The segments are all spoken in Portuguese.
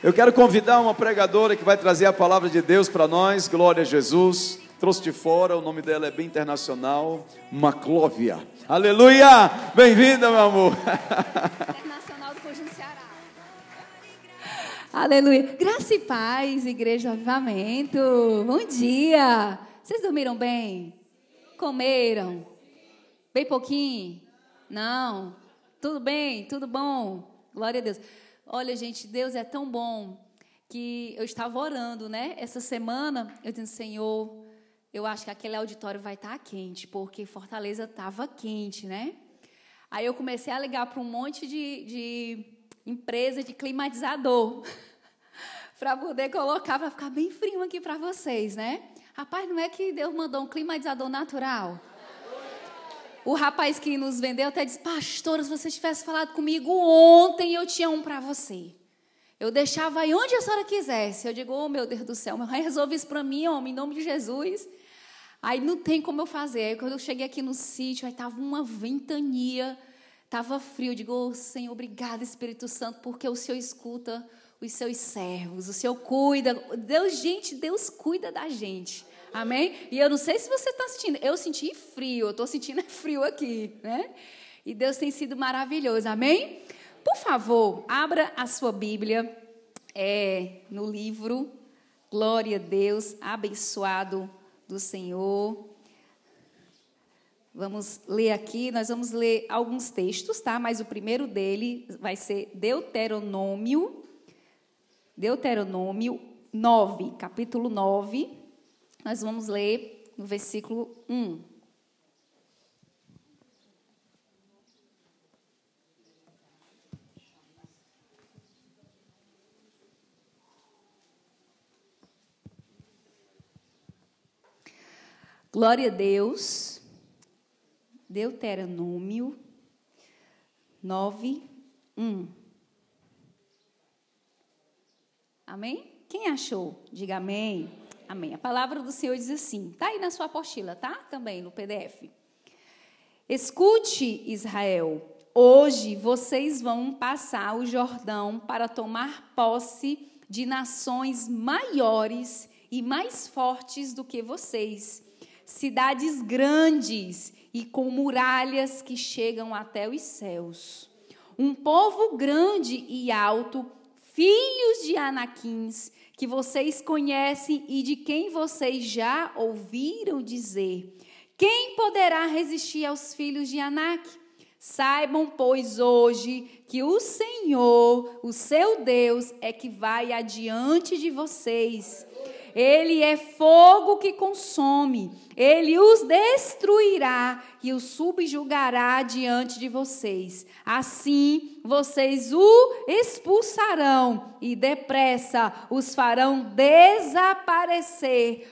Eu quero convidar uma pregadora que vai trazer a palavra de Deus para nós. Glória a Jesus. Trouxe de fora, o nome dela é bem internacional, Maclóvia. Aleluia! Bem-vinda, meu amor. Internacional do Conjunto Ceará. Aleluia. Graça e paz, Igreja Avivamento. Bom dia. Vocês dormiram bem? Comeram? Bem pouquinho? Não? Tudo bem? Tudo bom? Glória a Deus. Olha, gente, Deus é tão bom que eu estava orando, né? Essa semana, eu disse, Senhor, eu acho que aquele auditório vai estar quente, porque Fortaleza estava quente, né? Aí eu comecei a ligar para um monte de, de empresa de climatizador, para poder colocar, para ficar bem frio aqui para vocês, né? Rapaz, não é que Deus mandou um climatizador natural? O rapaz que nos vendeu até disse: Pastor, se você tivesse falado comigo ontem, eu tinha um para você. Eu deixava aí onde a senhora quisesse. Eu digo: Oh, meu Deus do céu, resolve isso para mim, homem, em nome de Jesus. Aí não tem como eu fazer. Aí quando eu cheguei aqui no sítio, aí estava uma ventania, estava frio. Eu digo: oh, Senhor, obrigado, Espírito Santo, porque o Senhor escuta os seus servos, o Senhor cuida. Deus, gente, Deus cuida da gente. Amém? E eu não sei se você está sentindo, eu senti frio, eu estou sentindo frio aqui, né? E Deus tem sido maravilhoso, amém? Por favor, abra a sua Bíblia é, no livro Glória a Deus, abençoado do Senhor. Vamos ler aqui, nós vamos ler alguns textos, tá? Mas o primeiro dele vai ser Deuteronômio, Deuteronômio 9, capítulo 9. Nós vamos ler no versículo 1. Glória a Deus. Deuteronômio 9, 1. Amém? Quem achou? Diga amém. Amém. A palavra do Senhor diz assim, está aí na sua apostila, tá? Também no PDF. Escute, Israel, hoje vocês vão passar o Jordão para tomar posse de nações maiores e mais fortes do que vocês, cidades grandes e com muralhas que chegam até os céus. Um povo grande e alto, filhos de Anaquins, que vocês conhecem e de quem vocês já ouviram dizer. Quem poderá resistir aos filhos de Anak? Saibam, pois, hoje que o Senhor, o seu Deus, é que vai adiante de vocês ele é fogo que consome. Ele os destruirá e os subjugará diante de vocês. Assim, vocês o expulsarão e depressa os farão desaparecer,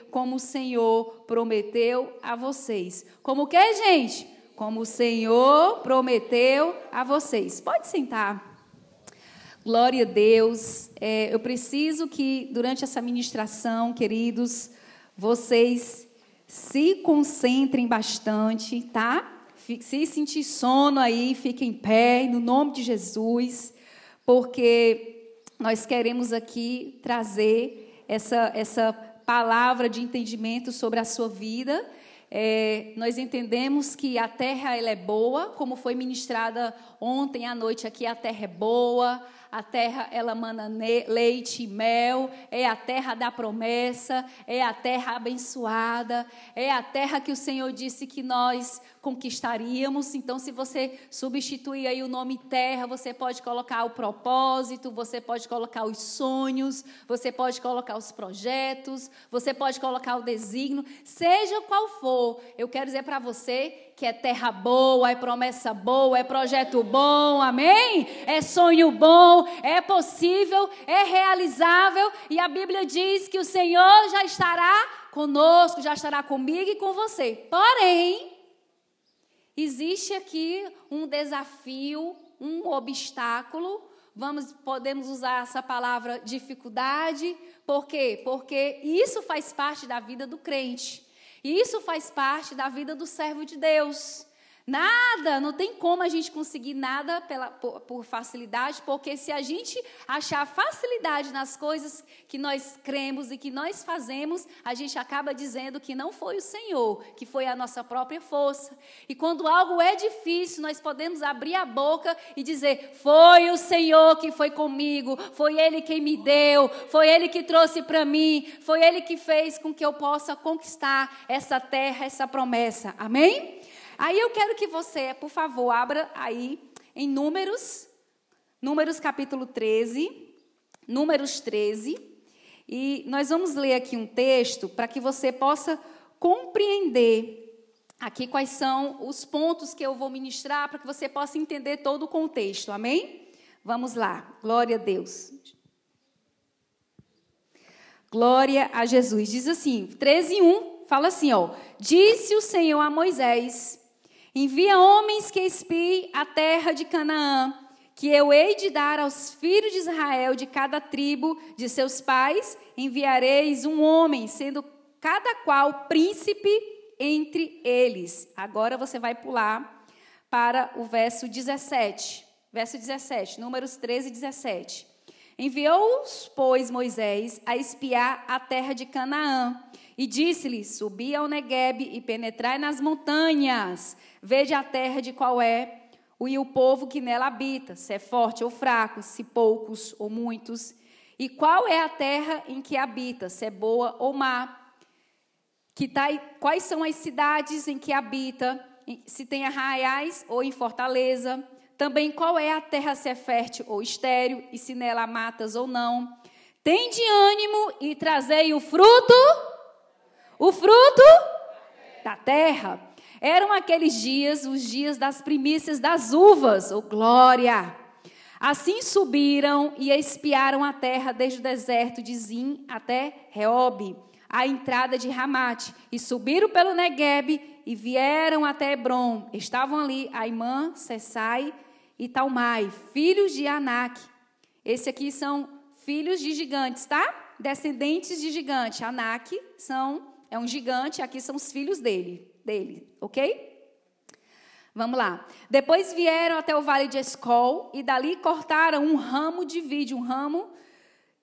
como o Senhor prometeu a vocês. Como que, gente? Como o Senhor prometeu a vocês. Pode sentar. Glória a Deus. É, eu preciso que, durante essa ministração, queridos, vocês se concentrem bastante, tá? Se sentir sono aí, fiquem em pé, no nome de Jesus, porque nós queremos aqui trazer essa, essa palavra de entendimento sobre a sua vida. É, nós entendemos que a terra ela é boa, como foi ministrada ontem à noite aqui, a terra é boa, a terra ela mana leite e mel, é a terra da promessa, é a terra abençoada, é a terra que o Senhor disse que nós conquistaríamos. Então, se você substituir aí o nome terra, você pode colocar o propósito, você pode colocar os sonhos, você pode colocar os projetos, você pode colocar o desígnio, seja qual for. Eu quero dizer para você que é terra boa, é promessa boa, é projeto bom, amém? É sonho bom, é possível, é realizável, e a Bíblia diz que o Senhor já estará conosco, já estará comigo e com você. Porém, existe aqui um desafio, um obstáculo. Vamos, podemos usar essa palavra dificuldade, por quê? Porque isso faz parte da vida do crente. Isso faz parte da vida do servo de Deus. Nada, não tem como a gente conseguir nada pela, por, por, facilidade, porque se a gente achar facilidade nas coisas que nós cremos e que nós fazemos, a gente acaba dizendo que não foi o Senhor, que foi a nossa própria força. E quando algo é difícil, nós podemos abrir a boca e dizer: Foi o Senhor que foi comigo, foi Ele quem me deu, foi Ele que trouxe para mim, foi Ele que fez com que eu possa conquistar essa terra, essa promessa. Amém? Aí eu quero que você, por favor, abra aí em Números, Números capítulo 13, Números 13, e nós vamos ler aqui um texto para que você possa compreender aqui quais são os pontos que eu vou ministrar, para que você possa entender todo o contexto, amém? Vamos lá, glória a Deus. Glória a Jesus. Diz assim, 13, 1, fala assim, ó. Disse o Senhor a Moisés: Envia homens que espiem a terra de Canaã, que eu hei de dar aos filhos de Israel de cada tribo de seus pais, enviareis um homem, sendo cada qual príncipe entre eles. Agora você vai pular para o verso 17. Verso 17, Números 13 e 17. Enviou-os, pois, Moisés a espiar a terra de Canaã. E disse-lhe: Subi ao Neguebe e penetrai nas montanhas. Veja a terra de qual é e o povo que nela habita, se é forte ou fraco, se poucos ou muitos. E qual é a terra em que habita, se é boa ou má. Que tá, quais são as cidades em que habita, se tem arraiais ou em fortaleza. Também qual é a terra, se é fértil ou estéril, e se nela há matas ou não. Tende ânimo e trazei o fruto o fruto da terra. Eram aqueles dias, os dias das primícias das uvas, oh glória! Assim subiram e espiaram a terra desde o deserto de Zim até Reob, a entrada de Ramate, e subiram pelo Negueb e vieram até Hebron. Estavam ali Aimã, Sessai e Talmai, filhos de Anak. Esse aqui são filhos de gigantes, tá? Descendentes de gigante. Anak são é um gigante, aqui são os filhos dele, dele, ok? Vamos lá. Depois vieram até o vale de Escol e dali cortaram um ramo de vide, um ramo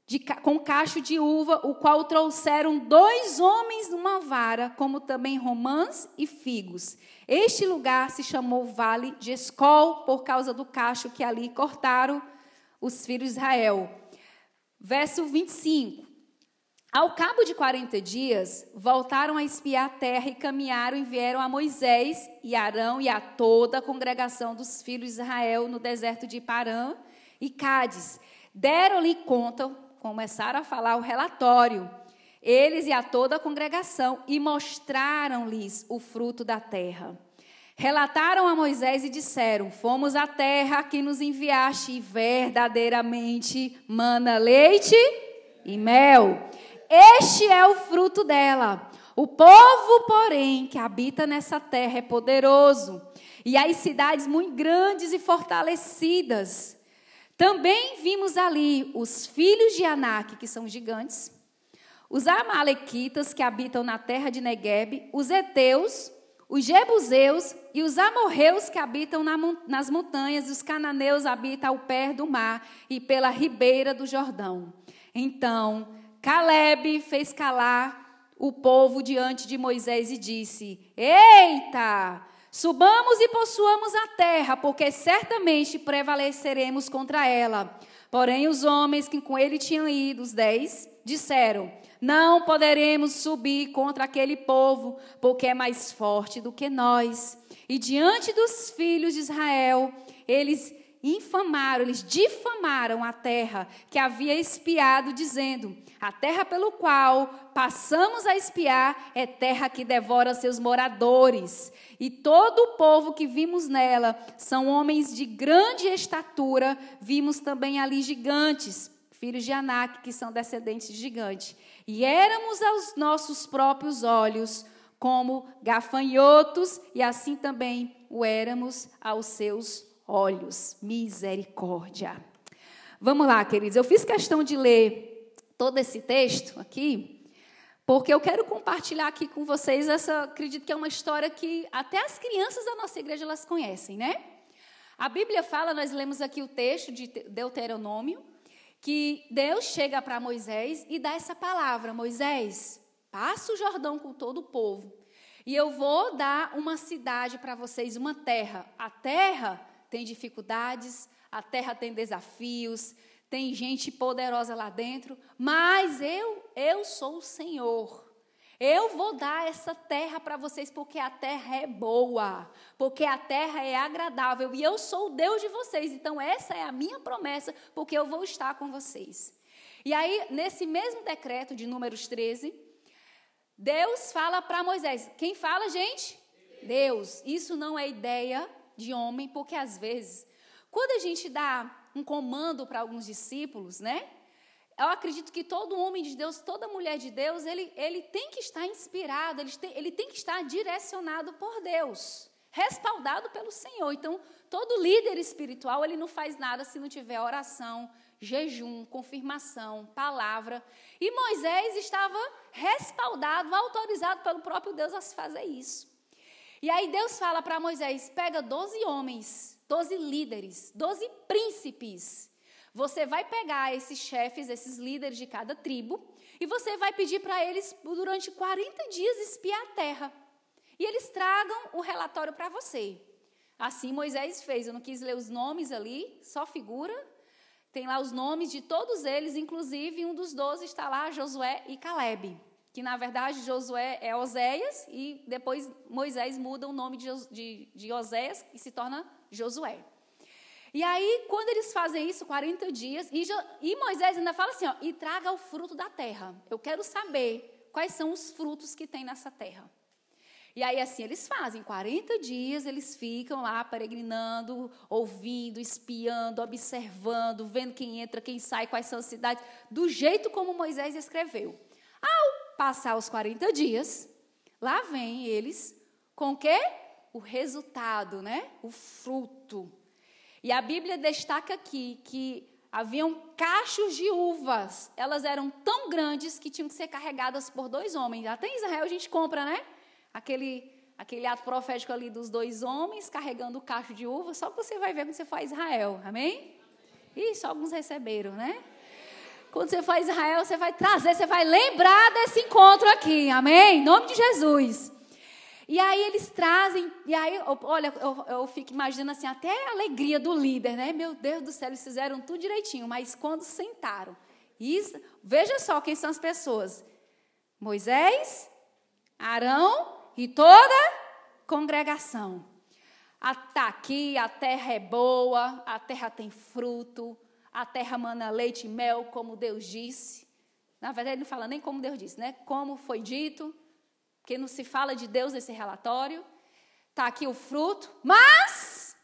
de, com cacho de uva, o qual trouxeram dois homens numa vara, como também romãs e figos. Este lugar se chamou Vale de Escol, por causa do cacho que ali cortaram os filhos de Israel. Verso 25. Ao cabo de 40 dias, voltaram a espiar a terra e caminharam e vieram a Moisés e Arão e a toda a congregação dos filhos de Israel no deserto de Parã e Cádiz. Deram-lhe conta, começaram a falar o relatório, eles e a toda a congregação, e mostraram-lhes o fruto da terra. Relataram a Moisés e disseram: Fomos à terra que nos enviaste, e verdadeiramente mana leite e mel. Este é o fruto dela. O povo, porém, que habita nessa terra é poderoso, e as cidades muito grandes e fortalecidas. Também vimos ali os filhos de Anak, que são gigantes, os amalequitas que habitam na terra de Negueb, os heteus, os jebuseus e os amorreus que habitam nas montanhas, e os cananeus habitam ao pé do mar e pela ribeira do Jordão. Então, Caleb fez calar o povo diante de Moisés e disse: Eita! Subamos e possuamos a terra, porque certamente prevaleceremos contra ela. Porém, os homens que com ele tinham ido, os dez, disseram: Não poderemos subir contra aquele povo, porque é mais forte do que nós. E diante dos filhos de Israel, eles infamaram, eles difamaram a terra que havia espiado, dizendo: A terra pelo qual passamos a espiar é terra que devora seus moradores. E todo o povo que vimos nela são homens de grande estatura. Vimos também ali gigantes, filhos de Anak, que são descendentes de gigantes. E éramos aos nossos próprios olhos como gafanhotos, e assim também o éramos aos seus olhos olhos. Misericórdia. Vamos lá, queridos. Eu fiz questão de ler todo esse texto aqui, porque eu quero compartilhar aqui com vocês essa, acredito que é uma história que até as crianças da nossa igreja elas conhecem, né? A Bíblia fala, nós lemos aqui o texto de Deuteronômio, que Deus chega para Moisés e dá essa palavra: Moisés, passa o Jordão com todo o povo, e eu vou dar uma cidade para vocês, uma terra. A terra tem dificuldades, a terra tem desafios, tem gente poderosa lá dentro, mas eu, eu sou o Senhor. Eu vou dar essa terra para vocês porque a terra é boa, porque a terra é agradável e eu sou o Deus de vocês. Então essa é a minha promessa, porque eu vou estar com vocês. E aí, nesse mesmo decreto de Números 13, Deus fala para Moisés. Quem fala, gente? Deus. Isso não é ideia de homem, porque às vezes, quando a gente dá um comando para alguns discípulos, né? Eu acredito que todo homem de Deus, toda mulher de Deus, ele, ele tem que estar inspirado, ele tem, ele tem que estar direcionado por Deus, respaldado pelo Senhor. Então, todo líder espiritual, ele não faz nada se não tiver oração, jejum, confirmação, palavra. E Moisés estava respaldado, autorizado pelo próprio Deus a se fazer isso. E aí Deus fala para Moisés: pega 12 homens doze líderes, doze príncipes. Você vai pegar esses chefes, esses líderes de cada tribo, e você vai pedir para eles, durante 40 dias, espiar a terra. E eles tragam o relatório para você. Assim Moisés fez. Eu não quis ler os nomes ali, só figura. Tem lá os nomes de todos eles, inclusive um dos doze está lá, Josué e Caleb. Que na verdade Josué é Oséias e depois Moisés muda o nome de, de, de Oséias e se torna Josué. E aí, quando eles fazem isso, 40 dias, e, jo, e Moisés ainda fala assim: ó, e traga o fruto da terra. Eu quero saber quais são os frutos que tem nessa terra. E aí, assim, eles fazem 40 dias, eles ficam lá peregrinando, ouvindo, espiando, observando, vendo quem entra, quem sai, quais são as cidades, do jeito como Moisés escreveu. Passar os 40 dias, lá vem eles com o quê? o resultado, né? O fruto. E a Bíblia destaca aqui que haviam cachos de uvas. Elas eram tão grandes que tinham que ser carregadas por dois homens. Até em Israel a gente compra, né? Aquele, aquele ato profético ali dos dois homens carregando o cacho de uva. Só que você vai ver quando você for a Israel. Amém? Isso, alguns receberam, né? Quando você for a Israel, você vai trazer, você vai lembrar desse encontro aqui. Amém? Em nome de Jesus. E aí eles trazem, e aí, olha, eu, eu fico imaginando assim, até a alegria do líder, né? Meu Deus do céu, eles fizeram tudo direitinho, mas quando sentaram, isso, veja só quem são as pessoas: Moisés, Arão e toda congregação. Está aqui, a terra é boa, a terra tem fruto, a terra mana leite e mel, como Deus disse. Na verdade, ele não fala nem como Deus disse, né? Como foi dito porque não se fala de Deus nesse relatório. Está aqui o fruto, mas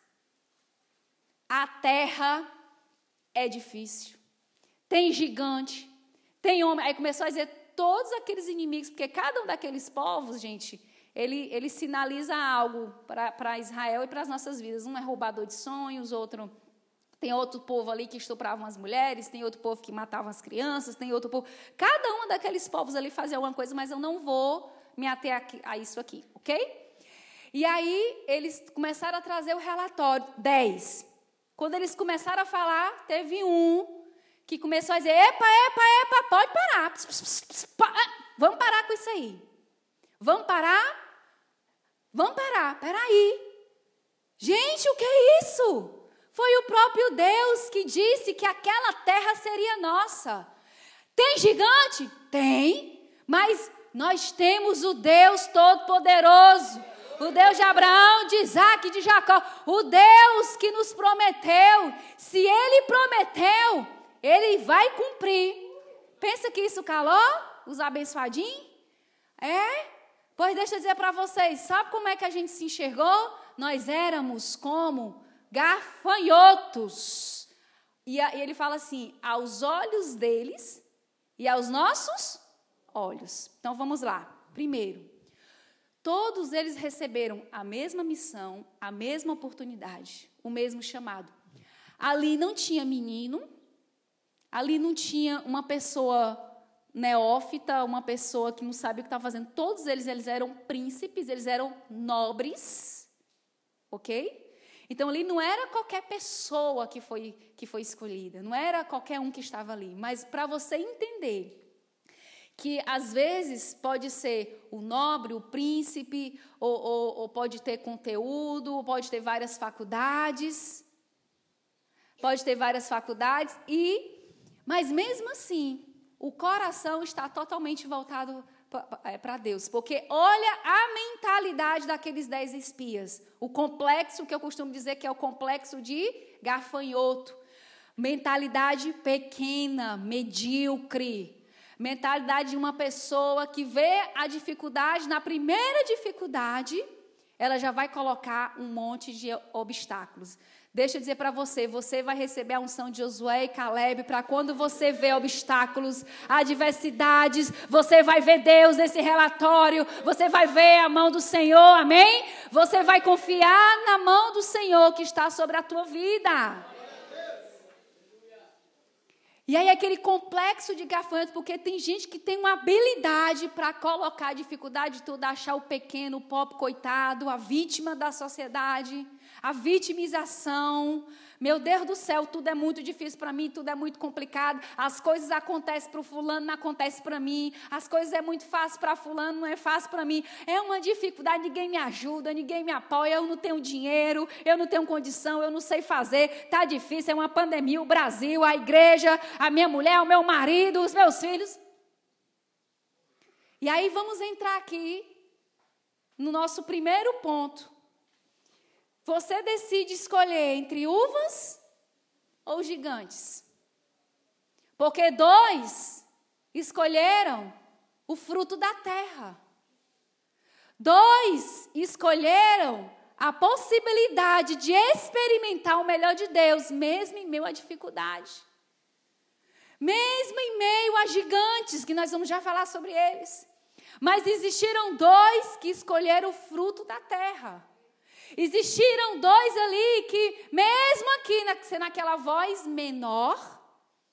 a terra é difícil. Tem gigante, tem homem. Aí começou a dizer todos aqueles inimigos, porque cada um daqueles povos, gente, ele, ele sinaliza algo para Israel e para as nossas vidas. Um é roubador de sonhos, outro tem outro povo ali que estupravam as mulheres, tem outro povo que matavam as crianças, tem outro povo. Cada um daqueles povos ali fazia alguma coisa, mas eu não vou me ater aqui, a isso aqui, ok? E aí eles começaram a trazer o relatório, 10. Quando eles começaram a falar, teve um que começou a dizer: epa, epa, epa, pode parar. Ah, vamos parar com isso aí. Vamos parar? Vamos parar, peraí. Gente, o que é isso? Foi o próprio Deus que disse que aquela terra seria nossa. Tem gigante? Tem, mas nós temos o Deus Todo-Poderoso, o Deus de Abraão, de Isaac de Jacó, o Deus que nos prometeu. Se Ele prometeu, Ele vai cumprir. Pensa que isso calou os abençoadinhos? É? Pois deixa eu dizer para vocês, sabe como é que a gente se enxergou? Nós éramos como gafanhotos. E ele fala assim: aos olhos deles e aos nossos olhos. Então vamos lá. Primeiro, todos eles receberam a mesma missão, a mesma oportunidade, o mesmo chamado. Ali não tinha menino, ali não tinha uma pessoa neófita, uma pessoa que não sabe o que está fazendo. Todos eles, eles eram príncipes, eles eram nobres, ok? Então ali não era qualquer pessoa que foi, que foi escolhida, não era qualquer um que estava ali, mas para você entender que às vezes pode ser o nobre, o príncipe, ou, ou, ou pode ter conteúdo, pode ter várias faculdades, pode ter várias faculdades e, mas mesmo assim o coração está totalmente voltado para é, Deus. Porque olha a mentalidade daqueles dez espias. O complexo, que eu costumo dizer que é o complexo de gafanhoto. Mentalidade pequena, medíocre. Mentalidade de uma pessoa que vê a dificuldade, na primeira dificuldade, ela já vai colocar um monte de obstáculos. Deixa eu dizer para você, você vai receber a unção de Josué e Caleb para quando você vê obstáculos, adversidades, você vai ver Deus nesse relatório, você vai ver a mão do Senhor, amém? Você vai confiar na mão do Senhor que está sobre a tua vida. E aí aquele complexo de gafanhoto, porque tem gente que tem uma habilidade para colocar a dificuldade toda, achar o pequeno, o pobre coitado, a vítima da sociedade a vitimização. Meu Deus do céu, tudo é muito difícil para mim, tudo é muito complicado. As coisas acontecem para o fulano, não acontece para mim. As coisas é muito fácil para fulano, não é fácil para mim. É uma dificuldade, ninguém me ajuda, ninguém me apoia, eu não tenho dinheiro, eu não tenho condição, eu não sei fazer. Tá difícil, é uma pandemia, o Brasil, a igreja, a minha mulher, o meu marido, os meus filhos. E aí vamos entrar aqui no nosso primeiro ponto você decide escolher entre uvas ou gigantes. Porque dois escolheram o fruto da terra. Dois escolheram a possibilidade de experimentar o melhor de Deus, mesmo em meio à dificuldade. Mesmo em meio a gigantes, que nós vamos já falar sobre eles. Mas existiram dois que escolheram o fruto da terra. Existiram dois ali que, mesmo aqui, na, naquela voz menor,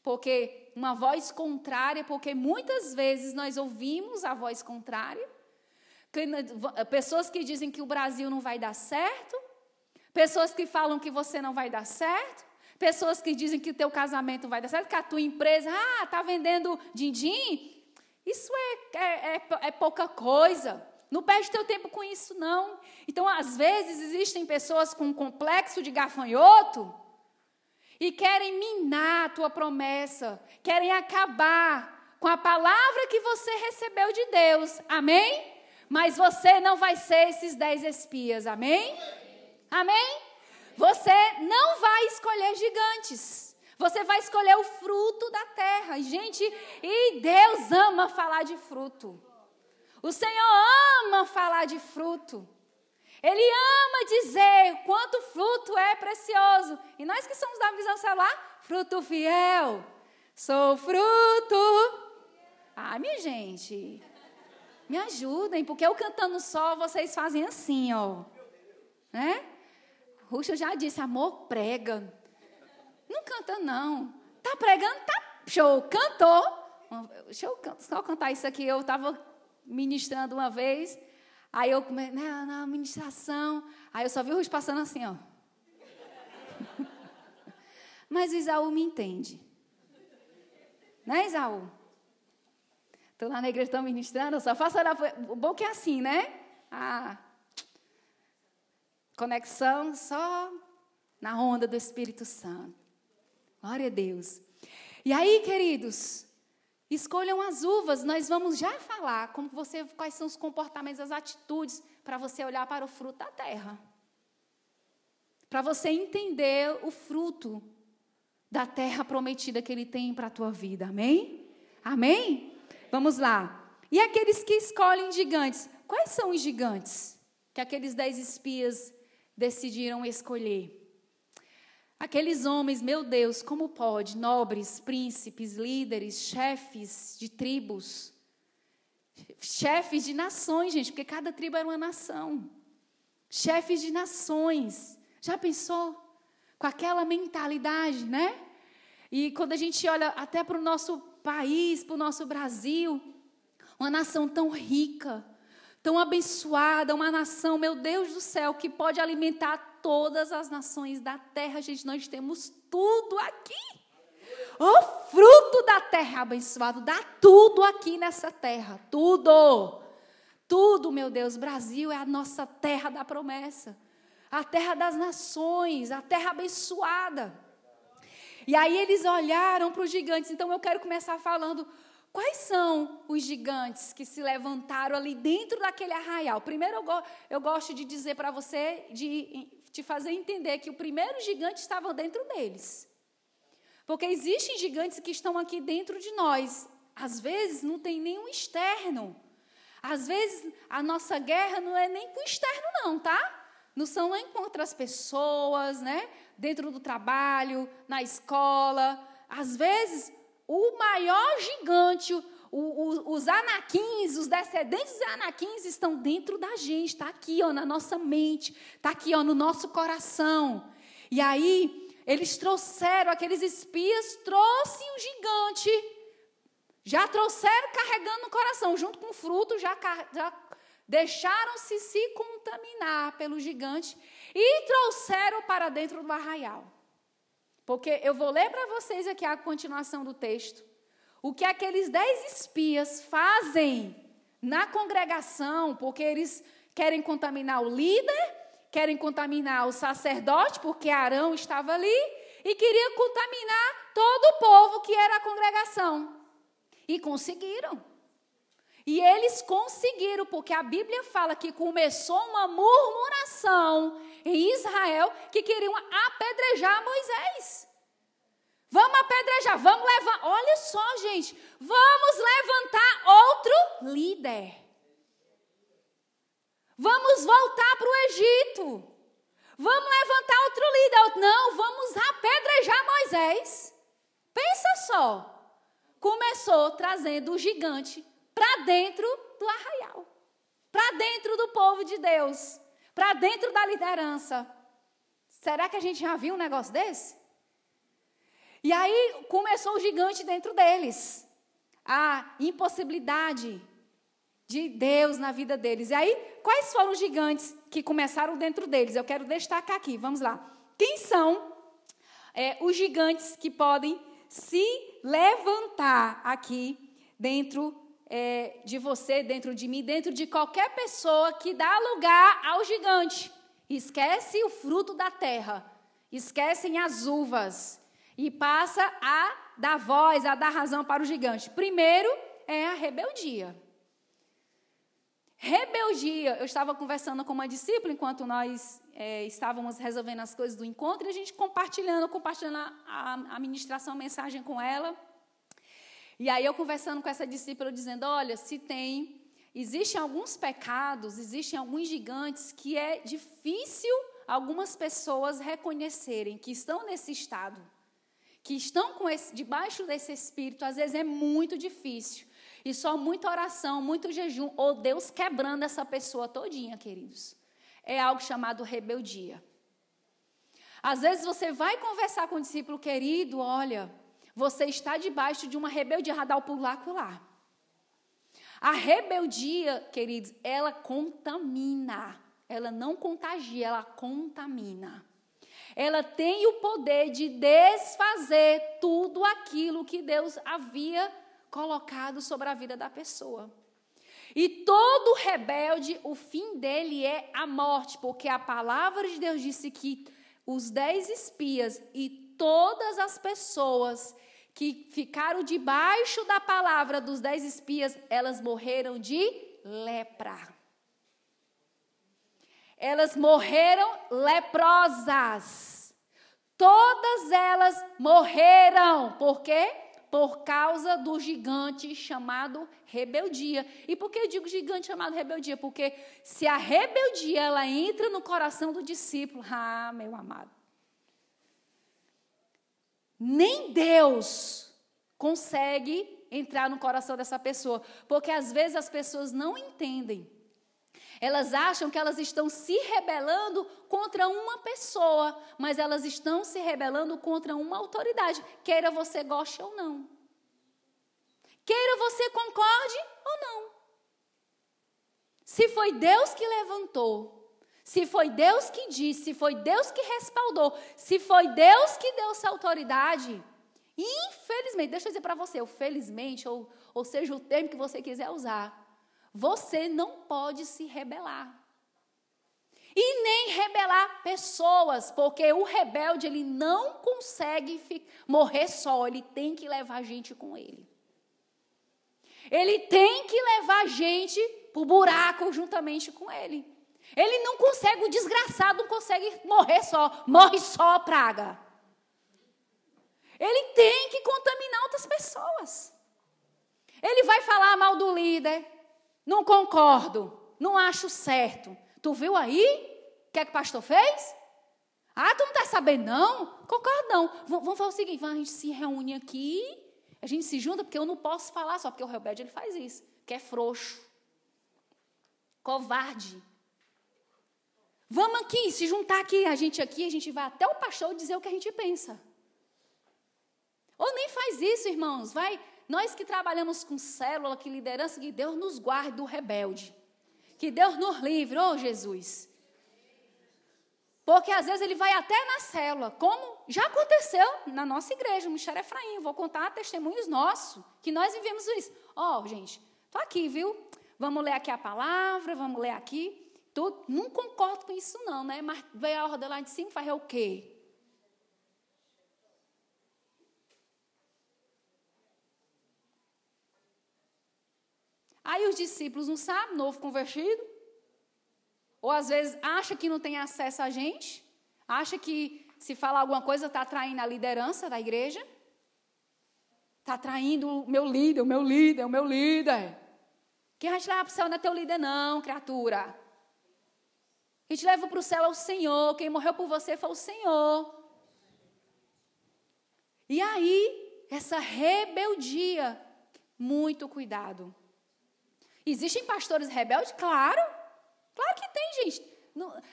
porque uma voz contrária, porque muitas vezes nós ouvimos a voz contrária, pessoas que dizem que o Brasil não vai dar certo, pessoas que falam que você não vai dar certo, pessoas que dizem que o teu casamento vai dar certo, que a tua empresa, ah, está vendendo din-din, isso é, é, é, é pouca coisa. Não perde teu tempo com isso, não. Então, às vezes, existem pessoas com um complexo de gafanhoto e querem minar a tua promessa, querem acabar com a palavra que você recebeu de Deus. Amém? Mas você não vai ser esses dez espias. Amém? Amém? Você não vai escolher gigantes. Você vai escolher o fruto da terra. Gente, e Deus ama falar de fruto. O Senhor ama falar de fruto. Ele ama dizer quanto fruto é precioso. E nós que somos da visão celular, fruto fiel. Sou fruto. Ah, minha gente, me ajudem, porque eu cantando só, vocês fazem assim, ó. Né? Ruxa já disse, amor, prega. Não canta, não. Tá pregando, tá show. Cantou. Deixa eu só cantar isso aqui. Eu estava ministrando uma vez, aí eu comecei, né, na ministração, aí eu só vi o passando assim, ó. Mas Isaú me entende. Né, Isaú? Estou lá na igreja, estou ministrando, eu só faço orar. O bom que é assim, né? A conexão só na onda do Espírito Santo. Glória a Deus. E aí, queridos, Escolham as uvas, nós vamos já falar como você, quais são os comportamentos, as atitudes para você olhar para o fruto da terra. Para você entender o fruto da terra prometida que ele tem para a tua vida. Amém? Amém? Vamos lá. E aqueles que escolhem gigantes, quais são os gigantes que aqueles dez espias decidiram escolher? Aqueles homens, meu Deus, como pode? Nobres, príncipes, líderes, chefes de tribos, chefes de nações, gente, porque cada tribo era uma nação. Chefes de nações. Já pensou? Com aquela mentalidade, né? E quando a gente olha até para o nosso país, para o nosso Brasil. Uma nação tão rica, tão abençoada, uma nação, meu Deus do céu, que pode alimentar todas as nações da terra. Gente, nós temos tudo aqui. O fruto da terra abençoado, dá tudo aqui nessa terra, tudo. Tudo, meu Deus, Brasil é a nossa terra da promessa, a terra das nações, a terra abençoada. E aí eles olharam para os gigantes. Então eu quero começar falando quais são os gigantes que se levantaram ali dentro daquele arraial. Primeiro eu, go eu gosto de dizer para você, de te fazer entender que o primeiro gigante estava dentro deles. Porque existem gigantes que estão aqui dentro de nós. Às vezes não tem nenhum externo. Às vezes a nossa guerra não é nem com o externo, não, tá? Não são nem com outras pessoas, né? Dentro do trabalho, na escola. Às vezes, o maior gigante, os anaquins, os descendentes de anaquins estão dentro da gente, está aqui, ó, na nossa mente, está aqui, ó, no nosso coração. E aí, eles trouxeram, aqueles espias trouxeram um gigante. Já trouxeram carregando no coração, junto com o fruto, já, já deixaram-se se contaminar pelo gigante e trouxeram para dentro do arraial. Porque eu vou ler para vocês aqui a continuação do texto. O que aqueles dez espias fazem na congregação, porque eles querem contaminar o líder querem contaminar o sacerdote, porque Arão estava ali, e queria contaminar todo o povo que era a congregação. E conseguiram. E eles conseguiram, porque a Bíblia fala que começou uma murmuração em Israel que queriam apedrejar Moisés. Vamos apedrejar, vamos levar. Olha só, gente, vamos levantar outro líder. Vamos voltar para o Egito. Vamos levantar outro líder. Não, vamos apedrejar Moisés. Pensa só. Começou trazendo o gigante para dentro do arraial. Para dentro do povo de Deus. Para dentro da liderança. Será que a gente já viu um negócio desse? E aí começou o gigante dentro deles. A impossibilidade de Deus na vida deles. E aí, quais foram os gigantes que começaram dentro deles? Eu quero destacar aqui, vamos lá. Quem são é, os gigantes que podem se levantar aqui dentro é, de você, dentro de mim, dentro de qualquer pessoa que dá lugar ao gigante? Esquece o fruto da terra, esquecem as uvas e passa a dar voz, a dar razão para o gigante. Primeiro é a rebeldia. Rebeldia. Eu estava conversando com uma discípula enquanto nós é, estávamos resolvendo as coisas do encontro e a gente compartilhando, compartilhando a, a ministração, a mensagem com ela. E aí eu conversando com essa discípula, dizendo: olha, se tem, existem alguns pecados, existem alguns gigantes que é difícil algumas pessoas reconhecerem que estão nesse estado, que estão com esse, debaixo desse espírito, às vezes é muito difícil. E só muita oração, muito jejum, ou Deus quebrando essa pessoa todinha, queridos. É algo chamado rebeldia. Às vezes você vai conversar com o discípulo querido, olha, você está debaixo de uma rebeldia radal por lá, por lá. A rebeldia, queridos, ela contamina. Ela não contagia, ela contamina. Ela tem o poder de desfazer tudo aquilo que Deus havia colocado sobre a vida da pessoa. E todo rebelde, o fim dele é a morte, porque a palavra de Deus disse que os dez espias e todas as pessoas que ficaram debaixo da palavra dos dez espias, elas morreram de lepra. Elas morreram leprosas. Todas elas morreram. Por quê? por causa do gigante chamado rebeldia. E por que eu digo gigante chamado rebeldia? Porque se a rebeldia ela entra no coração do discípulo, ah, meu amado, nem Deus consegue entrar no coração dessa pessoa, porque às vezes as pessoas não entendem. Elas acham que elas estão se rebelando contra uma pessoa, mas elas estão se rebelando contra uma autoridade, queira você goste ou não. você concorde ou não. Se foi Deus que levantou, se foi Deus que disse, se foi Deus que respaldou, se foi Deus que deu essa autoridade, infelizmente, deixa eu dizer para você, ou felizmente, ou, ou seja o termo que você quiser usar, você não pode se rebelar. E nem rebelar pessoas, porque o rebelde ele não consegue morrer só, ele tem que levar gente com ele. Ele tem que levar gente para o buraco juntamente com ele. Ele não consegue, o desgraçado não consegue morrer só, morre só a praga. Ele tem que contaminar outras pessoas. Ele vai falar mal do líder, não concordo, não acho certo. Tu viu aí? O que é que o pastor fez? Ah, tu não está sabendo, não? Concordo, não. V vamos fazer o seguinte: a gente se reúne aqui, a gente se junta, porque eu não posso falar só, porque o rebelde ele faz isso, que é frouxo, covarde. Vamos aqui, se juntar aqui, a gente aqui, a gente vai até o pastor dizer o que a gente pensa. Ou nem faz isso, irmãos. Vai, nós que trabalhamos com célula, que liderança, que Deus nos guarde do rebelde. Que Deus nos livre, oh Jesus. Porque às vezes ele vai até na célula, como já aconteceu na nossa igreja, no Michel Efraim. Vou contar testemunhos nossos, que nós vivemos isso. Ó, oh, gente, tô aqui, viu? Vamos ler aqui a palavra, vamos ler aqui. Tô, não concordo com isso, não, né? Mas veio a ordem lá de cima, fazer o quê? Aí os discípulos não sabem, novo convertido. Ou às vezes acha que não tem acesso a gente, acha que se falar alguma coisa está atraindo a liderança da igreja. Está atraindo o meu líder, o meu líder, o meu líder. Quem vai te levar para o céu não é teu líder, não, criatura. Quem te leva para o céu é o Senhor. Quem morreu por você foi o Senhor. E aí, essa rebeldia, muito cuidado. Existem pastores rebeldes? Claro. Claro que tem, gente.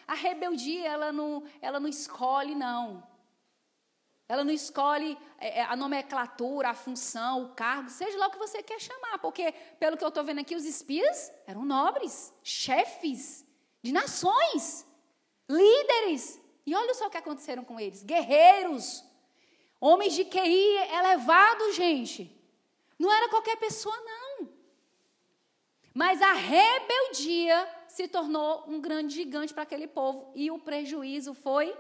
A rebeldia, ela não, ela não escolhe, não. Ela não escolhe é, é, a nomenclatura, a função, o cargo, seja lá o que você quer chamar. Porque, pelo que eu estou vendo aqui, os espias eram nobres, chefes, de nações, líderes. E olha só o que aconteceram com eles: guerreiros, homens de QI elevado, gente. Não era qualquer pessoa, não. Mas a rebeldia se tornou um grande gigante para aquele povo e o prejuízo foi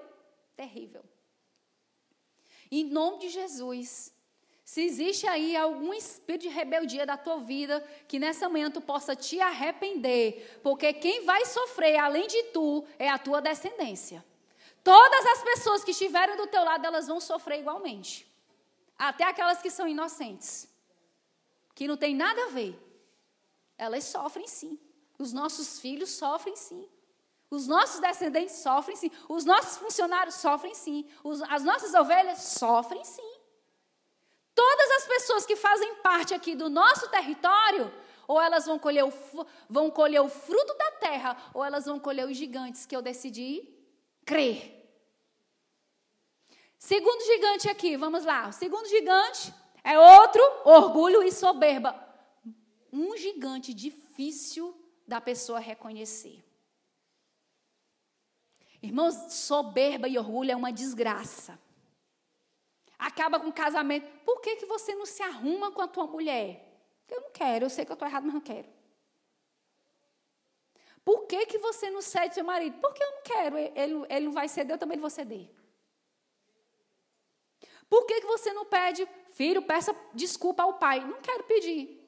terrível. Em nome de Jesus, se existe aí algum espírito de rebeldia da tua vida, que nessa manhã tu possa te arrepender, porque quem vai sofrer além de tu é a tua descendência. Todas as pessoas que estiverem do teu lado, elas vão sofrer igualmente. Até aquelas que são inocentes, que não tem nada a ver. Elas sofrem sim. Os nossos filhos sofrem sim. Os nossos descendentes sofrem sim. Os nossos funcionários sofrem sim. Os, as nossas ovelhas sofrem sim. Todas as pessoas que fazem parte aqui do nosso território, ou elas vão colher, o, vão colher o fruto da terra, ou elas vão colher os gigantes que eu decidi crer. Segundo gigante aqui, vamos lá. O segundo gigante é outro, orgulho e soberba. Um gigante difícil da pessoa reconhecer. Irmãos, soberba e orgulho é uma desgraça acaba com o casamento. Por que, que você não se arruma com a tua mulher? Eu não quero, eu sei que eu estou errado, mas não quero. Por que, que você não cede seu marido? Porque eu não quero, ele, ele não vai ceder, eu também não vou ceder. Por que, que você não pede, filho, peça desculpa ao pai? Não quero pedir.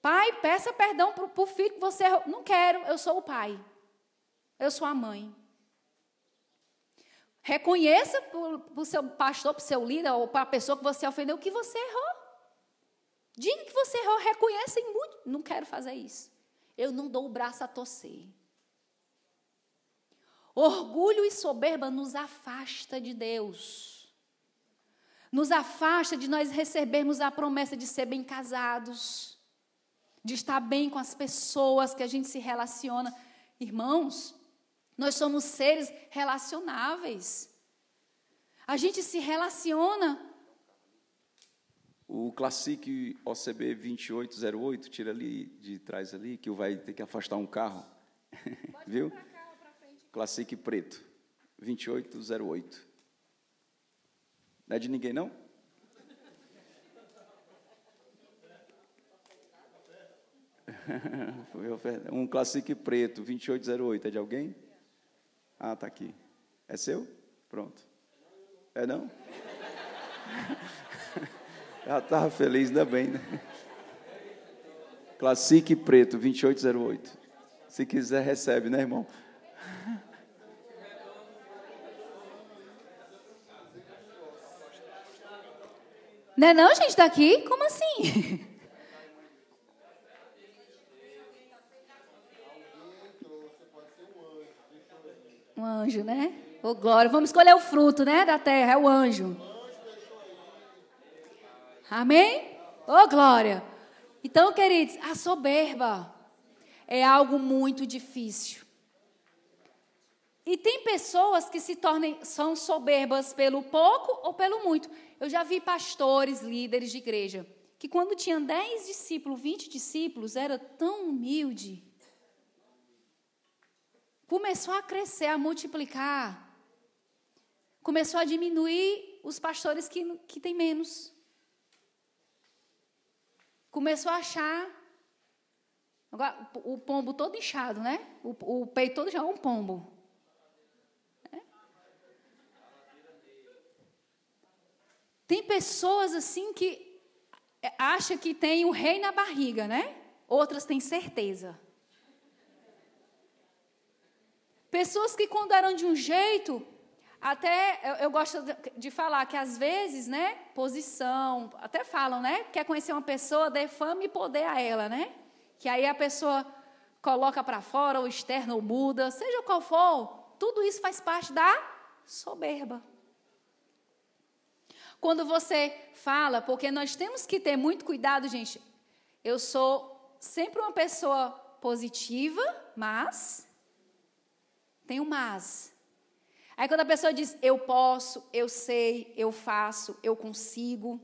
Pai, peça perdão para o filho que você. Não quero, eu sou o pai. Eu sou a mãe. Reconheça para o seu pastor, para o seu líder, ou para a pessoa que você ofendeu, que você errou. Diga que você errou, reconheça muito. Não quero fazer isso. Eu não dou o braço a torcer. Orgulho e soberba nos afasta de Deus. Nos afasta de nós recebermos a promessa de ser bem casados, de estar bem com as pessoas que a gente se relaciona. Irmãos, nós somos seres relacionáveis. A gente se relaciona. O Classic OCB 2808, tira ali de trás ali, que vai ter que afastar um carro. Viu? Classic preto, 2808. Não é de ninguém, não? um Classic preto, 2808. É de alguém? Ah, tá aqui. É seu? Pronto. É não? Já estava feliz, ainda bem, né? Classic preto, 2808. Se quiser, recebe, né, irmão? Não é não, gente, daqui? Como assim? anjo, né? Ô, oh, glória. Vamos escolher o fruto, né, da terra, é o anjo. Amém? Ô, oh, glória. Então, queridos, a soberba é algo muito difícil. E tem pessoas que se tornem, são soberbas pelo pouco ou pelo muito. Eu já vi pastores, líderes de igreja, que quando tinham 10 discípulos, 20 discípulos, era tão humilde começou a crescer, a multiplicar. Começou a diminuir os pastores que, que têm menos. Começou a achar agora, o pombo todo inchado, né? O, o peito todo já é um pombo. É? Tem pessoas assim que acham que tem o rei na barriga, né? Outras têm certeza. Pessoas que quando eram de um jeito, até eu, eu gosto de, falar que às vezes, né, posição, até falam, né, quer conhecer uma pessoa, dê fama e poder a ela, né? Que aí a pessoa coloca para fora, ou externa, ou muda, seja qual for, tudo isso faz parte da soberba. Quando você fala, porque nós temos que ter muito cuidado, gente. Eu sou sempre uma pessoa positiva, mas tem um mas. Aí quando a pessoa diz eu posso, eu sei, eu faço, eu consigo.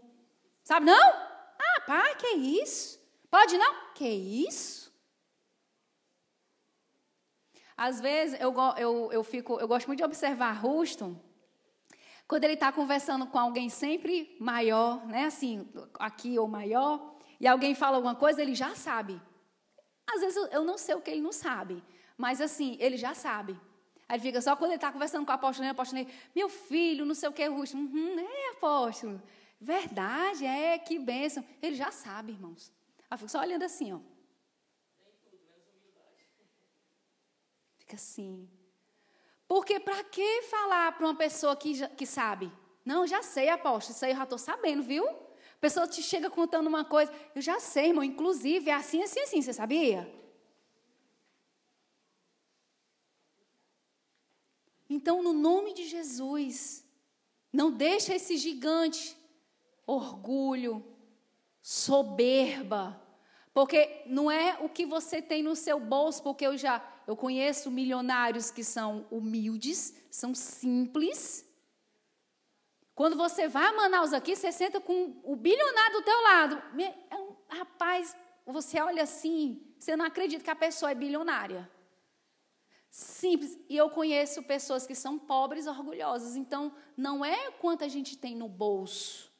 Sabe, não? Ah, pá, que isso? Pode não? Que isso? Às vezes eu, eu, eu, fico, eu gosto muito de observar Houston, quando ele está conversando com alguém sempre maior, né? Assim, aqui ou maior, e alguém fala alguma coisa, ele já sabe. Às vezes eu não sei o que ele não sabe, mas assim, ele já sabe. Aí fica só quando ele está conversando com o apóstolo, o apóstolo, meu filho, não sei o que, Rusto. Uhum, é, apóstolo. Verdade, é, que bênção. Ele já sabe, irmãos. Aí fica só olhando assim, ó. Fica assim. Porque para que falar para uma pessoa que, que sabe? Não, já sei, apóstolo, isso aí eu já estou sabendo, viu? A pessoa te chega contando uma coisa, eu já sei, irmão, inclusive é assim, assim, assim, você sabia? Então, no nome de Jesus, não deixa esse gigante, orgulho, soberba, porque não é o que você tem no seu bolso, porque eu já eu conheço milionários que são humildes, são simples. Quando você vai a Manaus aqui, você senta com o bilionário do teu lado. É um, rapaz, você olha assim, você não acredita que a pessoa é bilionária. Simples. E eu conheço pessoas que são pobres, orgulhosas. Então, não é quanto a gente tem no bolso.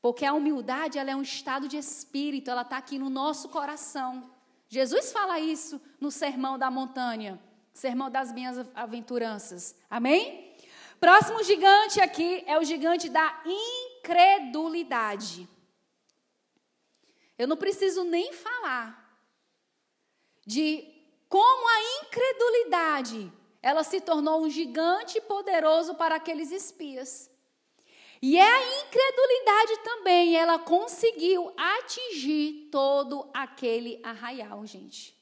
Porque a humildade, ela é um estado de espírito, ela está aqui no nosso coração. Jesus fala isso no Sermão da Montanha, Sermão das Minhas Aventuranças. Amém? Próximo gigante aqui é o gigante da incredulidade. Eu não preciso nem falar de como a incredulidade, ela se tornou um gigante poderoso para aqueles espias. E é a incredulidade também, ela conseguiu atingir todo aquele arraial, gente.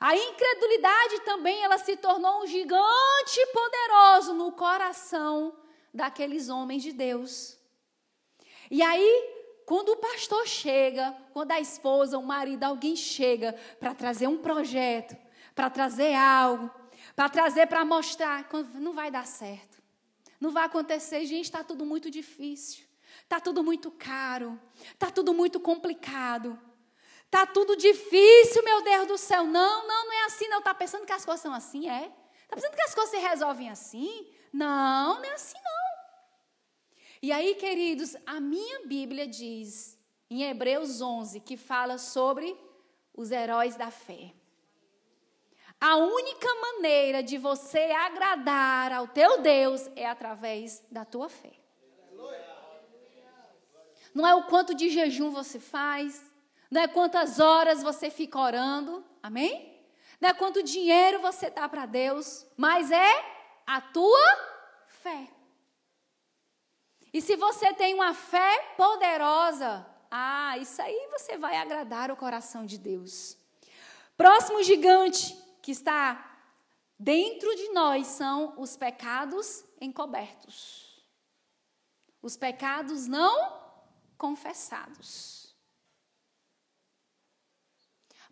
A incredulidade também, ela se tornou um gigante poderoso no coração daqueles homens de Deus. E aí, quando o pastor chega, quando a esposa, o marido, alguém chega para trazer um projeto, para trazer algo, para trazer para mostrar, não vai dar certo. Não vai acontecer, gente, está tudo muito difícil. Tá tudo muito caro. Tá tudo muito complicado. Tá tudo difícil, meu Deus do céu. Não, não, não é assim, não. Tá pensando que as coisas são assim, é? Tá pensando que as coisas se resolvem assim? Não, não é assim, não. E aí, queridos, a minha Bíblia diz, em Hebreus 11, que fala sobre os heróis da fé. A única maneira de você agradar ao teu Deus é através da tua fé. Não é o quanto de jejum você faz, não é quantas horas você fica orando, amém? Não é quanto dinheiro você dá para Deus, mas é a tua fé. E se você tem uma fé poderosa, ah, isso aí você vai agradar o coração de Deus. Próximo gigante que está dentro de nós são os pecados encobertos. Os pecados não confessados.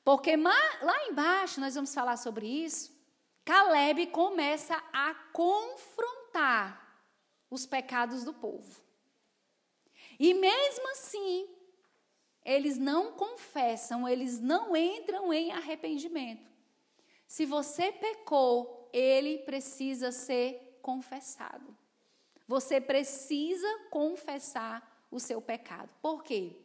Porque lá embaixo, nós vamos falar sobre isso, Caleb começa a confrontar os pecados do povo. E mesmo assim, eles não confessam, eles não entram em arrependimento. Se você pecou, ele precisa ser confessado. Você precisa confessar o seu pecado. Por quê?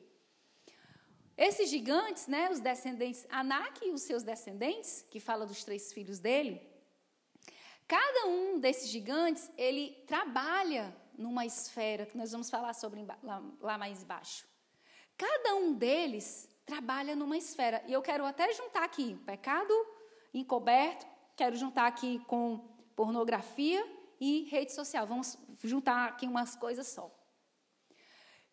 Esses gigantes, né, os descendentes, Anak e os seus descendentes, que fala dos três filhos dele, cada um desses gigantes, ele trabalha numa esfera, que nós vamos falar sobre lá, lá mais baixo. Cada um deles trabalha numa esfera. E eu quero até juntar aqui pecado encoberto, quero juntar aqui com pornografia e rede social. Vamos juntar aqui umas coisas só.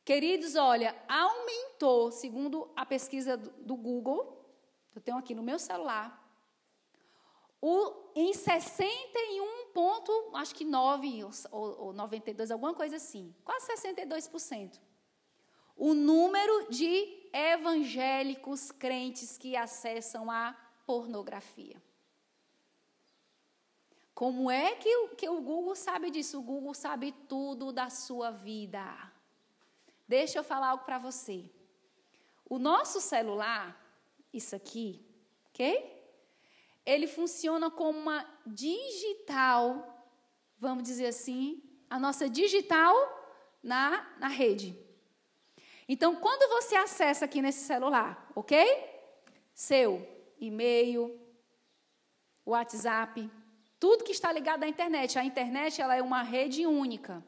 Queridos, olha, aumentou, segundo a pesquisa do Google, eu tenho aqui no meu celular, o, em 61 ponto, acho que 9 ou, ou 92, alguma coisa assim, quase 62%. O número de evangélicos crentes que acessam a pornografia. Como é que, que o Google sabe disso? O Google sabe tudo da sua vida. Deixa eu falar algo para você. O nosso celular, isso aqui, ok? Ele funciona como uma digital, vamos dizer assim, a nossa digital na, na rede. Então, quando você acessa aqui nesse celular, ok? Seu e-mail, WhatsApp, tudo que está ligado à internet. A internet ela é uma rede única.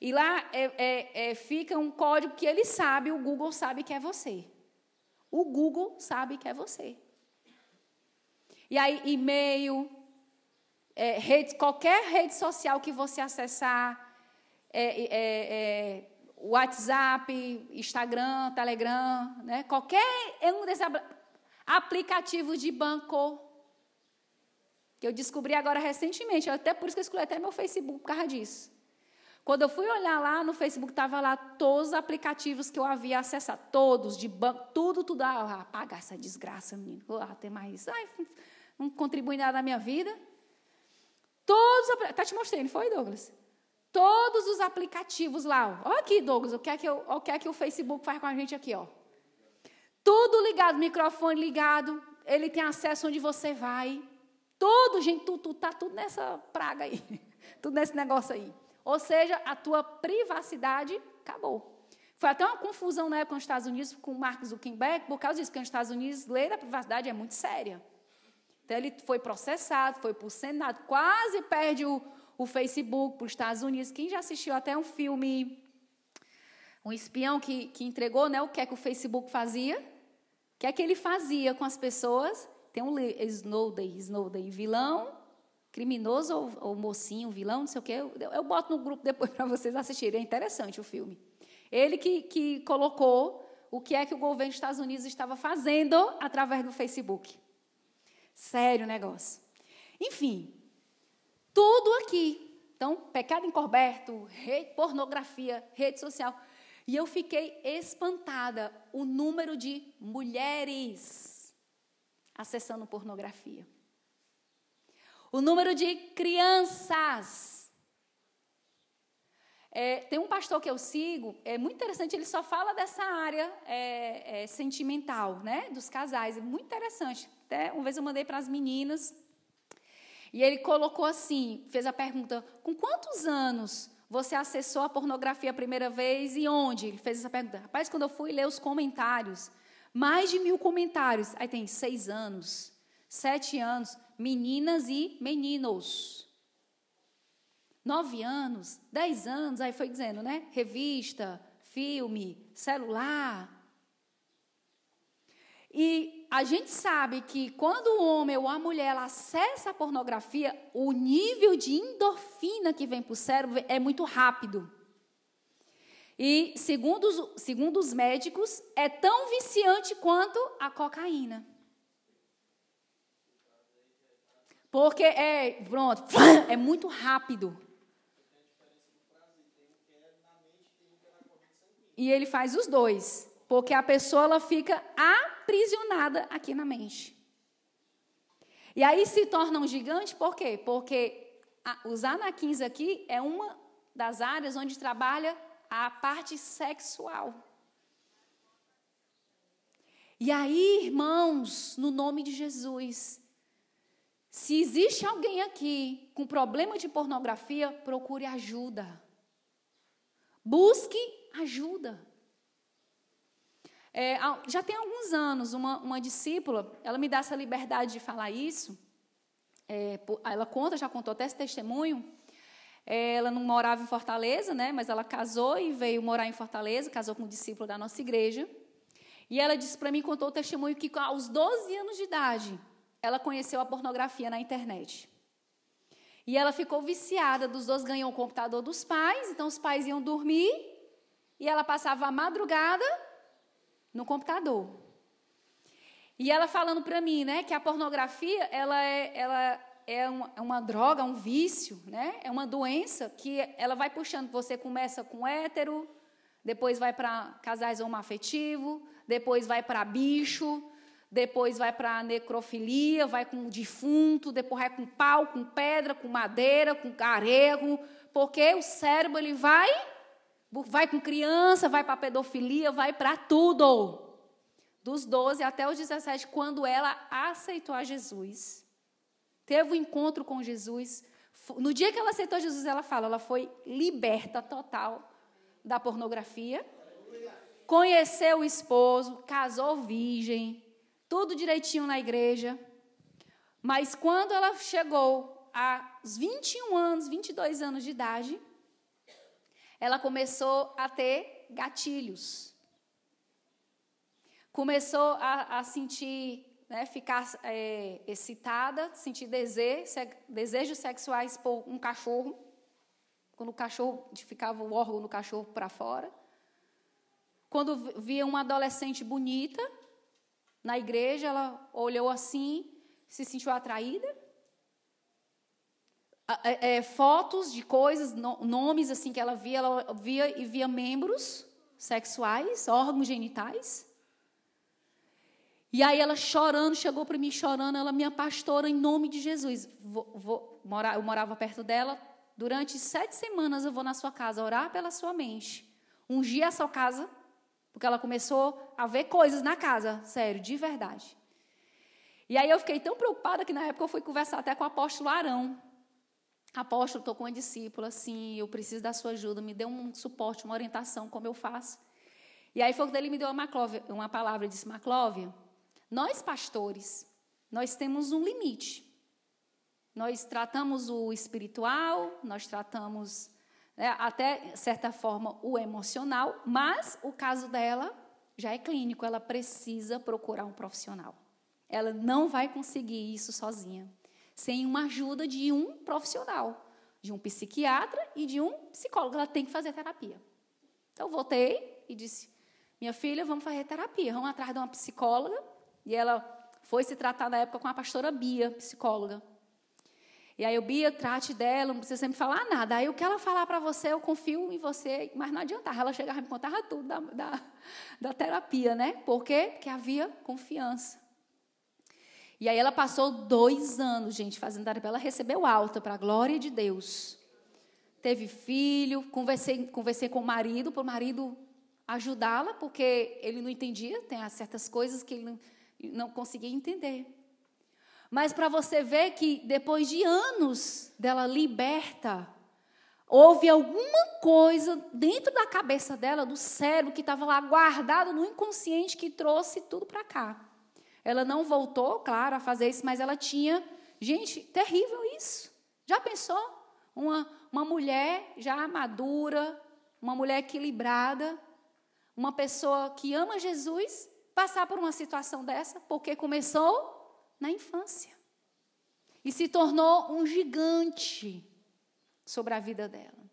E lá é, é, é, fica um código que ele sabe, o Google sabe que é você. O Google sabe que é você. E aí, e-mail, é, rede, qualquer rede social que você acessar, é, é, é, WhatsApp, Instagram, Telegram, né? qualquer um desses aplicativos de banco, que eu descobri agora recentemente, até por isso que eu escolhi até meu Facebook por causa disso. Quando eu fui olhar lá no Facebook, estava lá todos os aplicativos que eu havia acessado, todos, de banco, tudo, tudo. Ah, apagar essa desgraça, menino. Ah, tem mais. Ai, não contribui nada na minha vida. Todos. Está te mostrando, foi, Douglas? Todos os aplicativos lá. Olha aqui, Douglas, o que, é que eu, o que é que o Facebook faz com a gente aqui, ó. Tudo ligado, microfone ligado, ele tem acesso onde você vai. Tudo, gente, tudo, tudo tá tudo nessa praga aí. tudo nesse negócio aí. Ou seja, a tua privacidade acabou. Foi até uma confusão na época nos Estados Unidos com o Mark Zuckerberg, por causa disso, porque nos Estados Unidos lei da privacidade é muito séria. Então ele foi processado, foi para o Senado, quase perde o, o Facebook para os Estados Unidos. Quem já assistiu até um filme, um espião que, que entregou né, o que é que o Facebook fazia? O que é que ele fazia com as pessoas? Tem um Snowden, Snowden, vilão, criminoso ou, ou, mocinho, vilão, não sei o quê. Eu, eu boto no grupo depois para vocês assistirem. É interessante o filme. Ele que, que colocou o que é que o governo dos Estados Unidos estava fazendo através do Facebook. Sério o negócio. Enfim, tudo aqui. Então, pecado encoberto, pornografia, rede social. E eu fiquei espantada o número de mulheres acessando pornografia. O número de crianças. É, tem um pastor que eu sigo, é muito interessante, ele só fala dessa área é, é, sentimental, né? Dos casais. É muito interessante. Até uma vez eu mandei para as meninas. E ele colocou assim, fez a pergunta: com quantos anos você acessou a pornografia a primeira vez e onde? Ele fez essa pergunta. Rapaz, quando eu fui ler os comentários, mais de mil comentários. Aí tem seis anos, sete anos, meninas e meninos. Nove anos, dez anos, aí foi dizendo, né? Revista, filme, celular. E a gente sabe que quando o homem ou a mulher acessa a pornografia, o nível de endorfina que vem para o cérebro é muito rápido. E, segundo os, segundo os médicos, é tão viciante quanto a cocaína. Porque é, pronto, é muito rápido. E ele faz os dois. Porque a pessoa ela fica aprisionada aqui na mente. E aí se torna um gigante, por quê? Porque a, os anaquins aqui é uma das áreas onde trabalha a parte sexual. E aí, irmãos, no nome de Jesus, se existe alguém aqui com problema de pornografia, procure ajuda. Busque ajuda. É, já tem alguns anos, uma, uma, discípula, ela me dá essa liberdade de falar isso. É, ela conta, já contou até esse testemunho. É, ela não morava em Fortaleza, né, mas ela casou e veio morar em Fortaleza, casou com um discípulo da nossa igreja. E ela disse para mim, contou o testemunho, que aos 12 anos de idade, ela conheceu a pornografia na internet. E ela ficou viciada, dos dois ganhou o computador dos pais, então os pais iam dormir, e ela passava a madrugada no computador. E ela falando para mim, né, que a pornografia, ela é, ela é uma, é uma, droga, um vício, né? É uma doença que ela vai puxando. Você começa com hétero, depois vai para casais homoafetivo, depois vai para bicho, depois vai para necrofilia, vai com defunto, depois vai com pau, com pedra, com madeira, com carego, porque o cérebro ele vai Vai com criança, vai para pedofilia, vai para tudo. Dos 12 até os 17, quando ela aceitou a Jesus, teve o um encontro com Jesus. No dia que ela aceitou Jesus, ela fala, ela foi liberta total da pornografia. Conheceu o esposo, casou virgem, tudo direitinho na igreja. Mas quando ela chegou aos 21 anos, 22 anos de idade, ela começou a ter gatilhos. Começou a, a sentir, né, ficar é, excitada, sentir desejo, desejos sexuais por um cachorro. Quando o cachorro ficava o órgão do cachorro para fora. Quando via uma adolescente bonita na igreja, ela olhou assim, se sentiu atraída é, fotos de coisas, no, nomes assim que ela via, ela via e via membros sexuais, órgãos genitais. E aí ela chorando, chegou para mim chorando, ela minha pastora em nome de Jesus. Vou, vou, morar, eu morava perto dela. Durante sete semanas eu vou na sua casa orar pela sua mente, ungir a sua casa, porque ela começou a ver coisas na casa, sério, de verdade. E aí eu fiquei tão preocupada que na época eu fui conversar até com o apóstolo Arão, Apóstolo, estou com uma discípula, assim, eu preciso da sua ajuda, me dê um suporte, uma orientação, como eu faço. E aí foi quando ele me deu uma, uma palavra, disse, Maclóvia, nós pastores, nós temos um limite. Nós tratamos o espiritual, nós tratamos né, até certa forma o emocional, mas o caso dela já é clínico, ela precisa procurar um profissional. Ela não vai conseguir isso sozinha sem uma ajuda de um profissional, de um psiquiatra e de um psicólogo. Ela tem que fazer terapia. Então, eu voltei e disse: Minha filha, vamos fazer terapia. Vamos atrás de uma psicóloga. E ela foi se tratar na época com a pastora Bia, psicóloga. E aí, o Bia, trate dela, não precisa sempre falar nada. Aí, o que ela falar para você, eu confio em você, mas não adiantava. Ela chegava e me contava tudo da, da, da terapia, né? Por quê? Porque havia confiança. E aí ela passou dois anos, gente, fazendo terapia. Ela recebeu alta para a glória de Deus. teve filho, conversei, conversei com o marido, para o marido ajudá-la, porque ele não entendia, tem certas coisas que ele não, não conseguia entender. Mas para você ver que depois de anos dela liberta, houve alguma coisa dentro da cabeça dela, do cérebro, que estava lá guardado no inconsciente, que trouxe tudo para cá. Ela não voltou, claro, a fazer isso, mas ela tinha. Gente, terrível isso. Já pensou? Uma, uma mulher já madura, uma mulher equilibrada, uma pessoa que ama Jesus, passar por uma situação dessa, porque começou na infância. E se tornou um gigante sobre a vida dela.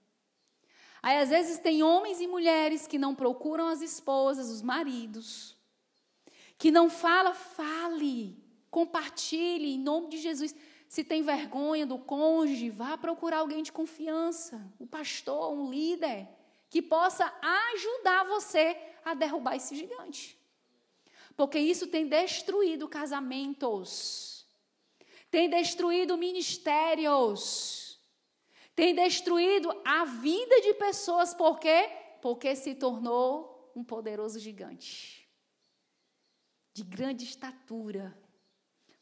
Aí, às vezes, tem homens e mulheres que não procuram as esposas, os maridos, que não fala, fale, compartilhe em nome de Jesus. Se tem vergonha do cônjuge, vá procurar alguém de confiança, um pastor, um líder, que possa ajudar você a derrubar esse gigante. Porque isso tem destruído casamentos, tem destruído ministérios, tem destruído a vida de pessoas. Por quê? Porque se tornou um poderoso gigante, de grande estatura,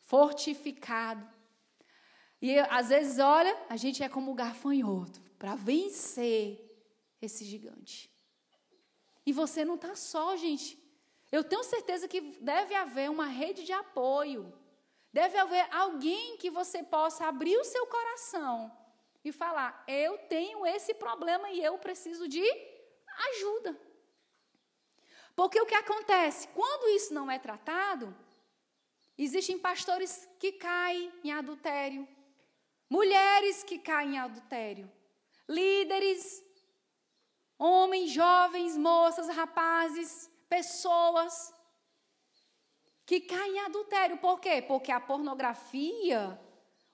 fortificado. E às vezes, olha, a gente é como o gafanhoto para vencer esse gigante. E você não está só, gente. Eu tenho certeza que deve haver uma rede de apoio. Deve haver alguém que você possa abrir o seu coração e falar: eu tenho esse problema e eu preciso de ajuda. Porque o que acontece? Quando isso não é tratado, existem pastores que caem em adultério, mulheres que caem em adultério, líderes, homens, jovens, moças, rapazes, pessoas que caem em adultério. Por quê? Porque a pornografia,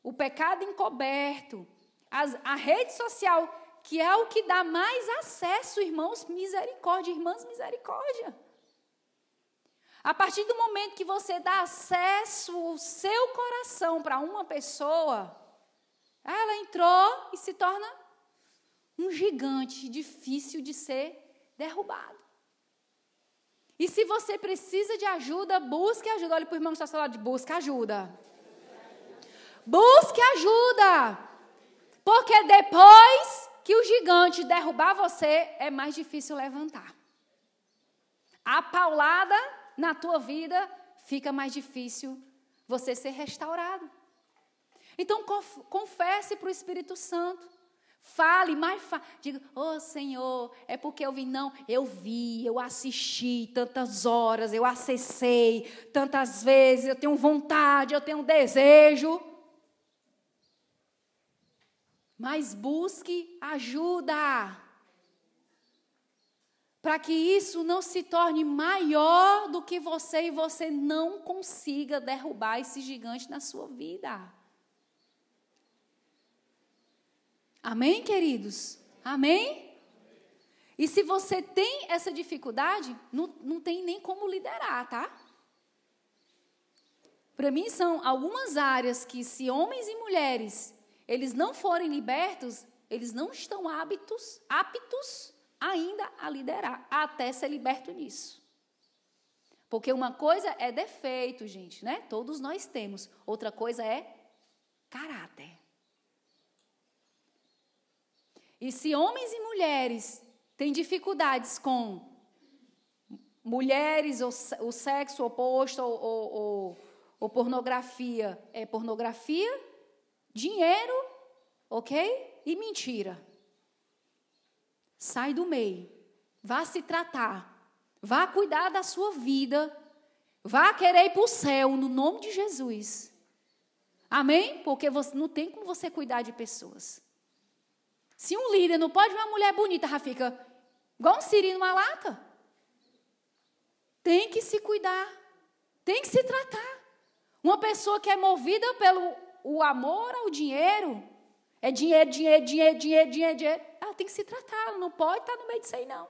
o pecado encoberto, as, a rede social, que é o que dá mais acesso, irmãos, misericórdia, irmãs, misericórdia. A partir do momento que você dá acesso o seu coração para uma pessoa, ela entrou e se torna um gigante difícil de ser derrubado. E se você precisa de ajuda, busque ajuda. Olha para o irmão que está falando de busca ajuda. Busque ajuda. Porque depois que o gigante derrubar você, é mais difícil levantar. A paulada na tua vida fica mais difícil você ser restaurado. Então confesse para o Espírito Santo. Fale, mas. Diga, oh Senhor, é porque eu vi. Não, eu vi, eu assisti tantas horas, eu acessei tantas vezes, eu tenho vontade, eu tenho desejo. Mas busque ajuda. Para que isso não se torne maior do que você e você não consiga derrubar esse gigante na sua vida. Amém, queridos? Amém? E se você tem essa dificuldade, não, não tem nem como liderar, tá? Para mim, são algumas áreas que, se homens e mulheres eles não forem libertos, eles não estão aptos, aptos ainda a liderar, até ser liberto nisso. Porque uma coisa é defeito, gente, né? Todos nós temos. Outra coisa é caráter. E se homens e mulheres têm dificuldades com mulheres, o sexo oposto, ou, ou, ou, ou pornografia, é pornografia, dinheiro, ok? E mentira. Sai do meio. Vá se tratar. Vá cuidar da sua vida. Vá querer ir para o céu, no nome de Jesus. Amém? Porque você, não tem como você cuidar de pessoas. Se um líder não pode ver uma mulher bonita, já fica igual um siri numa lata. Tem que se cuidar. Tem que se tratar. Uma pessoa que é movida pelo o amor ao dinheiro, é dinheiro, dinheiro, dinheiro, dinheiro, dinheiro, dinheiro. Ela tem que se tratar, ela não pode estar no meio disso aí, não.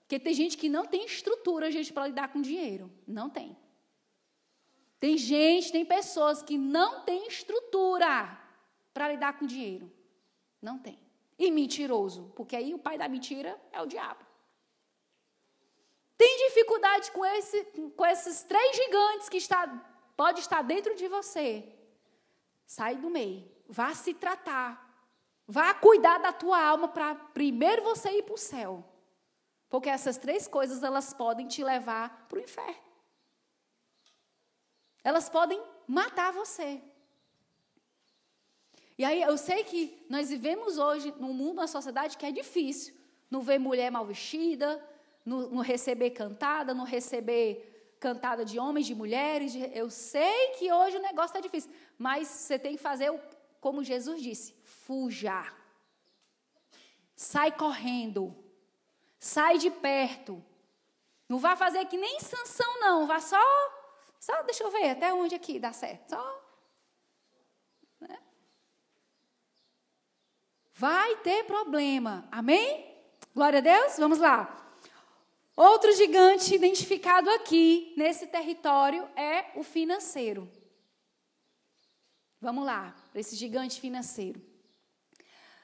Porque tem gente que não tem estrutura, gente, para lidar com dinheiro. Não tem. Tem gente, tem pessoas que não têm estrutura para lidar com dinheiro. Não tem. e mentiroso, porque aí o pai da mentira é o diabo. Tem dificuldade com, esse, com esses três gigantes que está, pode estar dentro de você. Sai do meio. Vá se tratar. Vá cuidar da tua alma para primeiro você ir para o céu. Porque essas três coisas elas podem te levar para o inferno. Elas podem matar você. E aí eu sei que nós vivemos hoje num mundo, numa sociedade que é difícil. Não ver mulher mal vestida, não, não receber cantada, não receber cantada de homens, de mulheres. De, eu sei que hoje o negócio está difícil. Mas você tem que fazer, como Jesus disse, fuja. Sai correndo. Sai de perto. Não vá fazer que nem sanção, não. Vá só só deixa eu ver até onde aqui dá certo. Só. Né? Vai ter problema. Amém? Glória a Deus? Vamos lá. Outro gigante identificado aqui nesse território é o financeiro. Vamos lá, para esse gigante financeiro.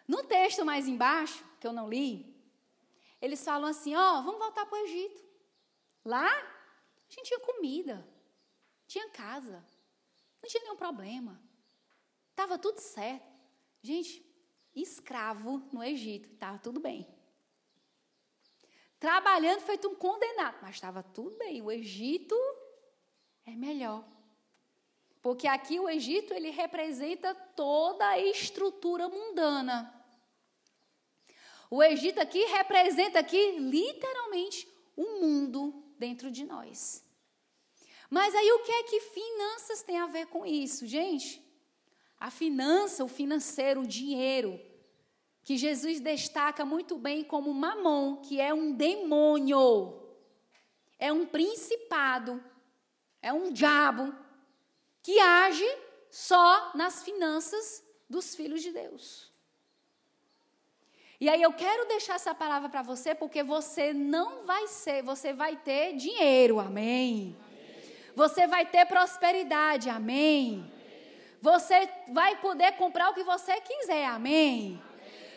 No texto mais embaixo, que eu não li, eles falam assim: ó, oh, vamos voltar para o Egito. Lá, a gente tinha comida. Tinha casa. Não tinha nenhum problema. Estava tudo certo. Gente, escravo no Egito, estava tudo bem. Trabalhando feito um condenado, mas estava tudo bem. O Egito é melhor. Porque aqui o Egito ele representa toda a estrutura mundana. O Egito aqui representa aqui literalmente o mundo dentro de nós. Mas aí o que é que finanças tem a ver com isso, gente? A finança, o financeiro, o dinheiro, que Jesus destaca muito bem como mamon, que é um demônio, é um principado, é um diabo que age só nas finanças dos filhos de Deus. E aí eu quero deixar essa palavra para você, porque você não vai ser, você vai ter dinheiro, amém? Você vai ter prosperidade, amém. Você vai poder comprar o que você quiser, amém.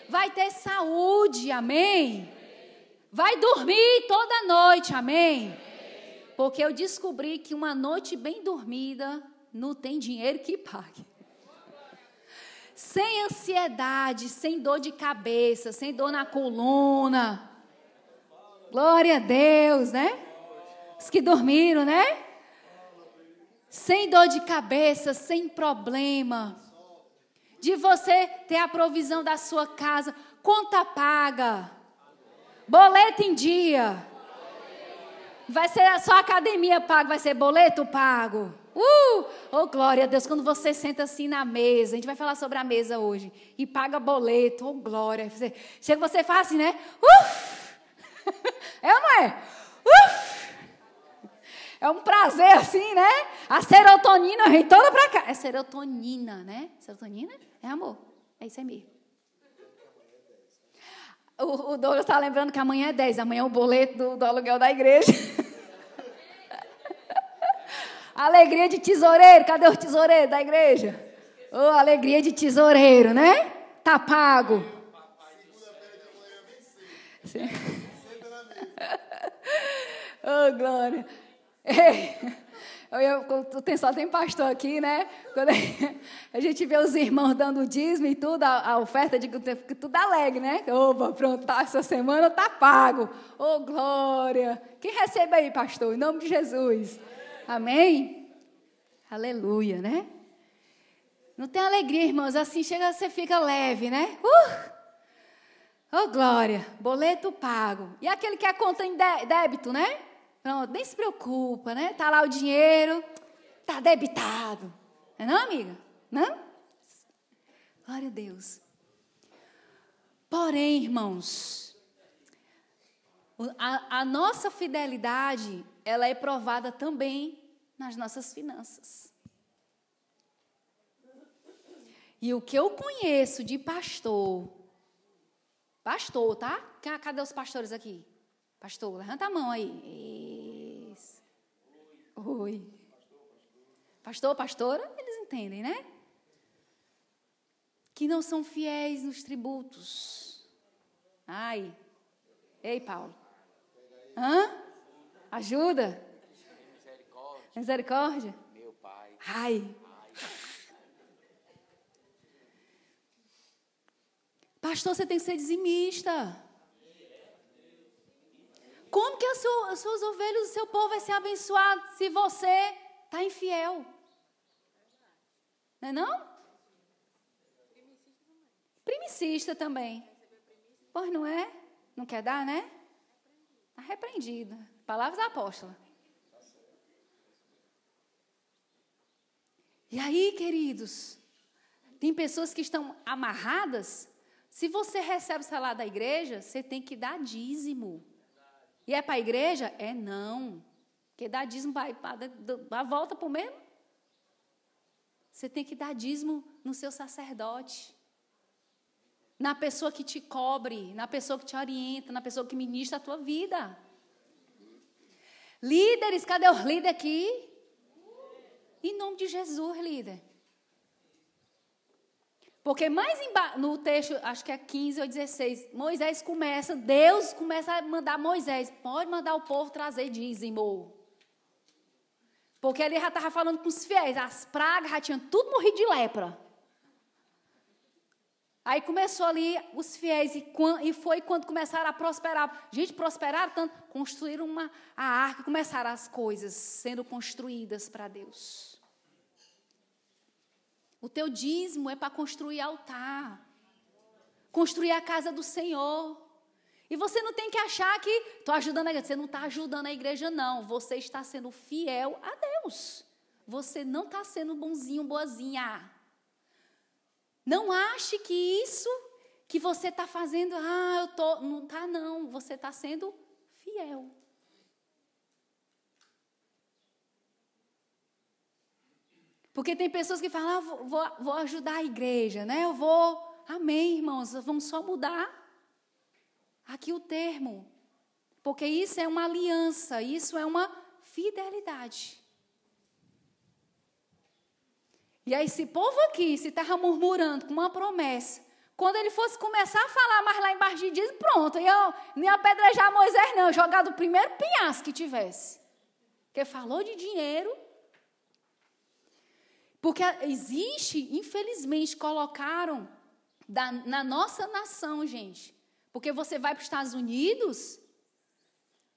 Vai ter saúde, amém. Vai dormir toda noite, amém. Porque eu descobri que uma noite bem dormida não tem dinheiro que pague. Sem ansiedade, sem dor de cabeça, sem dor na coluna. Glória a Deus, né? Os que dormiram, né? sem dor de cabeça, sem problema. De você ter a provisão da sua casa, conta paga, boleto em dia. Vai ser sua academia paga, vai ser boleto pago. Uh! Oh, glória a Deus, quando você senta assim na mesa, a gente vai falar sobre a mesa hoje, e paga boleto, oh, glória. Chega você fala assim, né? Uf! É ou não é? Uf! É um prazer assim, né? A serotonina vem toda para cá. É serotonina, né? Serotonina é amor. É isso aí mesmo. O, o Douglas está lembrando que amanhã é 10. Amanhã é o boleto do, do aluguel da igreja. alegria de tesoureiro. Cadê o tesoureiro da igreja? Oh, alegria de tesoureiro, né? Tá pago. oh, glória. Eu, eu, só tem pastor aqui, né? Quando a gente vê os irmãos dando dízimo e tudo, a, a oferta de tudo alegre, né? Opa, pronto, tá, essa semana tá pago. Ô, oh, glória! Quem recebe aí, pastor? Em nome de Jesus. Amém? Aleluia, né? Não tem alegria, irmãos. Assim chega, você fica leve, né? Uh! Oh, glória! Boleto pago. E aquele que é conta em débito, né? Pronto, nem se preocupa, né? Tá lá o dinheiro, tá debitado. Não é não, amiga? Não? Glória a Deus. Porém, irmãos, a, a nossa fidelidade, ela é provada também nas nossas finanças. E o que eu conheço de pastor, pastor, tá? Cadê os pastores aqui? Pastor, levanta a mão aí. Oi. Pastor, pastora, eles entendem, né? que não são fiéis nos tributos. Ai. Ei, Paulo. Hã? Ajuda. Misericórdia. Misericórdia. Meu pai. Ai. Pastor, você tem que ser dizimista. Como que as suas ovelhas, o seu povo vai ser abençoado se você está infiel? Não é não? Primicista também. Pois não é? Não quer dar, né? Está repreendido. Palavras da apóstola. E aí, queridos, tem pessoas que estão amarradas. Se você recebe o salário da igreja, você tem que dar dízimo. E é para a igreja? É não. Porque dar dízimo para volta para o mesmo. Você tem que dar dízimo no seu sacerdote na pessoa que te cobre, na pessoa que te orienta, na pessoa que ministra a tua vida. Líderes, cadê os líderes aqui? Em nome de Jesus, líder. Porque mais no texto, acho que é 15 ou 16, Moisés começa, Deus começa a mandar Moisés, pode mandar o povo trazer dízimo. Porque ele já estava falando com os fiéis, as pragas já tinham tudo morrido de lepra. Aí começou ali os fiéis, e, e foi quando começaram a prosperar. Gente, prosperaram tanto, construíram uma, a arca, começaram as coisas sendo construídas para Deus. O teu dízimo é para construir altar, construir a casa do Senhor. E você não tem que achar que estou ajudando a igreja. Você não está ajudando a igreja, não. Você está sendo fiel a Deus. Você não está sendo bonzinho, boazinha. Não ache que isso que você está fazendo, ah, eu tô, não está não, você está sendo fiel. Porque tem pessoas que falam, ah, vou, vou ajudar a igreja, né? Eu vou, amém, irmãos, vamos só mudar aqui o termo. Porque isso é uma aliança, isso é uma fidelidade. E aí, esse povo aqui, se estava murmurando com uma promessa, quando ele fosse começar a falar mais lá embaixo de diz, pronto, eu ia apedrejar Moisés, não, jogar do primeiro pinhaço que tivesse. Porque falou de dinheiro. Porque existe, infelizmente, colocaram da, na nossa nação, gente. Porque você vai para os Estados Unidos,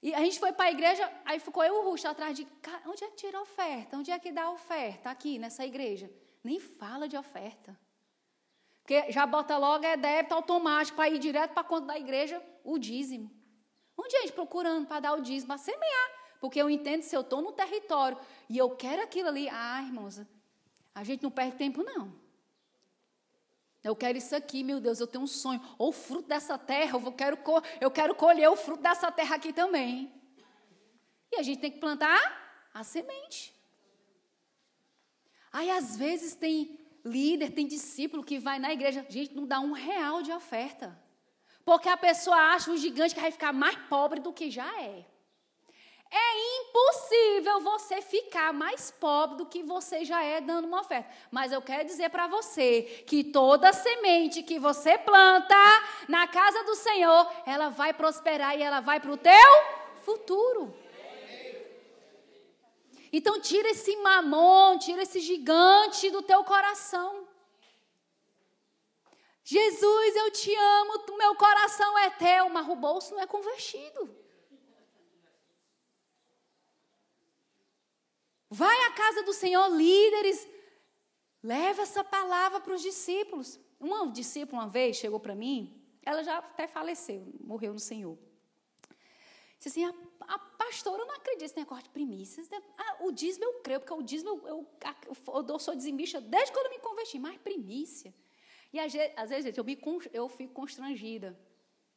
e a gente foi para a igreja, aí ficou eu e o Rusto atrás de, onde é que tira a oferta? Onde é que dá a oferta? Aqui, nessa igreja. Nem fala de oferta. Porque já bota logo, é débito automático para ir direto para a conta da igreja, o dízimo. Onde a gente procurando para dar o dízimo, para semear? Porque eu entendo se eu estou no território e eu quero aquilo ali. Ah, irmãos, a gente não perde tempo, não. Eu quero isso aqui, meu Deus, eu tenho um sonho. Ou o fruto dessa terra, eu quero, eu quero colher o fruto dessa terra aqui também. E a gente tem que plantar a semente. Aí, às vezes, tem líder, tem discípulo que vai na igreja, gente, não dá um real de oferta. Porque a pessoa acha um gigante que vai ficar mais pobre do que já é. É impossível você ficar mais pobre do que você já é dando uma oferta. Mas eu quero dizer para você que toda semente que você planta na casa do Senhor, ela vai prosperar e ela vai para o teu futuro. Então tira esse mamon, tira esse gigante do teu coração. Jesus, eu te amo, meu coração é teu, mas o bolso não é convertido. Vai à casa do Senhor, líderes, leva essa palavra para os discípulos. Uma discípula, uma vez, chegou para mim, ela já até faleceu, morreu no Senhor. Disse assim: a, a pastora, eu não acredito nesse negócio de primícias. Né? Ah, o dízimo eu creio, porque o dízimo eu, eu, eu, eu sou dizimista desde quando eu me converti, mas primícia. E às vezes, gente, eu, me, eu fico constrangida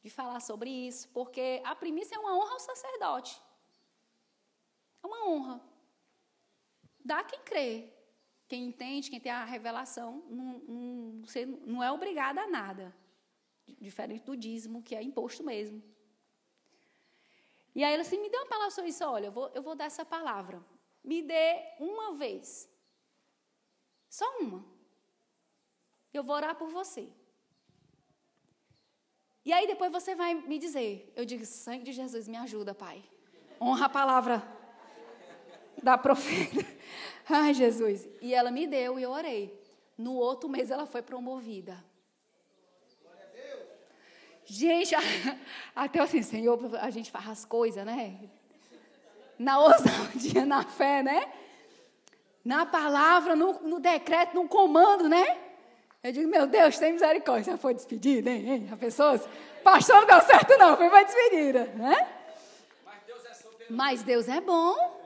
de falar sobre isso, porque a primícia é uma honra ao sacerdote. É uma honra. Dá quem crê. Quem entende, quem tem a revelação, não, não, você não é obrigado a nada. Diferente do dízimo, que é imposto mesmo. E aí ela assim, me deu uma palavra sobre isso. Olha, eu vou, eu vou dar essa palavra. Me dê uma vez. Só uma. Eu vou orar por você. E aí depois você vai me dizer. Eu digo, sangue de Jesus, me ajuda, Pai. Honra a palavra da profeta. Ai, Jesus. E ela me deu e eu orei. No outro mês ela foi promovida. Gente, até assim, Senhor, a gente faz as coisas, né? Na ousadia, na fé, né? Na palavra, no, no decreto, no comando, né? Eu digo, meu Deus, tem misericórdia. Já foi despedida, hein? hein? A pessoa, pastor, não deu certo não, foi uma despedida, né? Mas Deus é, Mas Deus é bom.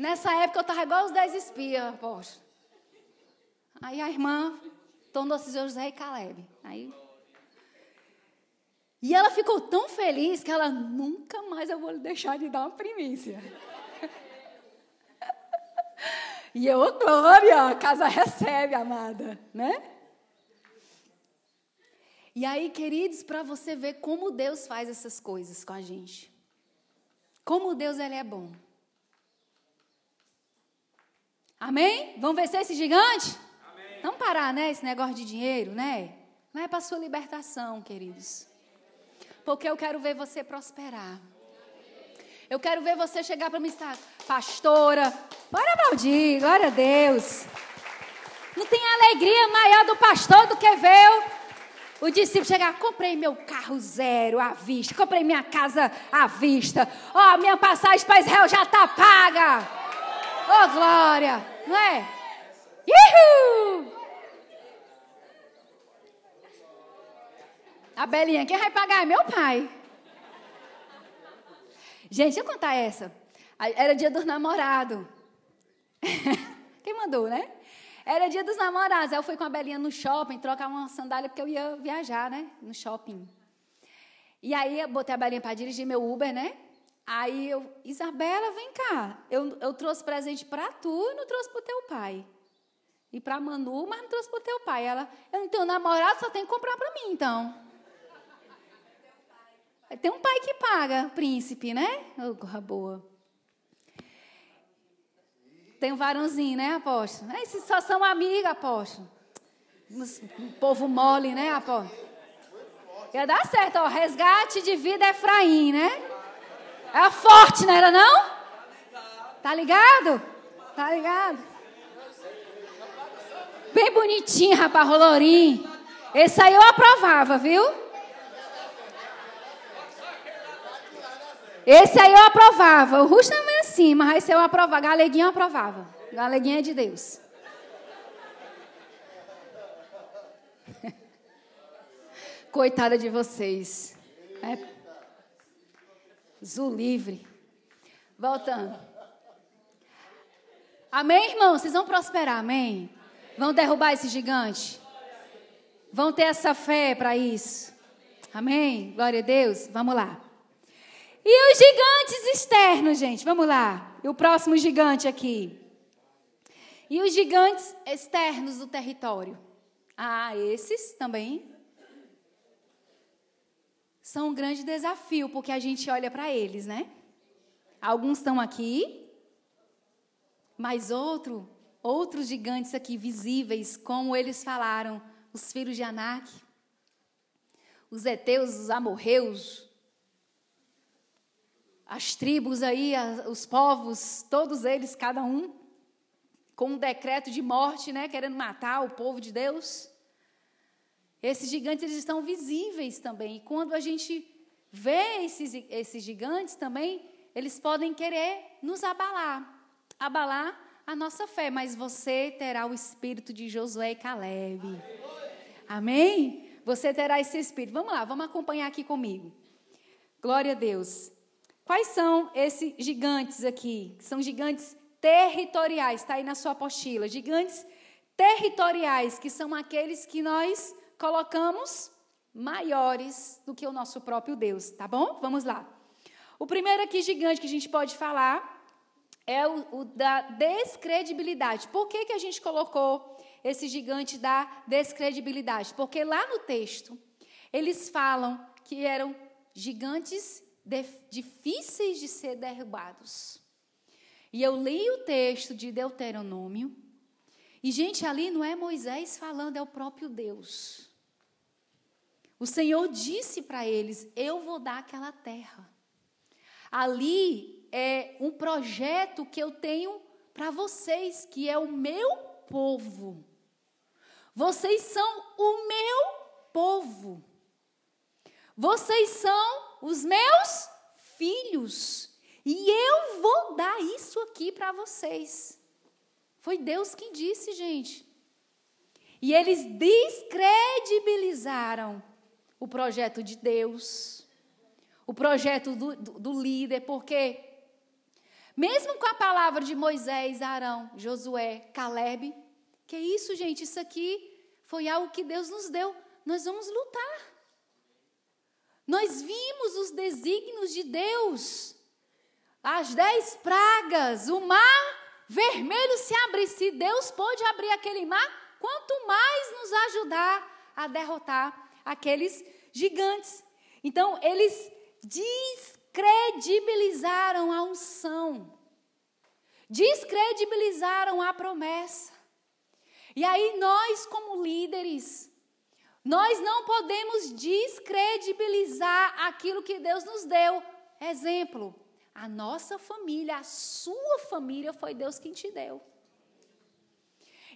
Nessa época eu estava igual os dez espias, poxa. Aí a irmã tornou-se José e Caleb. Aí... E ela ficou tão feliz que ela nunca mais eu vou deixar de dar uma primícia. e eu, glória, a casa recebe, amada, né? E aí, queridos, para você ver como Deus faz essas coisas com a gente. Como Deus ele é bom. Amém? Vamos vencer esse gigante? Amém. Vamos parar, né? Esse negócio de dinheiro, né? Vai para a sua libertação, queridos. Porque eu quero ver você prosperar. Eu quero ver você chegar para mim e estar, pastora. Bora aplaudir, glória a Deus. Não tem alegria maior do pastor do que ver o discípulo chegar, comprei meu carro zero à vista, comprei minha casa à vista, ó, oh, minha passagem para Israel já está paga. Oh, glória! Não é? Uhul! A Belinha, quem vai pagar? É meu pai. Gente, deixa eu contar essa. Era dia dos namorados. quem mandou, né? Era dia dos namorados. Aí eu fui com a Belinha no shopping trocar uma sandália porque eu ia viajar, né? No shopping. E aí eu botei a Belinha para dirigir meu Uber, né? Aí eu, Isabela, vem cá. Eu, eu trouxe presente para tu e não trouxe para teu pai. E para Manu, mas não trouxe para teu pai. Ela, eu não tenho namorado, só tem que comprar para mim, então. Tem um pai que paga, príncipe, né? Oh, boa. Tem um varãozinho, né, apóstolo? Esses só são amigos, apóstolo. Um povo mole, né, apóstolo? Ia dar certo, ó. Resgate de vida Efraim, né? É forte, não era não? Tá ligado? Tá ligado? Bem bonitinho, rapaz, rolorim. Esse aí eu aprovava, viu? Esse aí eu aprovava. O Russo não é assim, mas esse eu aprovava. Galeguinha eu aprovava. Galeguinha é de Deus. Coitada de vocês. É Zu livre. Voltando. Amém, irmão? Vocês vão prosperar, amém? Vão derrubar esse gigante? Vão ter essa fé para isso? Amém? Glória a Deus. Vamos lá. E os gigantes externos, gente? Vamos lá. E o próximo gigante aqui. E os gigantes externos do território? Ah, esses também são um grande desafio, porque a gente olha para eles, né? Alguns estão aqui, mas outro, outros gigantes aqui visíveis, como eles falaram, os filhos de Anak, os heteus, os amorreus, as tribos aí, os povos, todos eles, cada um, com um decreto de morte, né, querendo matar o povo de Deus. Esses gigantes eles estão visíveis também. E quando a gente vê esses, esses gigantes também, eles podem querer nos abalar abalar a nossa fé. Mas você terá o espírito de Josué e Caleb. Amém? Você terá esse espírito. Vamos lá, vamos acompanhar aqui comigo. Glória a Deus. Quais são esses gigantes aqui? São gigantes territoriais, está aí na sua apostila. Gigantes territoriais, que são aqueles que nós colocamos maiores do que o nosso próprio Deus, tá bom? Vamos lá. O primeiro aqui gigante que a gente pode falar é o, o da descredibilidade. Por que, que a gente colocou esse gigante da descredibilidade? Porque lá no texto eles falam que eram gigantes de, difíceis de ser derrubados. E eu li o texto de Deuteronômio E, gente, ali não é Moisés falando, é o próprio Deus. O Senhor disse para eles: Eu vou dar aquela terra. Ali é um projeto que eu tenho para vocês, que é o meu povo. Vocês são o meu povo. Vocês são os meus filhos. E eu vou dar isso aqui para vocês. Foi Deus quem disse, gente. E eles descredibilizaram o projeto de Deus, o projeto do, do, do líder, porque mesmo com a palavra de Moisés, Arão, Josué, Caleb, que é isso, gente? Isso aqui foi algo que Deus nos deu. Nós vamos lutar. Nós vimos os desígnios de Deus. As dez pragas, o mar vermelho se abre. Se Deus pôde abrir aquele mar, quanto mais nos ajudar a derrotar aqueles gigantes. Então, eles descredibilizaram a unção, descredibilizaram a promessa. E aí, nós, como líderes, nós não podemos descredibilizar aquilo que Deus nos deu. Exemplo, a nossa família, a sua família foi Deus quem te deu.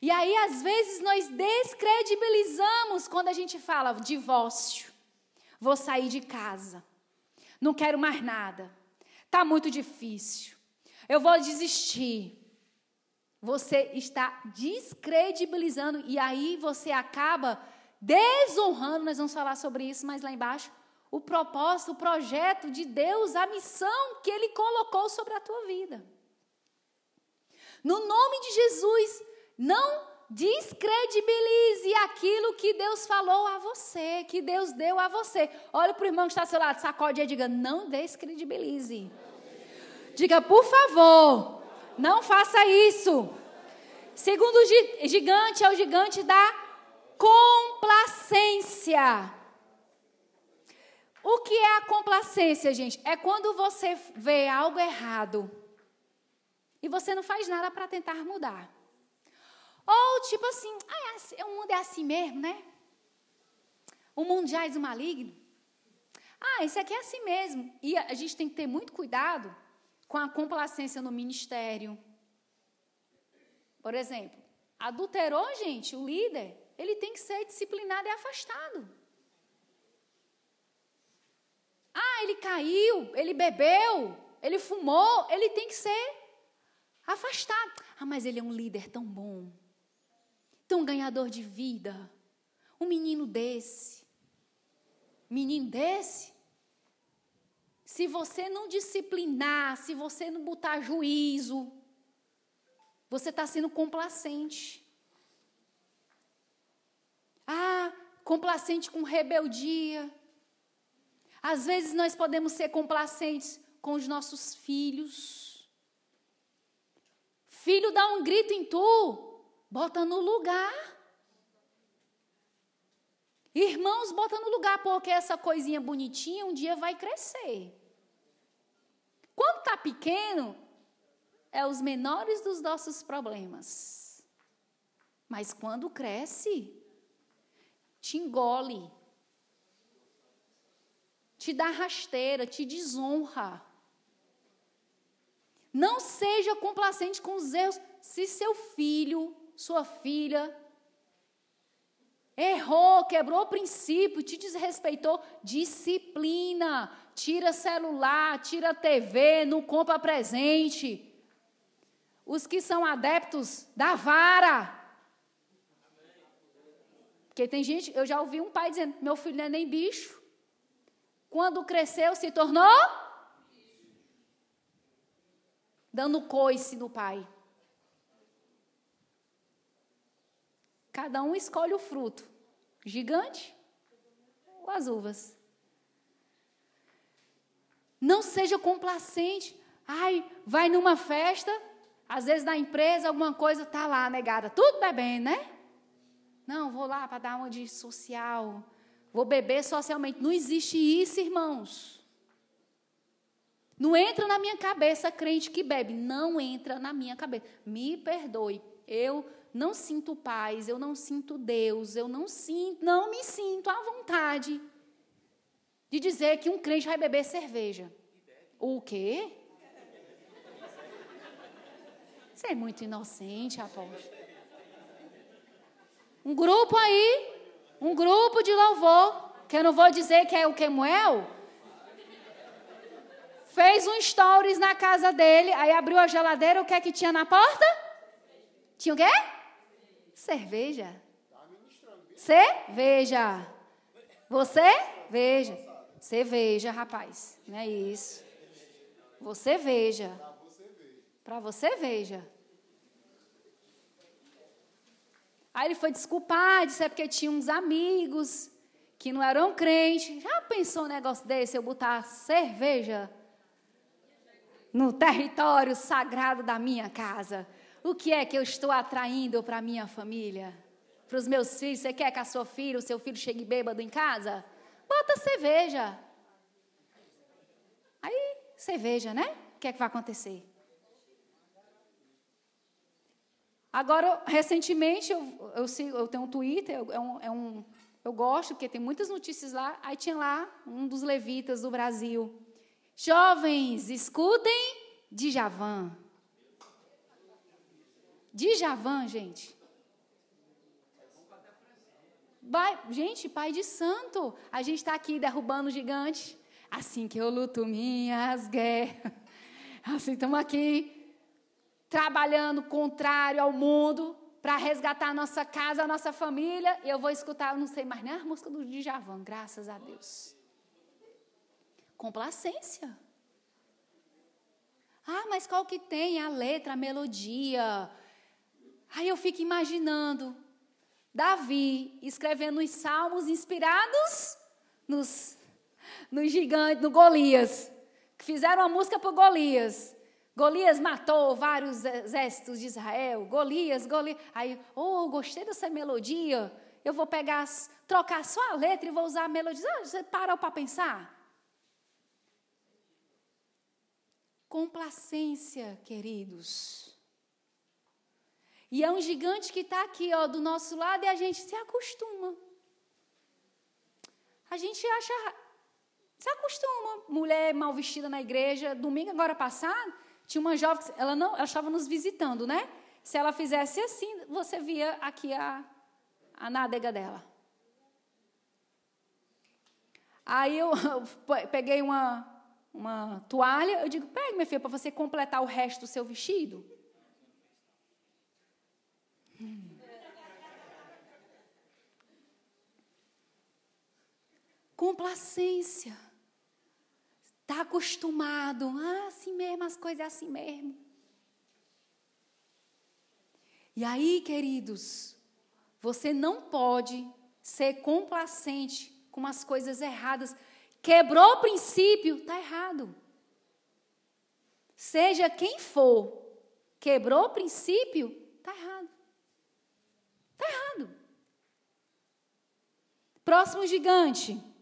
E aí, às vezes, nós descredibilizamos quando a gente fala divórcio. Vou sair de casa. Não quero mais nada. Está muito difícil. Eu vou desistir. Você está descredibilizando e aí você acaba desonrando. Nós vamos falar sobre isso mais lá embaixo o propósito, o projeto de Deus, a missão que Ele colocou sobre a tua vida. No nome de Jesus, não descredibilize aquilo que Deus falou a você, que Deus deu a você. Olha para o irmão que está ao seu lado, sacode e diga: não descredibilize. Diga, por favor, não faça isso. Segundo gigante, é o gigante da complacência. O que é a complacência, gente? É quando você vê algo errado e você não faz nada para tentar mudar. Ou tipo assim, ah, é o mundo é assim mesmo, né? O mundo já é maligno. Ah, isso aqui é assim mesmo. E a gente tem que ter muito cuidado com a complacência no ministério. Por exemplo, adulterou, gente, o líder, ele tem que ser disciplinado e afastado. Ah, ele caiu, ele bebeu, ele fumou, ele tem que ser afastado. Ah, mas ele é um líder tão bom, tão ganhador de vida. Um menino desse, menino desse, se você não disciplinar, se você não botar juízo, você está sendo complacente. Ah, complacente com rebeldia. Às vezes nós podemos ser complacentes com os nossos filhos. Filho dá um grito em tu, bota no lugar. Irmãos, bota no lugar, porque essa coisinha bonitinha um dia vai crescer. Quando está pequeno, é os menores dos nossos problemas. Mas quando cresce, te engole te dá rasteira, te desonra. Não seja complacente com os erros. Se seu filho, sua filha, errou, quebrou o princípio, te desrespeitou, disciplina. Tira celular, tira TV, não compra presente. Os que são adeptos da vara. Porque tem gente, eu já ouvi um pai dizendo: meu filho não é nem bicho. Quando cresceu, se tornou dando coice no pai. Cada um escolhe o fruto: gigante ou as uvas. Não seja complacente. Ai, vai numa festa, às vezes na empresa, alguma coisa tá lá negada, tudo bebendo, né? Não, vou lá para dar uma de social. Vou beber socialmente. Não existe isso, irmãos. Não entra na minha cabeça crente que bebe. Não entra na minha cabeça. Me perdoe. Eu não sinto paz, eu não sinto Deus, eu não sinto, não me sinto à vontade de dizer que um crente vai beber cerveja. O quê? Você é muito inocente, apóstolo. Um grupo aí, um grupo de louvor, que eu não vou dizer que é o Kemuel, fez um stories na casa dele, aí abriu a geladeira, o que é que tinha na porta? Tinha o quê? Cerveja. Cerveja. Você? Veja. Você veja, rapaz. Não é isso. Você veja. Para você veja. Aí ele foi desculpar, disse é porque tinha uns amigos que não eram crentes. Já pensou um negócio desse, eu botar cerveja no território sagrado da minha casa? O que é que eu estou atraindo para a minha família? Para os meus filhos? Você quer que a sua filha, o seu filho chegue bêbado em casa? Bota cerveja. Aí, cerveja, né? O que é que vai acontecer? Agora, recentemente, eu, eu, eu tenho um Twitter, é um, é um, eu gosto, porque tem muitas notícias lá. Aí tinha lá um dos levitas do Brasil. Jovens, escutem Djavan. Djavan, gente. Vai, gente, pai de santo. A gente está aqui derrubando o gigante. Assim que eu luto minhas guerras. Assim, estamos aqui trabalhando contrário ao mundo para resgatar a nossa casa, a nossa família. E eu vou escutar, eu não sei mais nem a música do Djavan, graças a Deus. Complacência. Ah, mas qual que tem a letra, a melodia? Aí eu fico imaginando Davi escrevendo os salmos inspirados nos, nos gigantes, no Golias, que fizeram a música para Golias. Golias matou vários exércitos de Israel. Golias, Golias. Aí, oh, gostei dessa melodia. Eu vou pegar, trocar só a letra e vou usar a melodia. Ah, você parou para pensar? Complacência, queridos. E é um gigante que está aqui, ó, do nosso lado, e a gente se acostuma. A gente acha. Se acostuma. Mulher mal vestida na igreja. Domingo agora passado, tinha uma jovem, ela não, ela estava nos visitando, né? Se ela fizesse assim, você via aqui a, a nádega dela. Aí eu peguei uma, uma toalha, eu digo, pegue, minha filha, para você completar o resto do seu vestido. Complacência. Está acostumado. Ah, assim mesmo, as coisas é assim mesmo. E aí, queridos, você não pode ser complacente com as coisas erradas. Quebrou o princípio, está errado. Seja quem for, quebrou o princípio, está errado. Está errado. Próximo gigante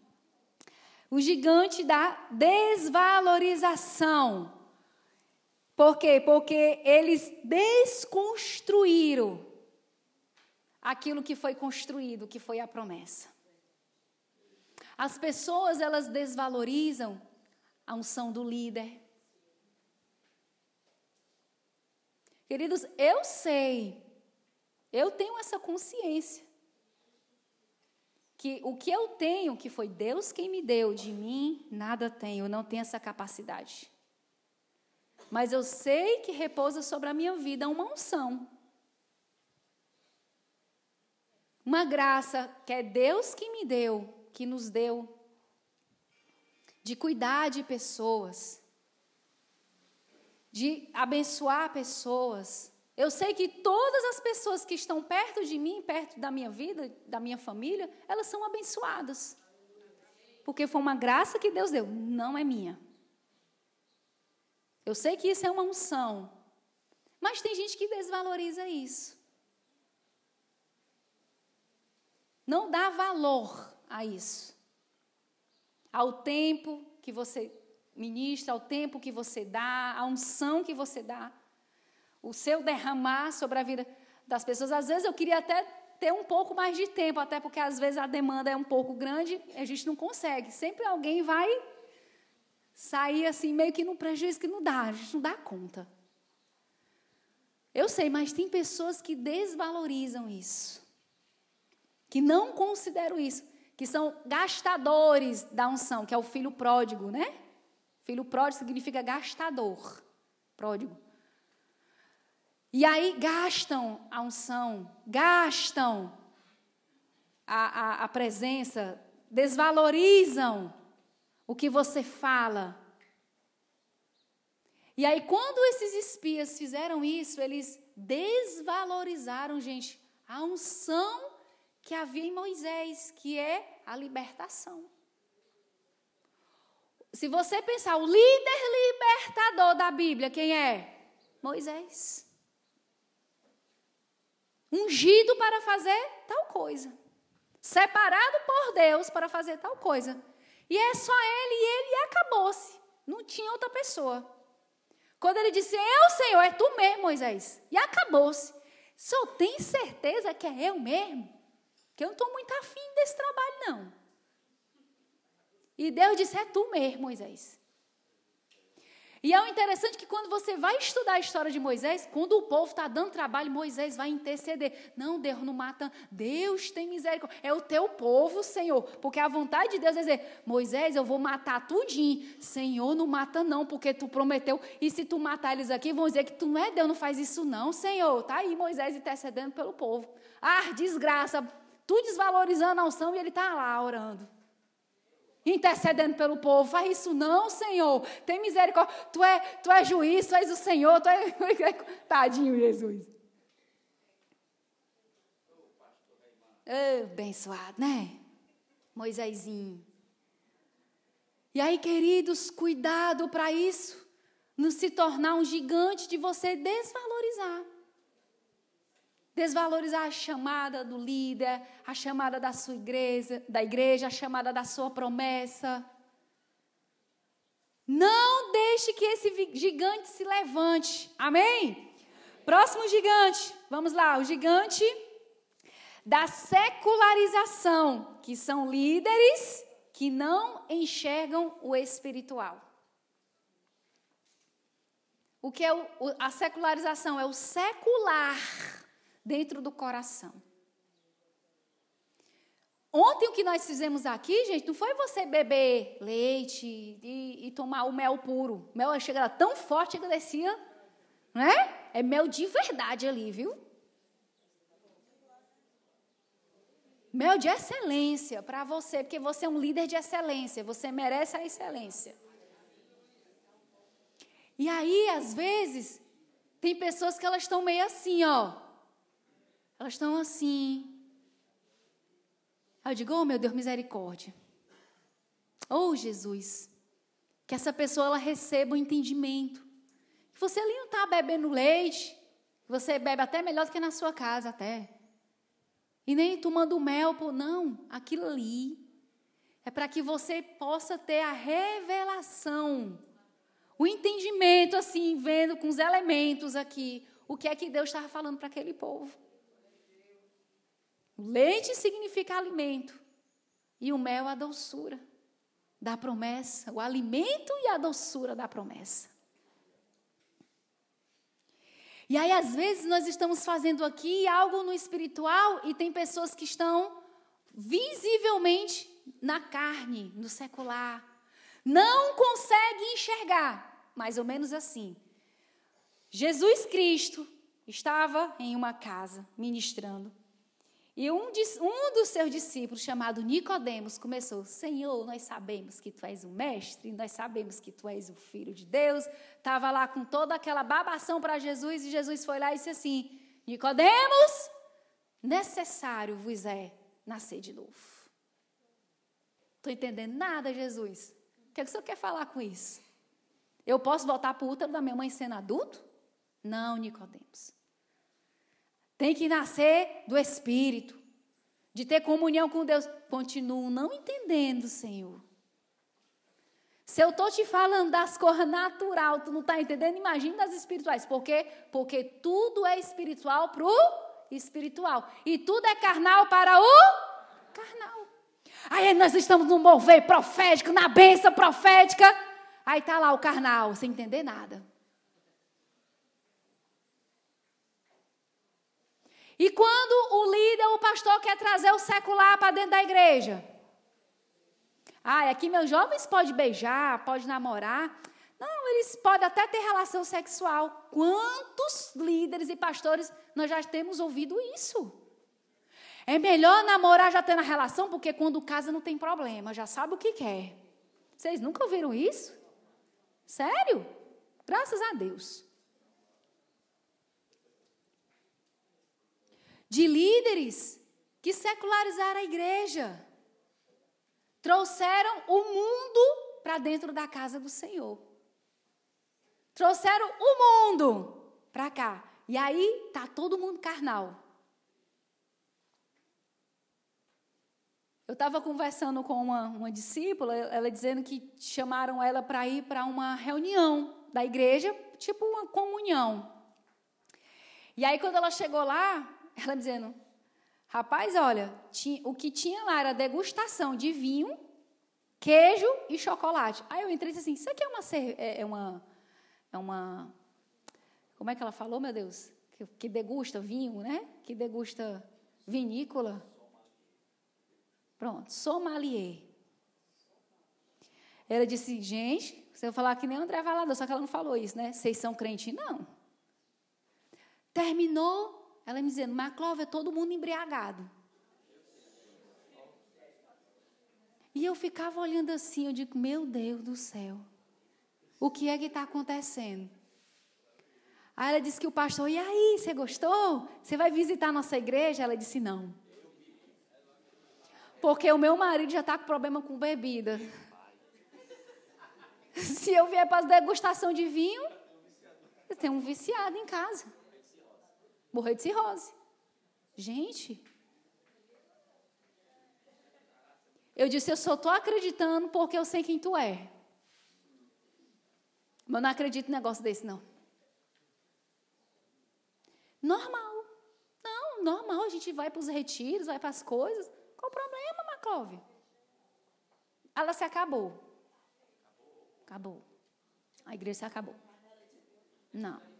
o gigante da desvalorização. Por quê? Porque eles desconstruíram aquilo que foi construído, que foi a promessa. As pessoas, elas desvalorizam a unção do líder. Queridos, eu sei, eu tenho essa consciência que o que eu tenho, que foi Deus quem me deu, de mim nada tenho, não tenho essa capacidade. Mas eu sei que repousa sobre a minha vida uma unção. Uma graça que é Deus que me deu, que nos deu, de cuidar de pessoas, de abençoar pessoas, eu sei que todas as pessoas que estão perto de mim, perto da minha vida, da minha família, elas são abençoadas. Porque foi uma graça que Deus deu, não é minha. Eu sei que isso é uma unção. Mas tem gente que desvaloriza isso. Não dá valor a isso. Ao tempo que você ministra, ao tempo que você dá, a unção que você dá, o seu derramar sobre a vida das pessoas. Às vezes eu queria até ter um pouco mais de tempo, até porque às vezes a demanda é um pouco grande, a gente não consegue. Sempre alguém vai sair assim, meio que no prejuízo que não dá, a gente não dá conta. Eu sei, mas tem pessoas que desvalorizam isso, que não consideram isso, que são gastadores da unção, que é o filho pródigo, né? Filho pródigo significa gastador, pródigo. E aí gastam a unção, gastam a, a, a presença, desvalorizam o que você fala. E aí, quando esses espias fizeram isso, eles desvalorizaram, gente, a unção que havia em Moisés, que é a libertação. Se você pensar, o líder libertador da Bíblia, quem é? Moisés. Ungido para fazer tal coisa. Separado por Deus para fazer tal coisa. E é só ele e ele acabou-se. Não tinha outra pessoa. Quando ele disse, eu, Senhor, é tu mesmo, Moisés. E acabou-se. Só tem certeza que é eu mesmo? Que eu não estou muito afim desse trabalho, não. E Deus disse: É tu mesmo, Moisés. E é o interessante que quando você vai estudar a história de Moisés, quando o povo está dando trabalho, Moisés vai interceder. Não, Deus não mata. Deus tem misericórdia. É o teu povo, Senhor. Porque a vontade de Deus é dizer, Moisés, eu vou matar tudinho. Senhor, não mata não, porque tu prometeu. E se tu matar eles aqui, vão dizer que tu não é Deus, não faz isso não, Senhor. Tá aí Moisés intercedendo pelo povo. Ah, desgraça. Tu desvalorizando a unção e ele está lá orando intercedendo pelo povo. Faz isso não, Senhor. Tem misericórdia. Tu é, tu é juiz, tu és o Senhor. Tu é... Tadinho, Jesus. Oh, abençoado, né? Moisésinho. E aí, queridos, cuidado para isso. Não se tornar um gigante de você desvalorizar. Desvalorizar a chamada do líder, a chamada da sua igreja, da igreja, a chamada da sua promessa. Não deixe que esse gigante se levante. Amém? Próximo gigante. Vamos lá, o gigante da secularização, que são líderes que não enxergam o espiritual. O que é o, a secularização? É o secular dentro do coração. Ontem o que nós fizemos aqui, gente, não foi você beber leite e, e tomar o mel puro. O mel chega tão forte que descia, né? É mel de verdade ali, viu? Mel de excelência para você, porque você é um líder de excelência, você merece a excelência. E aí, às vezes, tem pessoas que elas estão meio assim, ó. Elas estão assim. Aí eu digo, oh meu Deus, misericórdia. Oh Jesus, que essa pessoa ela receba o um entendimento. Que você ali não está bebendo leite, você bebe até melhor do que na sua casa até. E nem tomando mel, pô, não, aquilo ali é para que você possa ter a revelação, o entendimento assim, vendo com os elementos aqui, o que é que Deus estava falando para aquele povo. O leite significa alimento e o mel a doçura da promessa, o alimento e a doçura da promessa. E aí, às vezes, nós estamos fazendo aqui algo no espiritual e tem pessoas que estão visivelmente na carne, no secular. Não conseguem enxergar, mais ou menos assim. Jesus Cristo estava em uma casa ministrando. E um, um dos seus discípulos, chamado Nicodemos, começou: Senhor, nós sabemos que tu és o mestre, nós sabemos que tu és o filho de Deus. Estava lá com toda aquela babação para Jesus, e Jesus foi lá e disse assim: Nicodemos, necessário vos é nascer de novo. Estou entendendo nada, Jesus. O que, é que o senhor quer falar com isso? Eu posso voltar para o útero da minha mãe sendo adulto? Não, Nicodemos. Tem que nascer do Espírito, de ter comunhão com Deus. Continuo não entendendo, Senhor. Se eu estou te falando das coisas natural, tu não está entendendo? Imagina das espirituais. Por quê? Porque tudo é espiritual para o espiritual. E tudo é carnal para o carnal. Aí nós estamos no mover profético, na benção profética. Aí está lá o carnal, sem entender nada. E quando o líder, o pastor quer trazer o secular para dentro da igreja? Ah, aqui meus jovens podem beijar, podem namorar. Não, eles podem até ter relação sexual. Quantos líderes e pastores nós já temos ouvido isso? É melhor namorar já tendo a relação, porque quando casa não tem problema, já sabe o que quer. Vocês nunca ouviram isso? Sério? Graças a Deus. De líderes que secularizaram a igreja. Trouxeram o mundo para dentro da casa do Senhor. Trouxeram o mundo para cá. E aí tá todo mundo carnal. Eu estava conversando com uma, uma discípula, ela dizendo que chamaram ela para ir para uma reunião da igreja, tipo uma comunhão. E aí, quando ela chegou lá, ela dizendo: Rapaz, olha, o que tinha lá era degustação de vinho, queijo e chocolate. Aí eu entrei e disse assim: Isso aqui é uma, é, é uma, é uma. Como é que ela falou, meu Deus? Que, que degusta vinho, né? Que degusta vinícola. Pronto, sommelier. Ela disse: Gente, você vai falar que nem André Valador, só que ela não falou isso, né? Vocês são crentes? Não. Terminou ela me dizendo, Maclova, é todo mundo embriagado. E eu ficava olhando assim, eu digo, meu Deus do céu, o que é que está acontecendo? Aí ela disse que o pastor, e aí, você gostou? Você vai visitar a nossa igreja? Ela disse, não. Porque o meu marido já está com problema com bebida. Se eu vier para a degustação de vinho, eu tenho um viciado em casa morrer de cirrose. Gente. Eu disse, eu só estou acreditando porque eu sei quem tu é. Mas eu não acredito em negócio desse, não. Normal. Não, normal. A gente vai para os retiros, vai para as coisas. Qual o problema, Maclove? Ela se acabou. Acabou. A igreja se acabou. Não.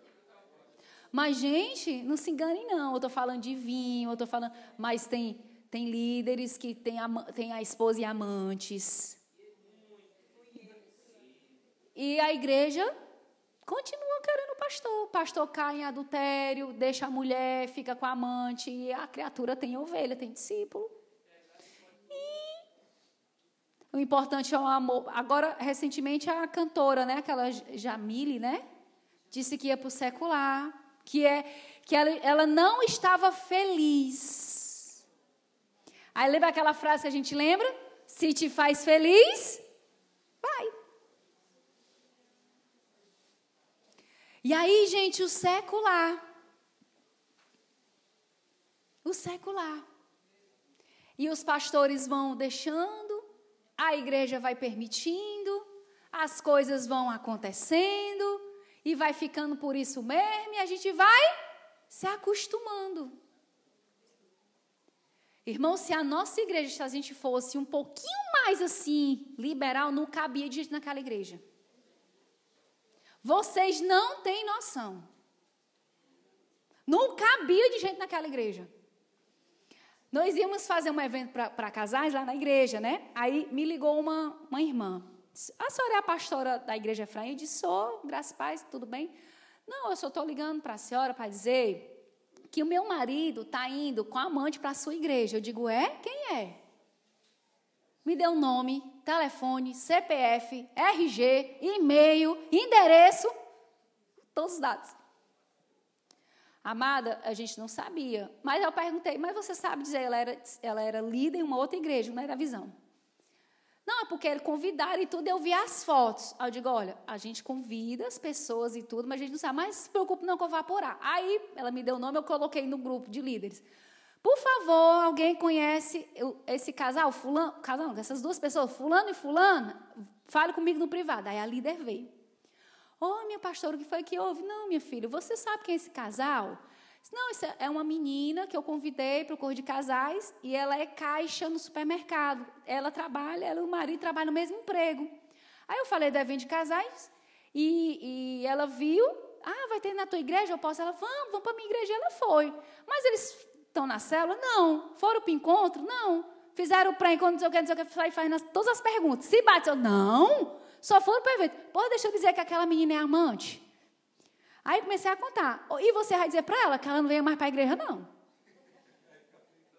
Mas, gente, não se enganem, não. Eu estou falando de vinho, eu estou falando. Mas tem, tem líderes que têm a, tem a esposa e amantes. E a igreja continua querendo pastor. O pastor cai em adultério, deixa a mulher, fica com a amante, e a criatura tem ovelha, tem discípulo. E o importante é o amor. Agora, recentemente, a cantora, né, aquela Jamile, né, disse que ia para o secular que é que ela, ela não estava feliz. Aí lembra aquela frase que a gente lembra? Se te faz feliz, vai. E aí, gente, o secular. O secular. E os pastores vão deixando, a igreja vai permitindo, as coisas vão acontecendo e vai ficando por isso mesmo, e a gente vai se acostumando. Irmão, se a nossa igreja, se a gente fosse um pouquinho mais assim, liberal, não cabia de gente naquela igreja. Vocês não têm noção. Não cabia de gente naquela igreja. Nós íamos fazer um evento para casais lá na igreja, né? Aí me ligou uma, uma irmã. A senhora é a pastora da igreja Efraim? Eu disse, sou, graças a paz, tudo bem? Não, eu só estou ligando para a senhora para dizer que o meu marido está indo com a amante para a sua igreja. Eu digo, é? Quem é? Me deu nome, telefone, CPF, RG, e-mail, endereço, todos os dados. Amada, a gente não sabia. Mas eu perguntei, mas você sabe dizer, ela era, ela era líder em uma outra igreja, não era visão. Não, é porque ele convidaram e tudo, eu vi as fotos. Aí eu digo, olha, a gente convida as pessoas e tudo, mas a gente não sabe, mas se preocupe não que eu vou apurar. Aí ela me deu o nome, eu coloquei no grupo de líderes. Por favor, alguém conhece esse casal, fulano, casal, essas duas pessoas, fulano e fulana? Fale comigo no privado. Aí a líder veio. Ô, oh, minha pastora, o que foi que houve? Não, minha filha, você sabe quem é esse casal? Não, isso é uma menina que eu convidei para o cor de casais e ela é caixa no supermercado. Ela trabalha, ela e o marido trabalham no mesmo emprego. Aí eu falei do evento de casais e, e ela viu, ah, vai ter na tua igreja? Eu posso? Ela, vamos, vamos para minha igreja. Ela foi. Mas eles estão na célula? Não. Foram para o encontro? Não. Fizeram o pré-encontro, não sei o que, não sei o que, sai fazendo todas as perguntas. Se bateu? Não. Só foram para o evento. Pô, deixa eu dizer que aquela menina é amante. Aí comecei a contar. E você vai dizer para ela que ela não venha mais para a igreja, não.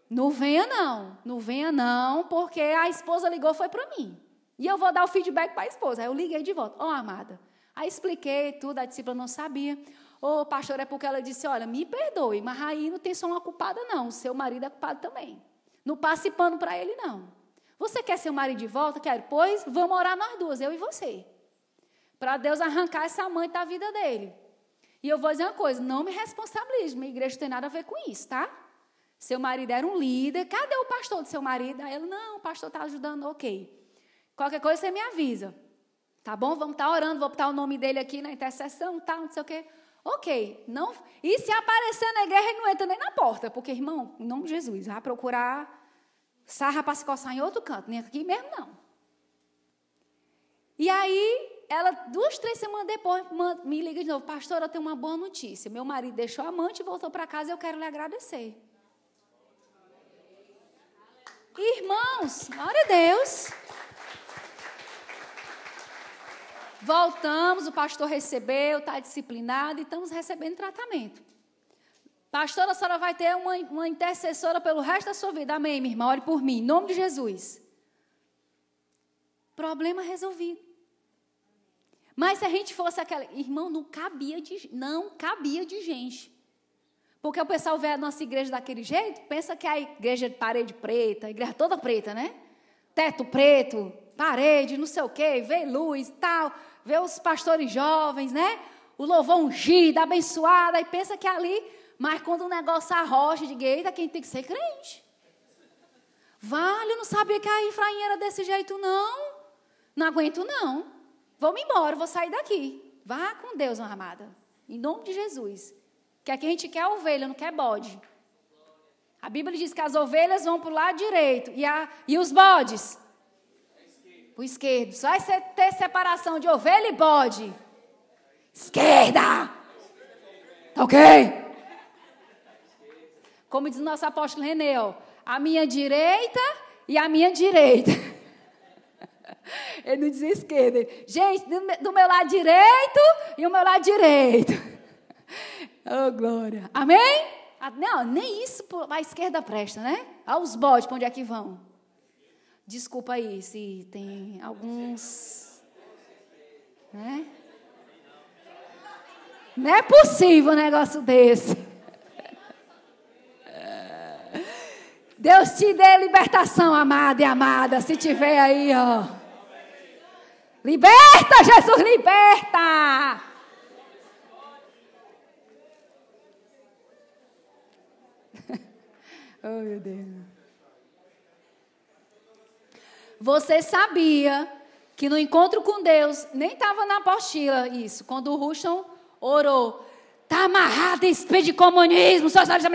Não venha, não. Não venha, não, porque a esposa ligou, foi para mim. E eu vou dar o feedback para a esposa. Aí eu liguei de volta. Ó, oh, amada. Aí expliquei tudo, a discípula não sabia. Ô, oh, pastor, é porque ela disse: olha, me perdoe, mas aí não tem só uma culpada, não. Seu marido é culpado também. Não passe pano para ele, não. Você quer seu marido de volta? Quero. Pois vamos orar nós duas, eu e você. Para Deus arrancar essa mãe da vida dele. E eu vou dizer uma coisa: não me responsabilize, minha igreja não tem nada a ver com isso, tá? Seu marido era um líder, cadê o pastor do seu marido? Aí ele, não, o pastor está ajudando, ok. Qualquer coisa você me avisa. Tá bom? Vamos estar tá orando, vou botar o nome dele aqui na intercessão, tal, não sei o quê. Ok. Não, e se aparecer na igreja, ele não entra nem na porta, porque, irmão, em nome de Jesus, vai procurar sarra para se coçar em outro canto, nem aqui mesmo não. E aí, ela, duas, três semanas depois, me liga de novo, pastor, eu tenho uma boa notícia. Meu marido deixou a amante e voltou para casa eu quero lhe agradecer. Irmãos, glória a Deus. Voltamos, o pastor recebeu, está disciplinado e estamos recebendo tratamento. Pastora, a senhora vai ter uma, uma intercessora pelo resto da sua vida. Amém, minha irmã. Ore por mim, em nome de Jesus. Problema resolvido. Mas se a gente fosse aquela. Irmão, não cabia de, não cabia de gente. Porque o pessoal vê a nossa igreja daquele jeito, pensa que a igreja de parede preta, a igreja toda preta, né? Teto preto, parede, não sei o quê, vê luz e tal, vê os pastores jovens, né? O louvor ungido, abençoado, aí pensa que ali, mas quando o negócio arrocha de eita, quem tem que ser crente. Vale, eu não sabia que a Efraim era desse jeito, não. Não aguento, não. Vou-me embora, vou sair daqui. Vá com Deus, minha amada. Em nome de Jesus. Que aqui a gente quer ovelha, não quer bode. A Bíblia diz que as ovelhas vão para o lado direito e, a, e os bodes para o esquerdo. Só vai ter separação de ovelha e bode. Esquerda! Ok? Como diz o nosso apóstolo René, ó, a minha direita e a minha direita. Ele não diz esquerda. Gente, do meu lado direito e o meu lado direito. Oh, glória. Amém? Ah, não, nem isso a esquerda presta, né? Olha os bodes, para onde é que vão? Desculpa aí se tem alguns. Né? Não é possível um negócio desse. Deus te dê libertação, amada e amada, se tiver aí, ó. Liberta, Jesus, liberta! oh, meu Deus. Você sabia que no encontro com Deus, nem estava na apostila isso, quando o Rushon orou, está amarrado esse espírito de comunismo, socialismo,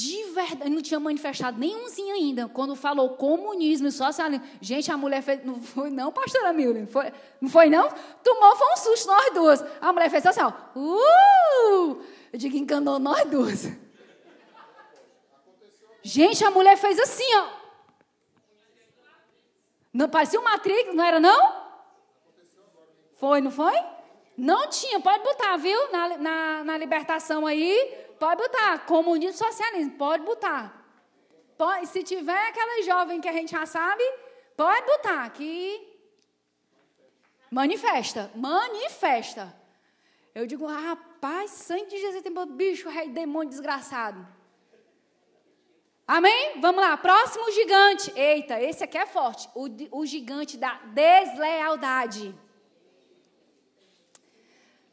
de verdade, não tinha manifestado nenhumzinho ainda, quando falou comunismo e socialismo. Gente, a mulher fez, não foi não, pastora Miller, foi, não foi não? Tomou, foi um susto nós duas. A mulher fez assim, ó, uh! Eu digo, enganou nós duas. Gente, a mulher fez assim, ó. Não parecia um Matrix, não era não? Foi, não foi? Não tinha, pode botar, viu? Na, na, na libertação aí, pode botar. Comunismo socialismo, pode botar. Pode, se tiver aquela jovem que a gente já sabe, pode botar que manifesta, manifesta. Eu digo, rapaz, sangue de Jesus tem bicho, rei demônio desgraçado. Amém? Vamos lá. Próximo gigante. Eita, esse aqui é forte. O, o gigante da deslealdade.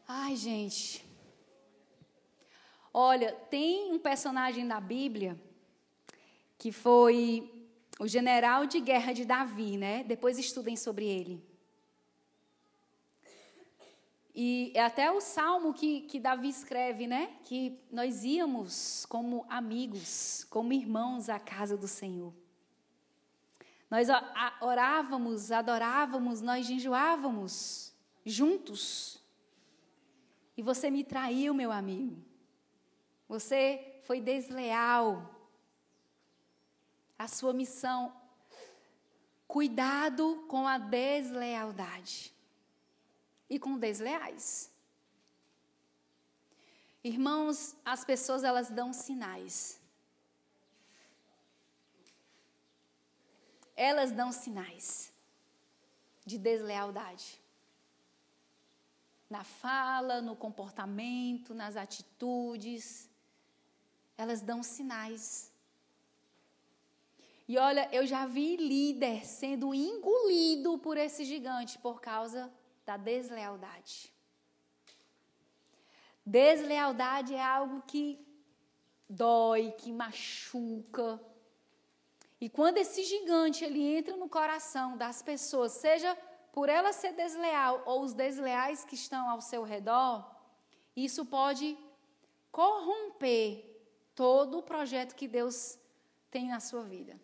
Ai, gente. Olha, tem um personagem na Bíblia que foi o general de guerra de Davi, né? Depois estudem sobre ele. E é até o salmo que, que Davi escreve, né? Que nós íamos como amigos, como irmãos à casa do Senhor. Nós orávamos, adorávamos, nós jejuávamos juntos. E você me traiu, meu amigo. Você foi desleal. A sua missão, cuidado com a deslealdade e com desleais. Irmãos, as pessoas elas dão sinais. Elas dão sinais de deslealdade. Na fala, no comportamento, nas atitudes, elas dão sinais. E olha, eu já vi líder sendo engolido por esse gigante por causa da deslealdade. Deslealdade é algo que dói, que machuca. E quando esse gigante ele entra no coração das pessoas, seja por ela ser desleal ou os desleais que estão ao seu redor, isso pode corromper todo o projeto que Deus tem na sua vida.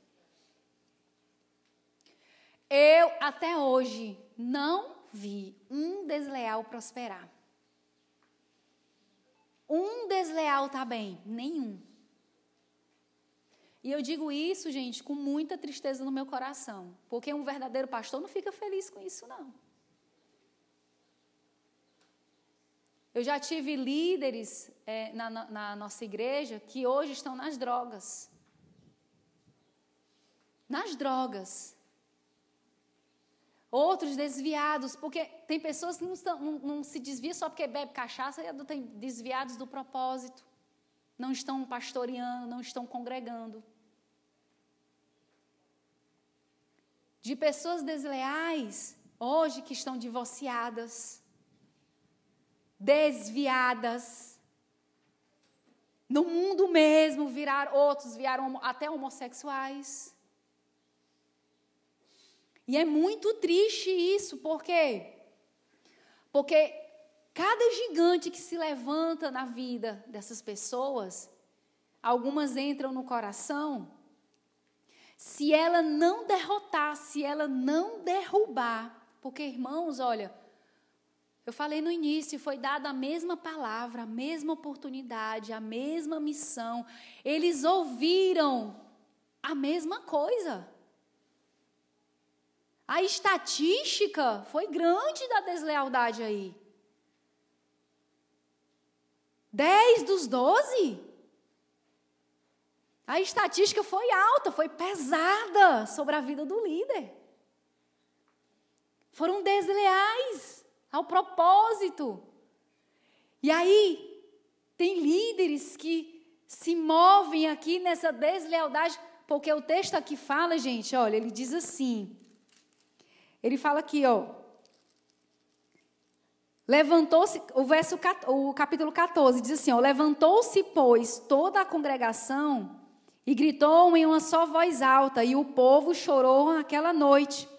Eu até hoje não vi um desleal prosperar. Um desleal tá bem, nenhum. E eu digo isso, gente, com muita tristeza no meu coração, porque um verdadeiro pastor não fica feliz com isso, não. Eu já tive líderes é, na, na nossa igreja que hoje estão nas drogas. Nas drogas outros desviados, porque tem pessoas que não, estão, não, não se desviam só porque bebe cachaça, tem desviados do propósito, não estão pastoreando, não estão congregando. De pessoas desleais, hoje que estão divorciadas, desviadas, no mundo mesmo virar outros viraram até homossexuais. E é muito triste isso, por quê? Porque cada gigante que se levanta na vida dessas pessoas, algumas entram no coração, se ela não derrotar, se ela não derrubar, porque irmãos, olha, eu falei no início, foi dada a mesma palavra, a mesma oportunidade, a mesma missão. Eles ouviram a mesma coisa. A estatística foi grande da deslealdade aí. Dez dos doze. A estatística foi alta, foi pesada sobre a vida do líder. Foram desleais ao propósito. E aí, tem líderes que se movem aqui nessa deslealdade, porque o texto aqui fala, gente, olha, ele diz assim: ele fala aqui, ó. Levantou-se, o o capítulo 14 diz assim, ó, levantou-se, pois, toda a congregação e gritou em uma só voz alta, e o povo chorou naquela noite.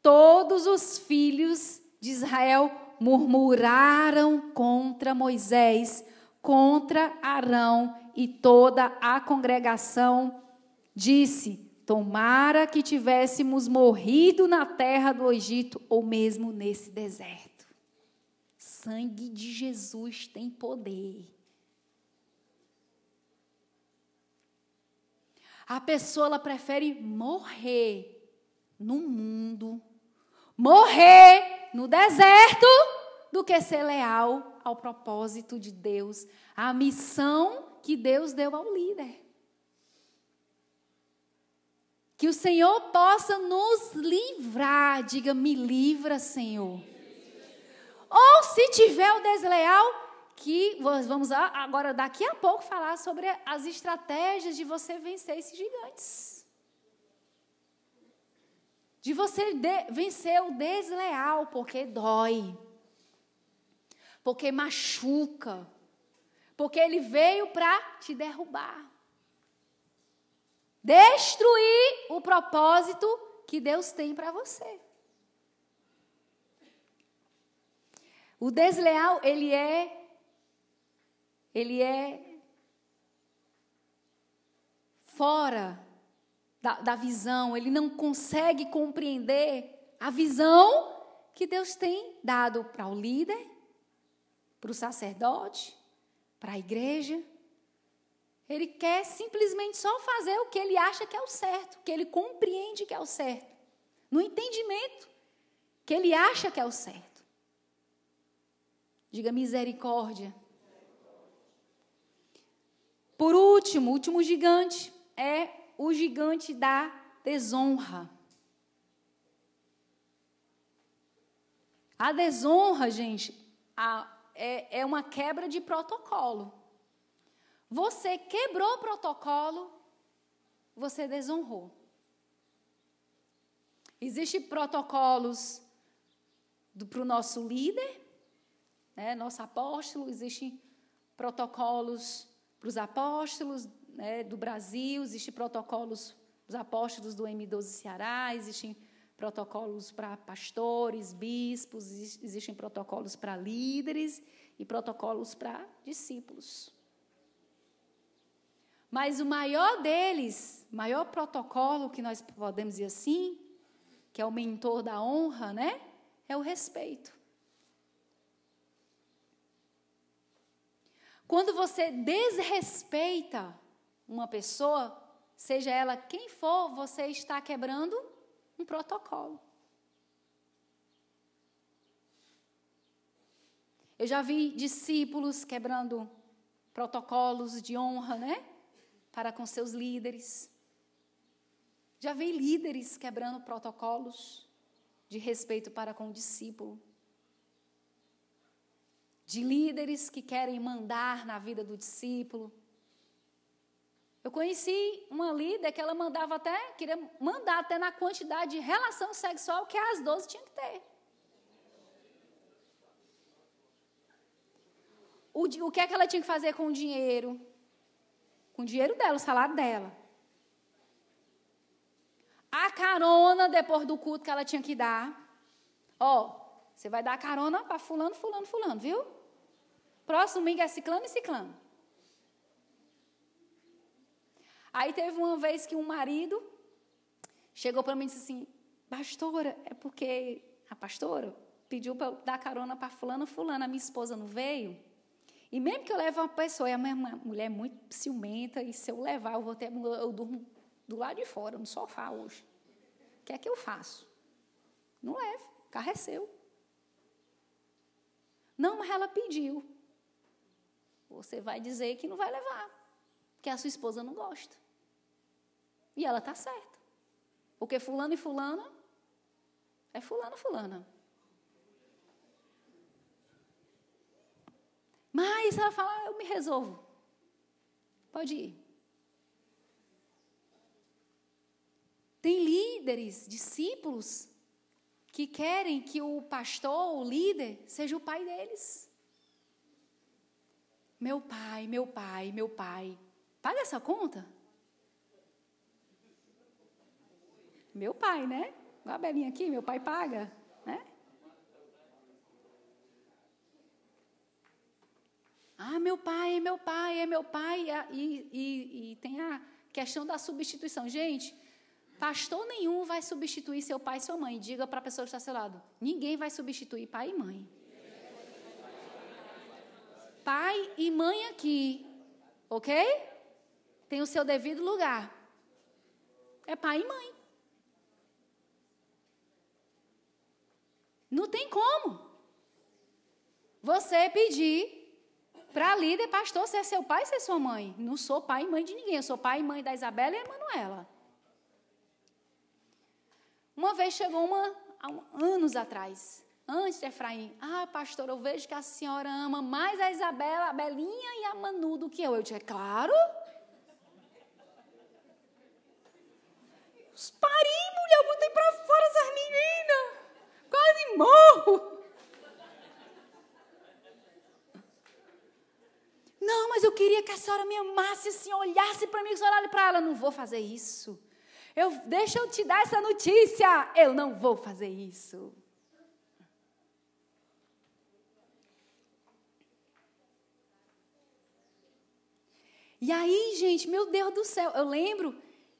Todos os filhos de Israel murmuraram contra Moisés, contra Arão, e toda a congregação disse: Tomara que tivéssemos morrido na terra do Egito ou mesmo nesse deserto. Sangue de Jesus tem poder. A pessoa ela prefere morrer no mundo, morrer no deserto, do que ser leal ao propósito de Deus, à missão que Deus deu ao líder. Que o Senhor possa nos livrar. Diga, me livra, Senhor. Ou se tiver o desleal, que vamos agora daqui a pouco falar sobre as estratégias de você vencer esses gigantes. De você de, vencer o desleal, porque dói. Porque machuca. Porque ele veio para te derrubar. Destruir o propósito que Deus tem para você. O desleal, ele é ele é fora da, da visão, ele não consegue compreender a visão que Deus tem dado para o líder, para o sacerdote, para a igreja. Ele quer simplesmente só fazer o que ele acha que é o certo, que ele compreende que é o certo, no entendimento que ele acha que é o certo. Diga misericórdia. Por último, o último gigante é o gigante da desonra. A desonra, gente, a, é, é uma quebra de protocolo. Você quebrou o protocolo, você desonrou. Existem protocolos para o nosso líder, né, nosso apóstolo, existem protocolos para os apóstolos né, do Brasil, existem protocolos para os apóstolos do M12 Ceará, existem protocolos para pastores, bispos, existem protocolos para líderes e protocolos para discípulos. Mas o maior deles, maior protocolo que nós podemos dizer assim, que é o mentor da honra, né? É o respeito. Quando você desrespeita uma pessoa, seja ela quem for, você está quebrando um protocolo. Eu já vi discípulos quebrando protocolos de honra, né? Para com seus líderes. Já vi líderes quebrando protocolos de respeito para com o discípulo de líderes que querem mandar na vida do discípulo. Eu conheci uma líder que ela mandava até, queria mandar até na quantidade de relação sexual que as 12 tinham que ter. O, o que é que ela tinha que fazer com o dinheiro? Com o dinheiro dela, o salário dela. A carona depois do culto que ela tinha que dar. Ó, você vai dar carona para fulano, fulano, fulano, viu? Próximo domingo é ciclano e ciclano. Aí teve uma vez que um marido chegou para mim e disse assim: Pastora, é porque a pastora pediu para eu dar carona para fulano, fulano, a minha esposa não veio. E mesmo que eu leve uma pessoa, e a minha mulher é muito ciumenta, e se eu levar, eu vou ter, eu durmo do lado de fora, no sofá hoje. O que é que eu faço? Não leve, carro seu. Não, mas ela pediu. Você vai dizer que não vai levar, que a sua esposa não gosta. E ela está certa. Porque fulano e fulana é fulano fulana. Mas ela fala, ah, eu me resolvo. Pode ir. Tem líderes, discípulos, que querem que o pastor, o líder, seja o pai deles. Meu pai, meu pai, meu pai. Paga essa conta? Meu pai, né? Olha a Belinha aqui, meu pai paga, né? Ah, meu pai, meu pai, é meu pai. E, e, e tem a questão da substituição. Gente, pastor nenhum vai substituir seu pai e sua mãe. Diga para a pessoa que está ao seu lado: ninguém vai substituir pai e mãe pai e mãe aqui, ok? Tem o seu devido lugar. É pai e mãe. Não tem como você pedir para líder, pastor, ser seu pai ser sua mãe. Não sou pai e mãe de ninguém. Eu sou pai e mãe da Isabela e da Manuela. Uma vez chegou uma, há anos atrás, Antes de Efraim, ah, pastor, eu vejo que a senhora ama mais a Isabela, a Belinha e a Manu do que eu. Eu disse, é claro. Pari, mulher, botei para fora essas meninas. Quase morro. Não, mas eu queria que a senhora me amasse assim, olhasse para mim, que a senhora olhe para ela. Não vou fazer isso. Eu, deixa eu te dar essa notícia. Eu não vou fazer isso. E aí, gente, meu Deus do céu, eu lembro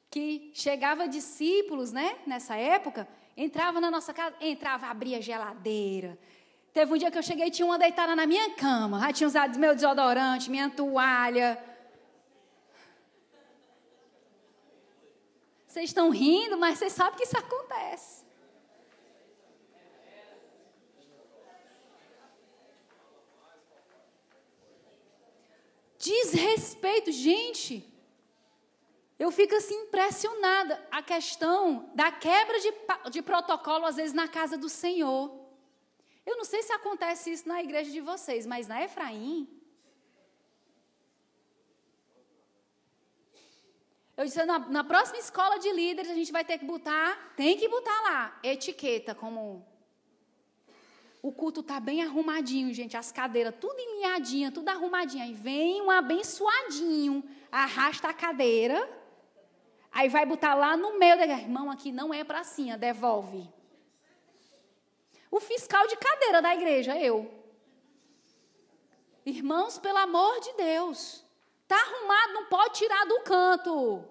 que chegava discípulos, né, nessa época, entrava na nossa casa, entrava, abria a geladeira. Teve um dia que eu cheguei e tinha uma deitada na minha cama. Já tinha usado meu desodorante, minha toalha. Vocês estão rindo, mas vocês sabem que isso acontece. Desrespeito, gente. Eu fico assim impressionada a questão da quebra de, de protocolo, às vezes, na casa do Senhor. Eu não sei se acontece isso na igreja de vocês, mas na Efraim. Eu disse, na, na próxima escola de líderes, a gente vai ter que botar, tem que botar lá, etiqueta, como o culto está bem arrumadinho, gente. As cadeiras tudo enlinhadinha, tudo arrumadinha. Aí vem um abençoadinho, arrasta a cadeira. Aí vai botar lá no meio da irmão, aqui não é pracinha, devolve. O fiscal de cadeira da igreja, eu. Irmãos, pelo amor de Deus. Está arrumado, não pode tirar do canto.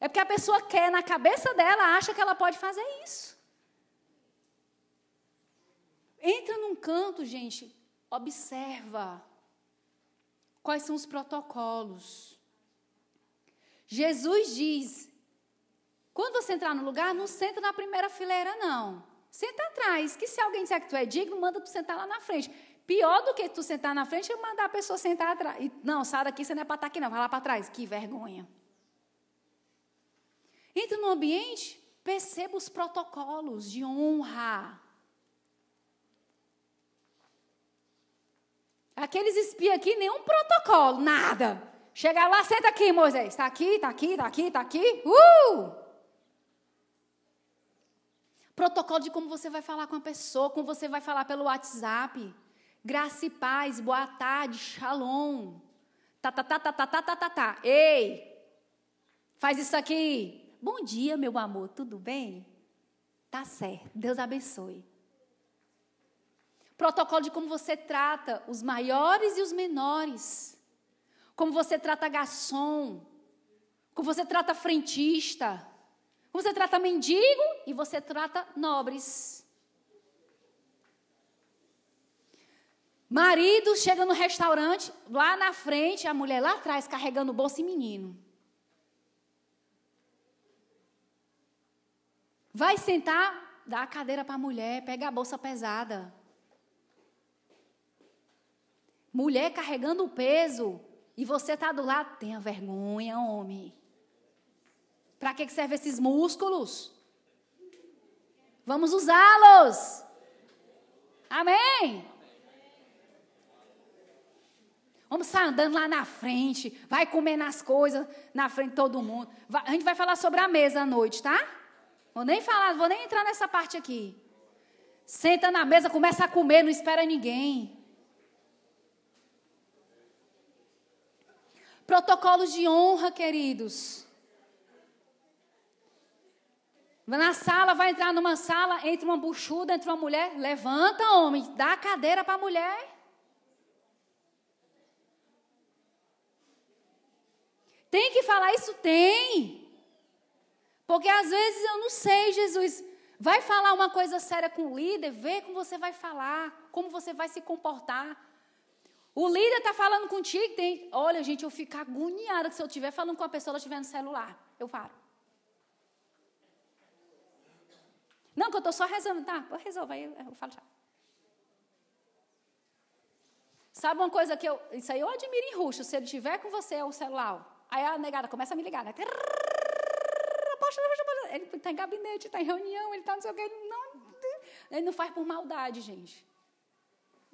É porque a pessoa quer, na cabeça dela, acha que ela pode fazer isso. Entra num canto, gente, observa quais são os protocolos. Jesus diz: quando você entrar no lugar, não senta na primeira fileira, não. Senta atrás, que se alguém disser que tu é digno, manda tu sentar lá na frente. Pior do que tu sentar na frente é mandar a pessoa sentar atrás. Não, sai daqui, você não é para estar aqui, não. Vai lá para trás. Que vergonha. Entra no ambiente, perceba os protocolos de honra. Aqueles espias aqui, nenhum protocolo, nada. Chega lá, senta aqui, Moisés. Está aqui, está aqui, está aqui, está aqui. Uh! Protocolo de como você vai falar com a pessoa, como você vai falar pelo WhatsApp. Graça e paz, boa tarde, shalom. Tá, tá, tá, tá, tá, tá, tá, tá, tá. Ei, faz isso aqui. Bom dia, meu amor, tudo bem? Tá certo, Deus abençoe. Protocolo de como você trata os maiores e os menores. Como você trata garçom. Como você trata frentista. Como você trata mendigo e você trata nobres. Marido chega no restaurante, lá na frente, a mulher lá atrás carregando bolsa e menino. Vai sentar, dá a cadeira para a mulher, pega a bolsa pesada. Mulher carregando o peso e você está do lado, tenha vergonha, homem. Para que servem esses músculos? Vamos usá-los. Amém? Vamos estar andando lá na frente, vai comer nas coisas, na frente de todo mundo. a gente vai falar sobre a mesa à noite, tá? Vou nem falar, vou nem entrar nessa parte aqui. Senta na mesa, começa a comer, não espera ninguém. Protocolos de honra, queridos. Na sala, vai entrar numa sala, entra uma buchuda, entra uma mulher, levanta, homem, dá a cadeira para a mulher. Tem que falar isso? Tem. Porque às vezes eu não sei, Jesus. Vai falar uma coisa séria com o líder, vê como você vai falar, como você vai se comportar. O líder está falando contigo, tem. Olha, gente, eu fico agoniada que se eu estiver falando com a pessoa, ela estiver no celular. Eu paro. Não, que eu estou só resolvendo. Tá, resolva aí, eu falo já. Sabe uma coisa que eu. Isso aí eu admiro em Ruxo. Se ele tiver com você o celular, aí a negada começa a me ligar, né? Ele está em gabinete, está em reunião, ele está não sei o que. Ele não, ele não faz por maldade, gente.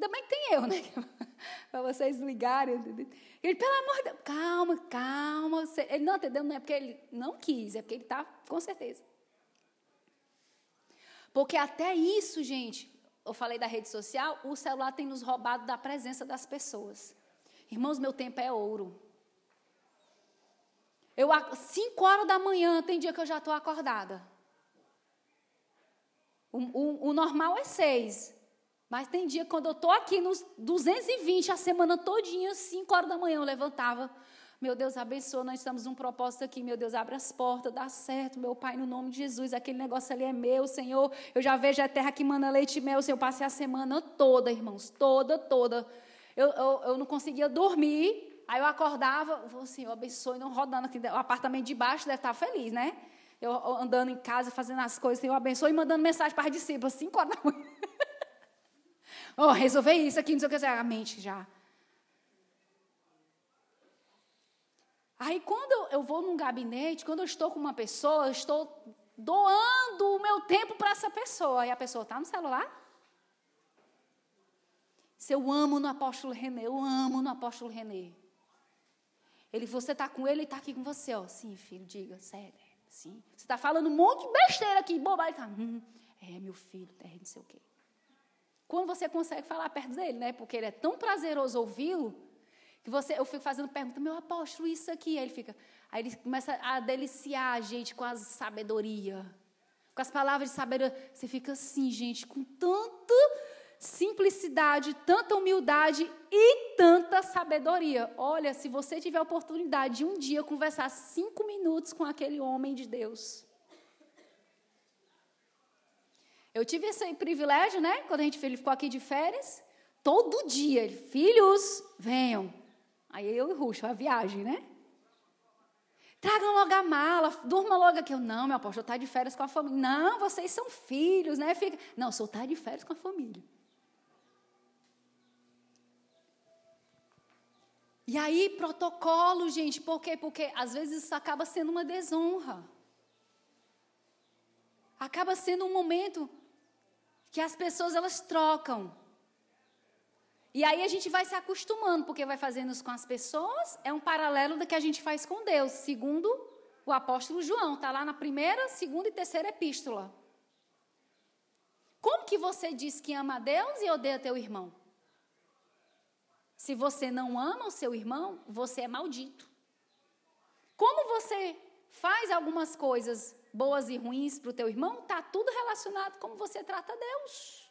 Que tem eu, né? Para vocês ligarem. Ele, pelo amor de Deus, calma, calma. Ele não entendeu, não é porque ele não quis, é porque ele está, com certeza. Porque até isso, gente, eu falei da rede social, o celular tem nos roubado da presença das pessoas. Irmãos, meu tempo é ouro. Eu, cinco horas da manhã, tem dia que eu já estou acordada. O, o, o, normal é seis. Mas tem dia quando eu estou aqui nos 220, a semana todinha, cinco horas da manhã, eu levantava. Meu Deus, abençoa, nós estamos num propósito aqui. Meu Deus, abre as portas, dá certo, meu Pai, no nome de Jesus. Aquele negócio ali é meu, Senhor. Eu já vejo a terra que manda leite e mel. Senhor, eu passei a semana toda, irmãos, toda, toda. Eu, eu, eu não conseguia dormir. Aí eu acordava, vou eu abençoe, não rodando aqui, o apartamento de baixo deve estar feliz, né? Eu andando em casa, fazendo as coisas, eu abençoe e mandando mensagem para os discípulos, 5 horas da manhã. oh, resolver isso aqui, não sei o que, a mente já. Aí, quando eu vou num gabinete, quando eu estou com uma pessoa, eu estou doando o meu tempo para essa pessoa. E a pessoa está no celular? Se eu amo no apóstolo Renê, eu amo no apóstolo Renê. Ele, você está com ele, ele está aqui com você. Ó. Sim, filho, diga, sério. Sim. Você está falando um monte de besteira aqui, bobagem. Tá, hum, é, meu filho, é, não sei o quê. Quando você consegue falar perto dele, né? Porque ele é tão prazeroso ouvi-lo, que você, eu fico fazendo pergunta, meu apóstolo, isso aqui. Aí ele fica, aí ele começa a deliciar a gente com a sabedoria. Com as palavras de sabedoria. Você fica assim, gente, com tanto simplicidade, tanta humildade e tanta sabedoria. Olha, se você tiver a oportunidade de um dia conversar cinco minutos com aquele homem de Deus. Eu tive esse privilégio, né? Quando a gente ficou aqui de férias, todo dia, filhos, venham. Aí eu e Ruxo, a viagem, né? Tragam logo a mala, durma logo aqui. Eu, não, meu apóstolo, está de férias com a família. Não, vocês são filhos, né? Fica... Não, sou tá de férias com a família. E aí, protocolo, gente, por quê? Porque às vezes isso acaba sendo uma desonra. Acaba sendo um momento que as pessoas elas trocam. E aí a gente vai se acostumando, porque vai fazendo isso com as pessoas, é um paralelo do que a gente faz com Deus, segundo o apóstolo João, está lá na primeira, segunda e terceira epístola. Como que você diz que ama a Deus e odeia teu irmão? Se você não ama o seu irmão, você é maldito. Como você faz algumas coisas boas e ruins para o teu irmão, está tudo relacionado com como você trata Deus.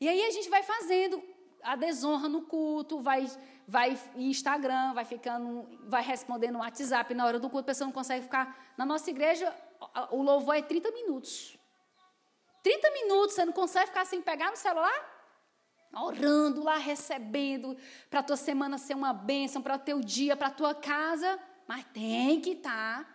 E aí a gente vai fazendo a desonra no culto, vai, vai em Instagram, vai ficando, vai respondendo no WhatsApp na hora do culto, a pessoa não consegue ficar. Na nossa igreja, o louvor é 30 minutos. 30 minutos, você não consegue ficar sem pegar no celular? orando lá, recebendo, para a tua semana ser uma bênção, para o teu dia, para a tua casa, mas tem que estar. Tá.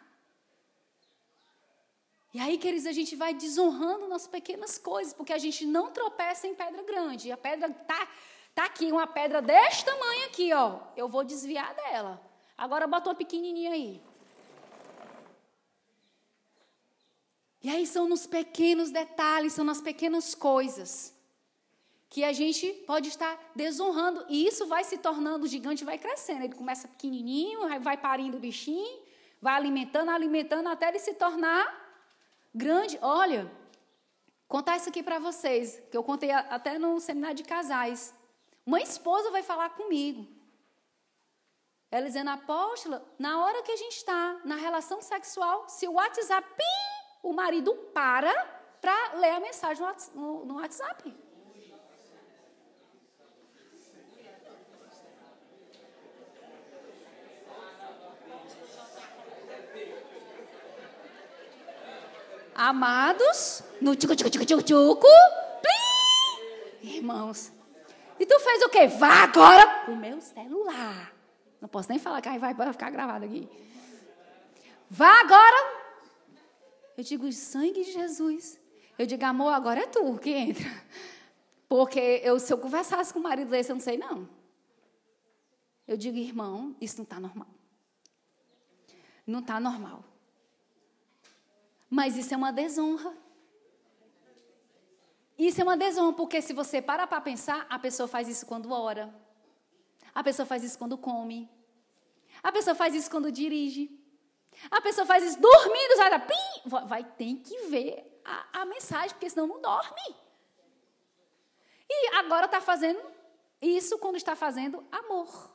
E aí, queridos, a gente vai desonrando nas pequenas coisas, porque a gente não tropeça em pedra grande. A pedra tá, tá aqui, uma pedra deste tamanho aqui, ó. Eu vou desviar dela. Agora bota uma pequenininha aí. E aí são nos pequenos detalhes, são nas pequenas coisas que a gente pode estar desonrando. E isso vai se tornando, gigante vai crescendo. Ele começa pequenininho, vai parindo o bichinho, vai alimentando, alimentando, até ele se tornar grande. Olha, contar isso aqui para vocês, que eu contei até no seminário de casais. Uma esposa vai falar comigo. Ela dizendo, apóstola, na hora que a gente está na relação sexual, se o WhatsApp, pim, o marido para para ler a mensagem no WhatsApp. Amados, no tchucu, tchucu, tchucu, tchucu, plim! Irmãos. E tu fez o quê? Vá agora pro meu celular. Não posso nem falar que vai ficar gravado aqui. Vá agora. Eu digo, sangue de Jesus. Eu digo, amor, agora é tu que entra. Porque eu, se eu conversasse com o marido desse, eu não sei não. Eu digo, irmão, isso não está normal. Não está normal. Mas isso é uma desonra. Isso é uma desonra, porque se você para para pensar, a pessoa faz isso quando ora. A pessoa faz isso quando come. A pessoa faz isso quando dirige. A pessoa faz isso dormindo, vai, pim, vai tem que ver a, a mensagem, porque senão não dorme. E agora está fazendo Isso quando está fazendo amor.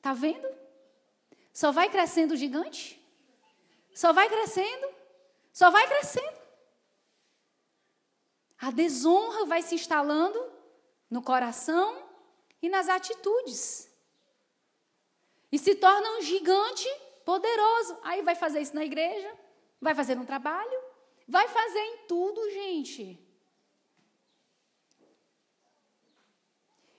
Tá vendo? Só vai crescendo o gigante? Só vai crescendo? Só vai crescendo. A desonra vai se instalando no coração e nas atitudes. E se torna um gigante poderoso. Aí vai fazer isso na igreja, vai fazer no trabalho, vai fazer em tudo, gente.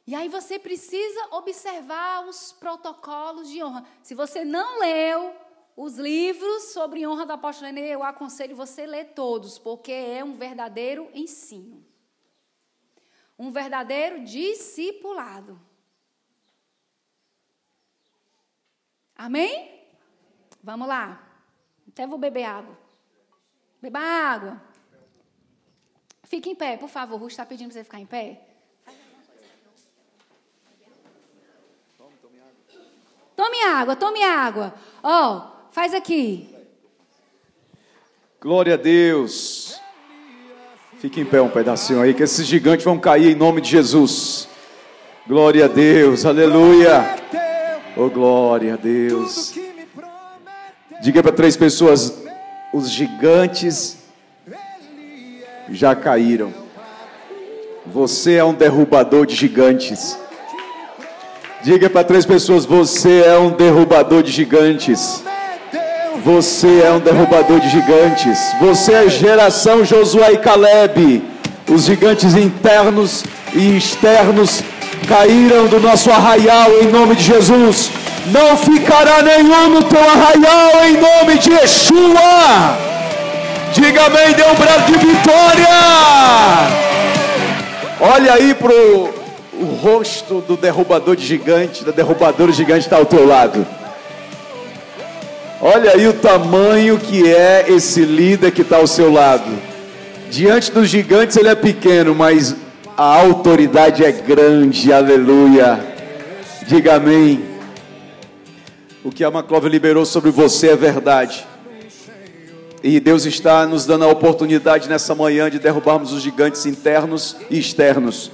E aí você precisa observar os protocolos de honra. Se você não leu os livros sobre honra do apóstolo Nenê, eu aconselho você ler todos, porque é um verdadeiro ensino. Um verdadeiro discipulado. Amém? Vamos lá. Até vou beber água. Beba água. Fique em pé, por favor. O está pedindo para você ficar em pé. Tome água, tome água. Ó, Faz aqui. Glória a Deus. Fique em pé um pedacinho aí, que esses gigantes vão cair em nome de Jesus. Glória a Deus, aleluia. Oh, glória a Deus. Diga para três pessoas: os gigantes já caíram. Você é um derrubador de gigantes. Diga para três pessoas: você é um derrubador de gigantes. Você é um derrubador de gigantes. Você é geração Josué e Caleb. Os gigantes internos e externos caíram do nosso arraial em nome de Jesus. Não ficará nenhum no teu arraial em nome de Yeshua. Diga amém, dê um brado de vitória. Olha aí pro o rosto do derrubador de gigante, da derrubadora de gigante está ao teu lado. Olha aí o tamanho que é esse líder que está ao seu lado. Diante dos gigantes ele é pequeno, mas a autoridade é grande, aleluia. Diga amém. O que a Maclove liberou sobre você é verdade. E Deus está nos dando a oportunidade nessa manhã de derrubarmos os gigantes internos e externos.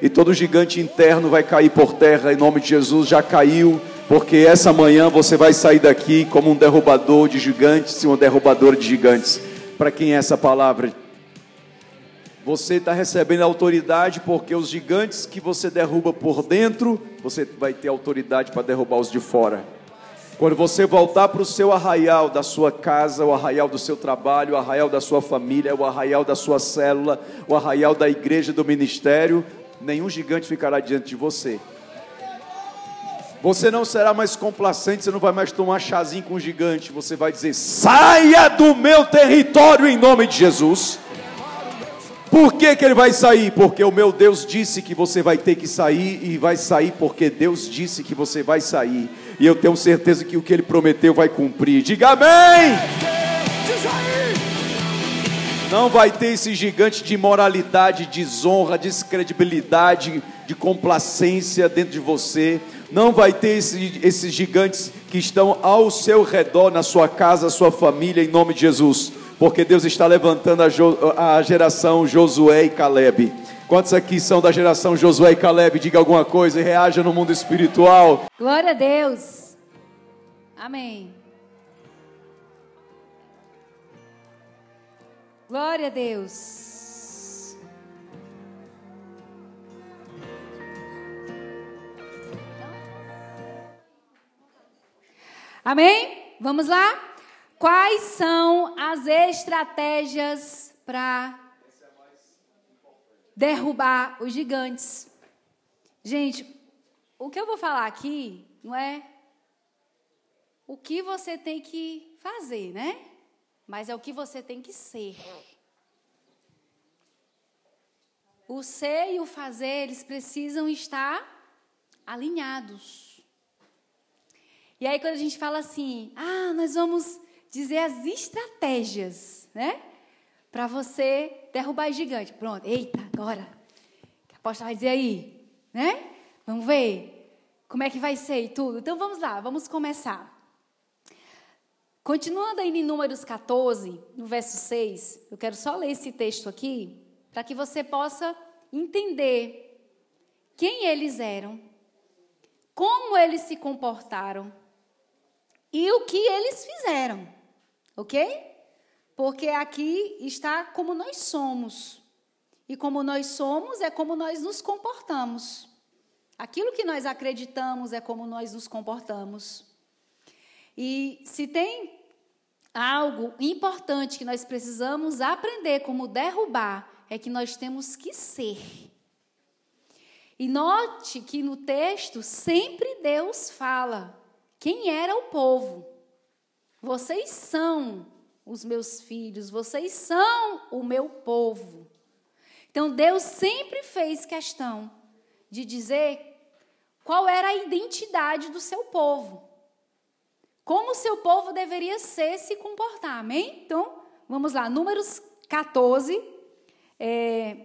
E todo gigante interno vai cair por terra em nome de Jesus, já caiu porque essa manhã você vai sair daqui como um derrubador de gigantes e uma derrubadora de gigantes. Para quem é essa palavra? Você está recebendo autoridade porque os gigantes que você derruba por dentro, você vai ter autoridade para derrubar os de fora. Quando você voltar para o seu arraial da sua casa, o arraial do seu trabalho, o arraial da sua família, o arraial da sua célula, o arraial da igreja, do ministério, nenhum gigante ficará diante de você você não será mais complacente, você não vai mais tomar chazinho com o gigante. Você vai dizer: saia do meu território em nome de Jesus. Por que, que ele vai sair? Porque o meu Deus disse que você vai ter que sair e vai sair porque Deus disse que você vai sair. E eu tenho certeza que o que ele prometeu vai cumprir. Diga amém! Não vai ter esse gigante de imoralidade, desonra, descredibilidade, de complacência dentro de você não vai ter esse, esses gigantes que estão ao seu redor, na sua casa, na sua família, em nome de Jesus, porque Deus está levantando a, jo, a geração Josué e Caleb. Quantos aqui são da geração Josué e Caleb? Diga alguma coisa e reaja no mundo espiritual. Glória a Deus. Amém. Glória a Deus. Amém? Vamos lá? Quais são as estratégias para derrubar os gigantes? Gente, o que eu vou falar aqui não é o que você tem que fazer, né? Mas é o que você tem que ser. O ser e o fazer, eles precisam estar alinhados. E aí quando a gente fala assim, ah, nós vamos dizer as estratégias, né? Para você derrubar gigante. Pronto, eita, agora. A aposta vai dizer aí, né? Vamos ver como é que vai ser e tudo. Então vamos lá, vamos começar. Continuando aí em Números 14, no verso 6, eu quero só ler esse texto aqui, para que você possa entender quem eles eram, como eles se comportaram e o que eles fizeram, ok? Porque aqui está como nós somos. E como nós somos é como nós nos comportamos. Aquilo que nós acreditamos é como nós nos comportamos. E se tem algo importante que nós precisamos aprender como derrubar, é que nós temos que ser. E note que no texto sempre Deus fala quem era o povo. Vocês são os meus filhos, vocês são o meu povo. Então Deus sempre fez questão de dizer qual era a identidade do seu povo. Como o seu povo deveria ser, se comportar. Amém? Então, vamos lá. Números 14. É,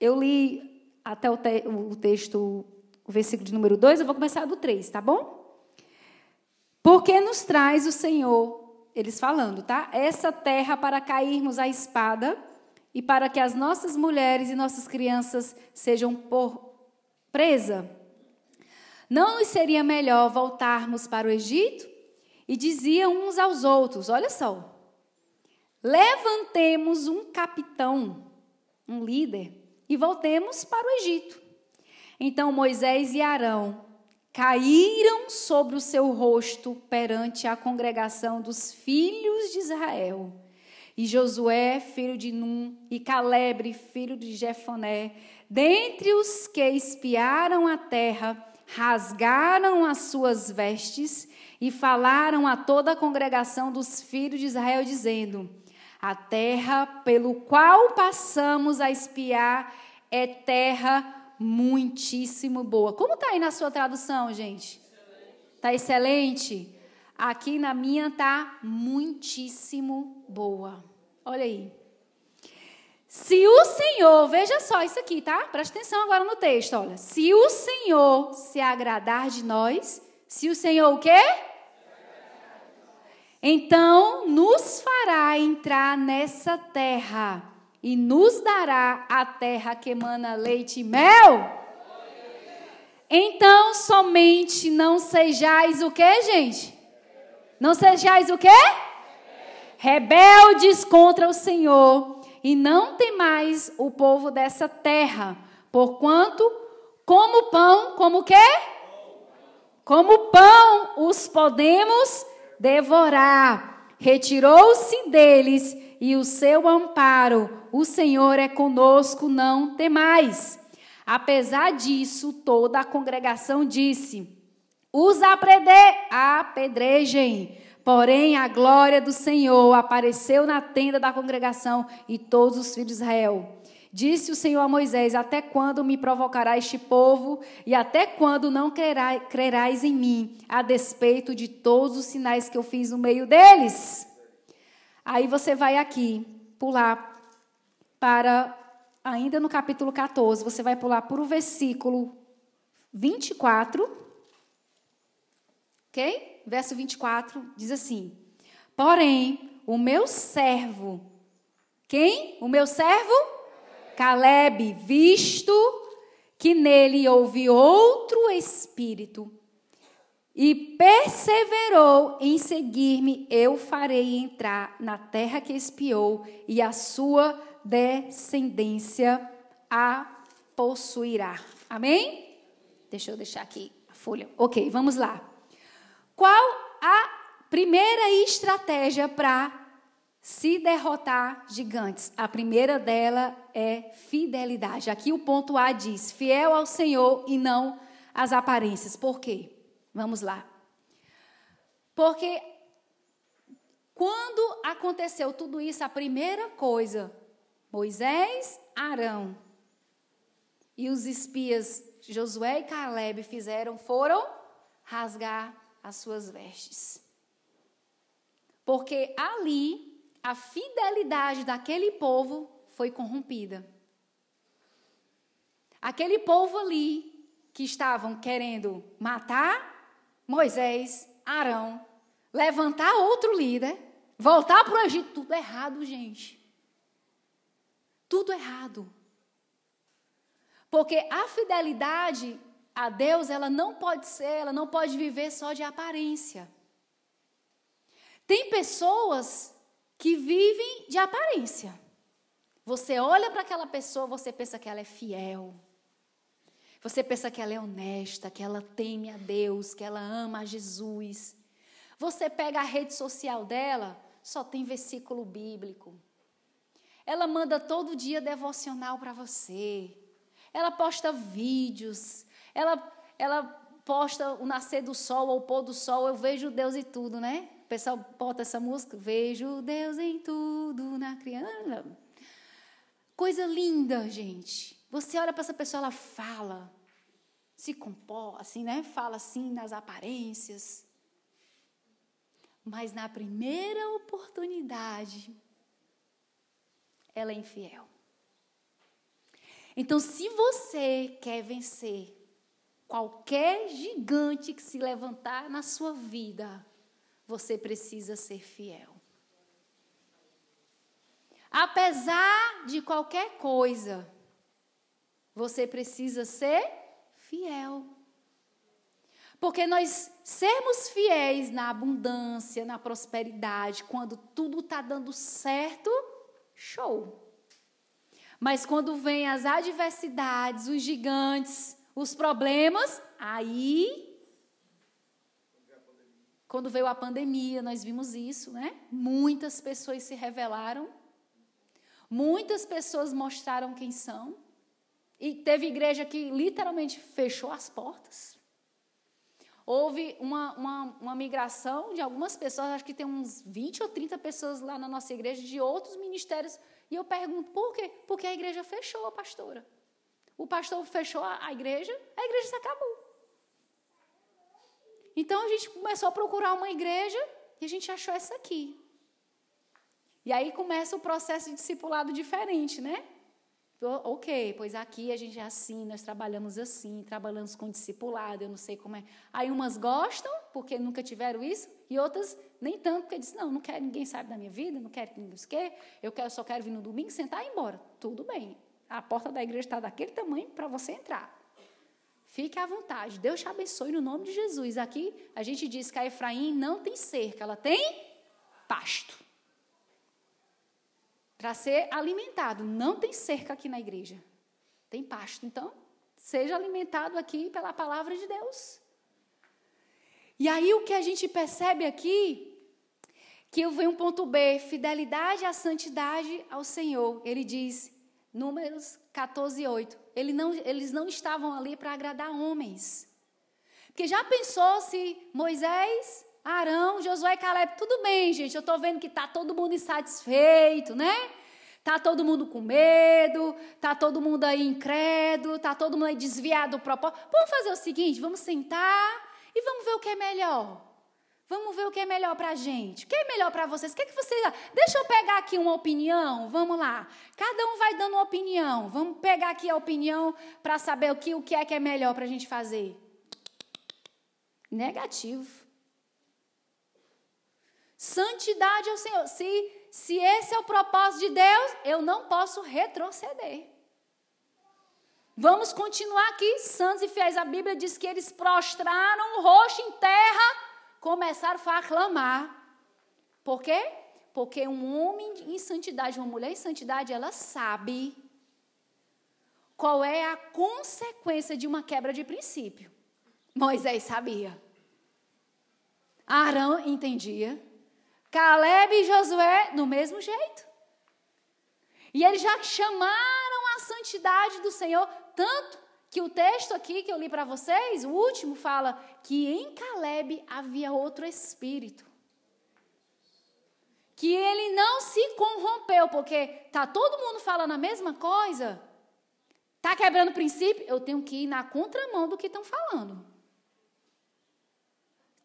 eu li até o, te, o texto, o versículo de número 2, eu vou começar do 3, tá bom? Porque nos traz o Senhor, eles falando, tá? Essa terra para cairmos à espada e para que as nossas mulheres e nossas crianças sejam por presa. Não nos seria melhor voltarmos para o Egito? E diziam uns aos outros: Olha só, levantemos um capitão, um líder, e voltemos para o Egito. Então Moisés e Arão caíram sobre o seu rosto perante a congregação dos filhos de Israel. E Josué, filho de Num, e Calebre, filho de Jefoné, dentre os que espiaram a terra, rasgaram as suas vestes e falaram a toda a congregação dos filhos de Israel, dizendo: A terra pelo qual passamos a espiar é terra muitíssimo boa. Como está aí na sua tradução, gente? Está excelente? Aqui na minha está muitíssimo boa. Olha aí. Se o Senhor, veja só isso aqui, tá? Presta atenção agora no texto, olha. Se o Senhor se agradar de nós, se o Senhor o quê? Então nos fará entrar nessa terra e nos dará a terra que emana leite e mel. Então somente não sejais o que, gente? Não sejais o quê? Rebeldes contra o Senhor e não temais o povo dessa terra, porquanto como pão, como o quê? Como pão os podemos devorar. Retirou-se deles e o seu amparo, o Senhor é conosco, não temais. Apesar disso, toda a congregação disse: Os apedrejem. Porém, a glória do Senhor apareceu na tenda da congregação e todos os filhos de Israel. Disse o Senhor a Moisés: Até quando me provocará este povo? E até quando não crerás em mim, a despeito de todos os sinais que eu fiz no meio deles? Aí você vai aqui pular para, ainda no capítulo 14, você vai pular para o versículo 24. Ok? Verso 24 diz assim: Porém, o meu servo, quem? O meu servo? Caleb, visto que nele houve outro espírito, e perseverou em seguir-me, eu farei entrar na terra que espiou, e a sua descendência a possuirá. Amém? Deixa eu deixar aqui a folha. Ok, vamos lá. Qual a primeira estratégia para se derrotar gigantes. A primeira dela é fidelidade. Aqui o ponto A diz: fiel ao Senhor e não às aparências. Por quê? Vamos lá. Porque quando aconteceu tudo isso, a primeira coisa, Moisés, Arão e os espias Josué e Caleb fizeram foram rasgar as suas vestes. Porque ali a fidelidade daquele povo foi corrompida. Aquele povo ali que estavam querendo matar Moisés, Arão, levantar outro líder, voltar para o Egito, tudo errado, gente. Tudo errado. Porque a fidelidade a Deus, ela não pode ser, ela não pode viver só de aparência. Tem pessoas que vivem de aparência. Você olha para aquela pessoa, você pensa que ela é fiel. Você pensa que ela é honesta, que ela teme a Deus, que ela ama a Jesus. Você pega a rede social dela, só tem versículo bíblico. Ela manda todo dia devocional para você. Ela posta vídeos. Ela, ela posta o nascer do sol ou o pôr do sol. Eu vejo Deus em tudo, né? O pessoal bota essa música. Vejo Deus em tudo na criança. Coisa linda, gente. Você olha para essa pessoa, ela fala, se comporta, assim, né? Fala assim nas aparências. Mas na primeira oportunidade, ela é infiel. Então, se você quer vencer qualquer gigante que se levantar na sua vida, você precisa ser fiel. Apesar de qualquer coisa, você precisa ser fiel. Porque nós sermos fiéis na abundância, na prosperidade, quando tudo está dando certo, show. Mas quando vem as adversidades, os gigantes, os problemas, aí. Quando veio a pandemia, nós vimos isso, né? Muitas pessoas se revelaram, muitas pessoas mostraram quem são, e teve igreja que literalmente fechou as portas. Houve uma, uma, uma, migração de algumas pessoas, acho que tem uns 20 ou 30 pessoas lá na nossa igreja, de outros ministérios. E eu pergunto, por quê? Porque a igreja fechou, a pastora. O pastor fechou a, a igreja, a igreja se acabou. Então a gente começou a procurar uma igreja e a gente achou essa aqui. E aí começa o processo de discipulado diferente, né? Ok, pois aqui a gente é assim, nós trabalhamos assim, trabalhamos com discipulado, eu não sei como é. Aí umas gostam, porque nunca tiveram isso, e outras nem tanto, porque dizem, não, não quero, ninguém sabe da minha vida, não quero que ninguém quê, eu quero, só quero vir no domingo, sentar e ir embora. Tudo bem, a porta da igreja está daquele tamanho para você entrar. Fique à vontade, Deus te abençoe no nome de Jesus. Aqui a gente diz que a Efraim não tem cerca, ela tem pasto para ser alimentado. Não tem cerca aqui na igreja. Tem pasto. Então, seja alimentado aqui pela palavra de Deus. E aí o que a gente percebe aqui, que vem um ponto B, fidelidade à santidade ao Senhor. Ele diz, Números 14, 8. Ele não, eles não estavam ali para agradar homens. Porque já pensou se Moisés Arão, Josué e Caleb, tudo bem, gente, eu estou vendo que está todo mundo insatisfeito, né? Está todo mundo com medo, está todo mundo aí incrédulo, está todo mundo aí desviado do propósito. Vamos fazer o seguinte, vamos sentar e vamos ver o que é melhor. Vamos ver o que é melhor para a gente. O que é melhor para vocês? O que, é que vocês. Deixa eu pegar aqui uma opinião. Vamos lá. Cada um vai dando uma opinião. Vamos pegar aqui a opinião para saber o que, o que é que é melhor para a gente fazer. Negativo. Santidade ao Senhor. Se, se esse é o propósito de Deus, eu não posso retroceder. Vamos continuar aqui, santos e fiéis. A Bíblia diz que eles prostraram o rosto em terra, começaram a clamar. Por quê? Porque um homem em santidade, uma mulher em santidade, ela sabe qual é a consequência de uma quebra de princípio. Moisés sabia. Arão entendia. Caleb e Josué, do mesmo jeito. E eles já chamaram a santidade do Senhor, tanto que o texto aqui que eu li para vocês, o último, fala que em Caleb havia outro espírito. Que ele não se corrompeu, porque tá todo mundo falando a mesma coisa. Tá quebrando o princípio, eu tenho que ir na contramão do que estão falando.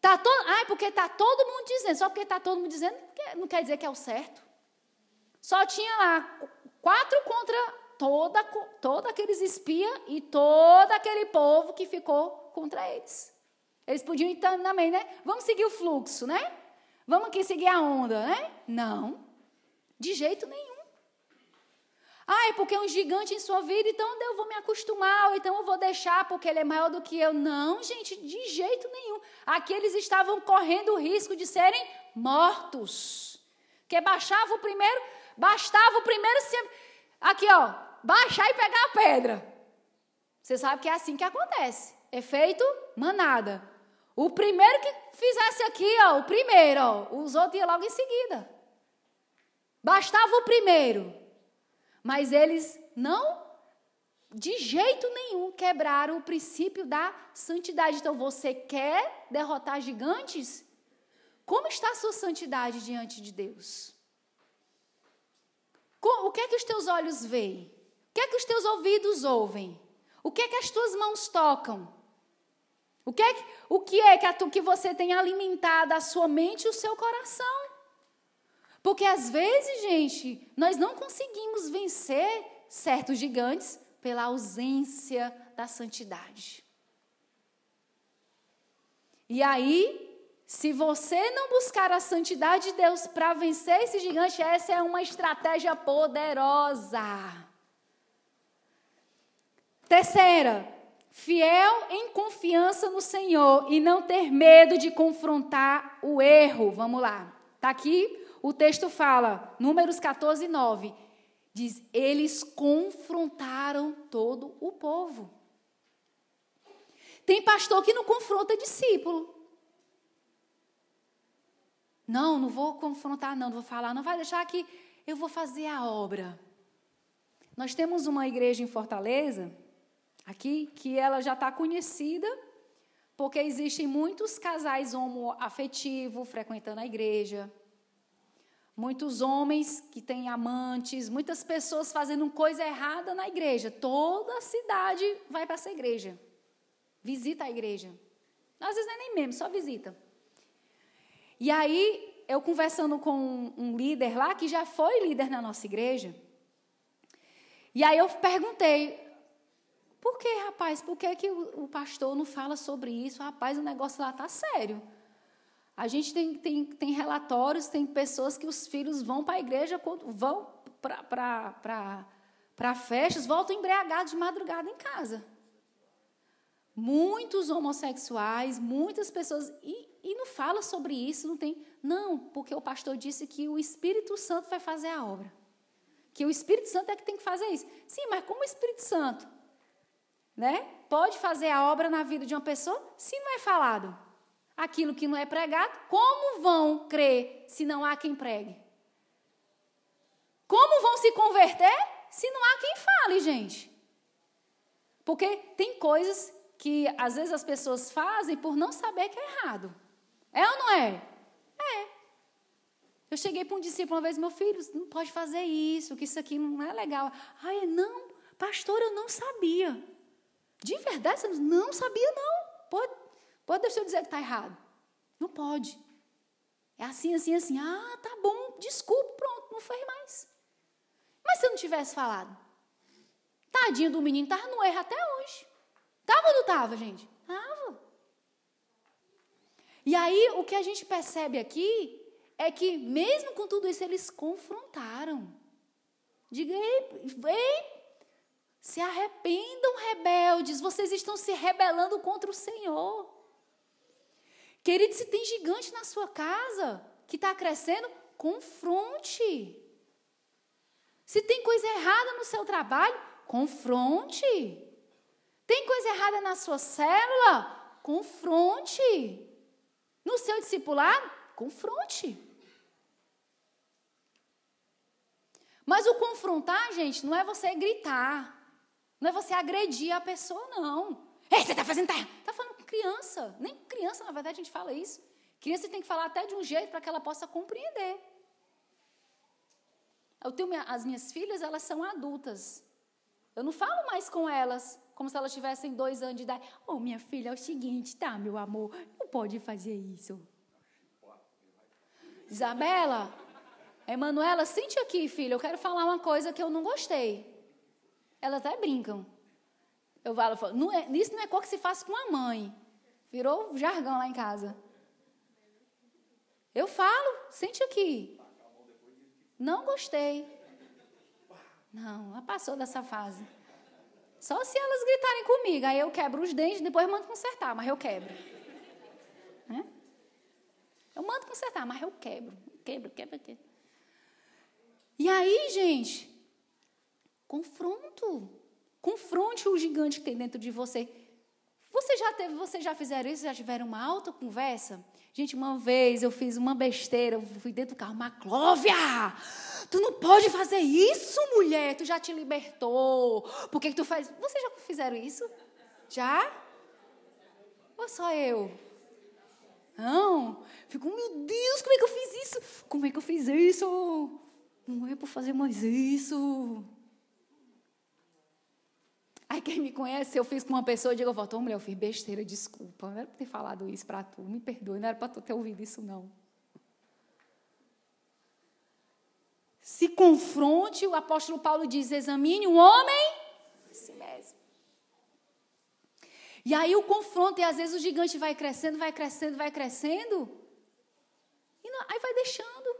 Tá to... Ah, porque está todo mundo dizendo. Só porque está todo mundo dizendo, não quer dizer que é o certo. Só tinha lá quatro contra toda, todo aqueles espias e todo aquele povo que ficou contra eles. Eles podiam então também, né? Vamos seguir o fluxo, né? Vamos aqui seguir a onda, né? Não, de jeito nenhum. Ah, é porque é um gigante em sua vida, então eu vou me acostumar, ou então eu vou deixar porque ele é maior do que eu. Não, gente, de jeito nenhum. Aqueles estavam correndo o risco de serem mortos. Que baixava o primeiro, bastava o primeiro sempre. Aqui, ó, baixar e pegar a pedra. Você sabe que é assim que acontece. Efeito manada. O primeiro que fizesse aqui, ó, o primeiro, ó, os outros iam logo em seguida. Bastava o primeiro. Mas eles não, de jeito nenhum, quebraram o princípio da santidade. Então, você quer derrotar gigantes? Como está a sua santidade diante de Deus? O que é que os teus olhos veem? O que é que os teus ouvidos ouvem? O que é que as tuas mãos tocam? O que é que, o que, é que, a que você tem alimentado a sua mente e o seu coração? Porque às vezes, gente, nós não conseguimos vencer certos gigantes pela ausência da santidade. E aí, se você não buscar a santidade de Deus para vencer esse gigante, essa é uma estratégia poderosa. Terceira, fiel em confiança no Senhor e não ter medo de confrontar o erro. Vamos lá. Está aqui o texto fala, Números 14, 9, diz: eles confrontaram todo o povo. Tem pastor que não confronta discípulo. Não, não vou confrontar, não, não vou falar, não vai deixar que eu vou fazer a obra. Nós temos uma igreja em Fortaleza, aqui, que ela já está conhecida, porque existem muitos casais homoafetivos frequentando a igreja muitos homens que têm amantes, muitas pessoas fazendo coisa errada na igreja. Toda a cidade vai para essa igreja. Visita a igreja. Às vezes não é nem mesmo, só visita. E aí, eu conversando com um líder lá, que já foi líder na nossa igreja, e aí eu perguntei, por que, rapaz, por que, que o, o pastor não fala sobre isso? Rapaz, o negócio lá está sério. A gente tem, tem, tem relatórios, tem pessoas que os filhos vão para a igreja, vão para festas, voltam embriagados de madrugada em casa. Muitos homossexuais, muitas pessoas. E, e não fala sobre isso, não tem. Não, porque o pastor disse que o Espírito Santo vai fazer a obra. Que o Espírito Santo é que tem que fazer isso. Sim, mas como o Espírito Santo né, pode fazer a obra na vida de uma pessoa se não é falado? Aquilo que não é pregado, como vão crer se não há quem pregue? Como vão se converter se não há quem fale, gente? Porque tem coisas que às vezes as pessoas fazem por não saber que é errado. É ou não é? É. Eu cheguei para um discípulo uma vez, meu filho, não pode fazer isso, que isso aqui não é legal. Ai, não, pastor, eu não sabia. De verdade, não sabia, não. Pode, Pode deixar eu dizer que está errado. Não pode. É assim, assim, assim. Ah, tá bom, desculpa, pronto, não fez mais. Mas se eu não tivesse falado? Tadinho do menino, estava no erro até hoje. Estava ou não estava, gente? Estava. E aí, o que a gente percebe aqui é que, mesmo com tudo isso, eles confrontaram. Diga, ei, ei, se arrependam, rebeldes, vocês estão se rebelando contra o Senhor. Querido, se tem gigante na sua casa que está crescendo, confronte. Se tem coisa errada no seu trabalho, confronte. Tem coisa errada na sua célula? Confronte. No seu discipulado? Confronte. Mas o confrontar, gente, não é você gritar. Não é você agredir a pessoa, não. Ei, você está fazendo. Está tá falando criança. Nem criança, na verdade, a gente fala isso. Criança tem que falar até de um jeito para que ela possa compreender. Eu tenho minha, as minhas filhas, elas são adultas. Eu não falo mais com elas como se elas tivessem dois anos de idade. Ô, oh, minha filha, é o seguinte, tá, meu amor, não pode fazer isso. Isabela, Emanuela, sente aqui, filha, eu quero falar uma coisa que eu não gostei. Elas até brincam. Eu falo, não é, isso não é coisa que se faz com a mãe. Virou jargão lá em casa. Eu falo, sente aqui. Não gostei. Não, ela passou dessa fase. Só se elas gritarem comigo, aí eu quebro os dentes, depois mando consertar, mas eu quebro. Né? Eu mando consertar, mas eu quebro. Quebro, quebro, quebro. E aí, gente, confronto. Confronte o gigante que tem dentro de você. Você já teve, vocês já fizeram isso? Já tiveram uma alta conversa? Gente, uma vez eu fiz uma besteira, eu fui dentro do carro, Maclóvia! Tu não pode fazer isso, mulher! Tu já te libertou. Por que, que tu faz? Vocês já fizeram isso? Já? Ou só eu? Não. Fico, meu Deus, como é que eu fiz isso? Como é que eu fiz isso? Não é por fazer mais isso. Aí quem me conhece, eu fiz com uma pessoa, eu digo, volta, mulher, eu fiz besteira, desculpa. Não era para ter falado isso para tu, me perdoe, não era para tu ter ouvido isso, não. Se confronte, o apóstolo Paulo diz, examine o homem si mesmo. E aí o confronto, e às vezes o gigante vai crescendo, vai crescendo, vai crescendo, e não, aí vai deixando.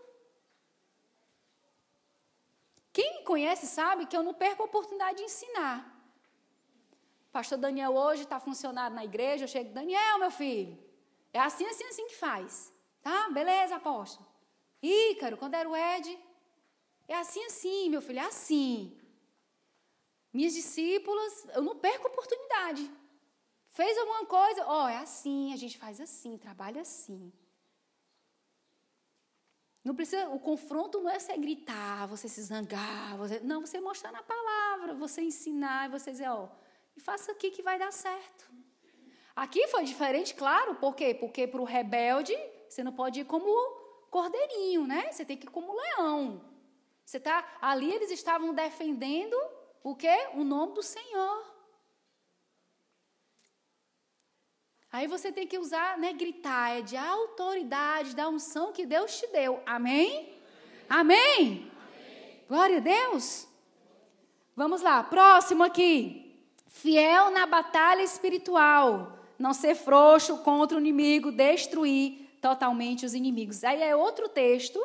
Quem me conhece sabe que eu não perco a oportunidade de ensinar. Pastor Daniel hoje está funcionário na igreja. Eu chego, Daniel, meu filho, é assim, assim, assim que faz. Tá? Beleza, apóstolo. Ícaro, quando era o Ed, é assim, assim, meu filho, é assim. Minhas discípulas, eu não perco oportunidade. Fez alguma coisa, ó, oh, é assim, a gente faz assim, trabalha assim. Não precisa, o confronto não é você gritar, você se zangar, você, não, você mostrar na palavra, você ensinar, você dizer, ó, oh, e faça aqui que vai dar certo. Aqui foi diferente, claro, por quê? Porque para o rebelde, você não pode ir como cordeirinho, né? Você tem que ir como leão. Você tá ali eles estavam defendendo o quê? O nome do Senhor. Aí você tem que usar, né, gritar, é de autoridade, da unção que Deus te deu. Amém? Amém? Amém? Glória a Deus. Vamos lá, próximo aqui. Fiel na batalha espiritual, não ser frouxo contra o inimigo, destruir totalmente os inimigos. Aí é outro texto,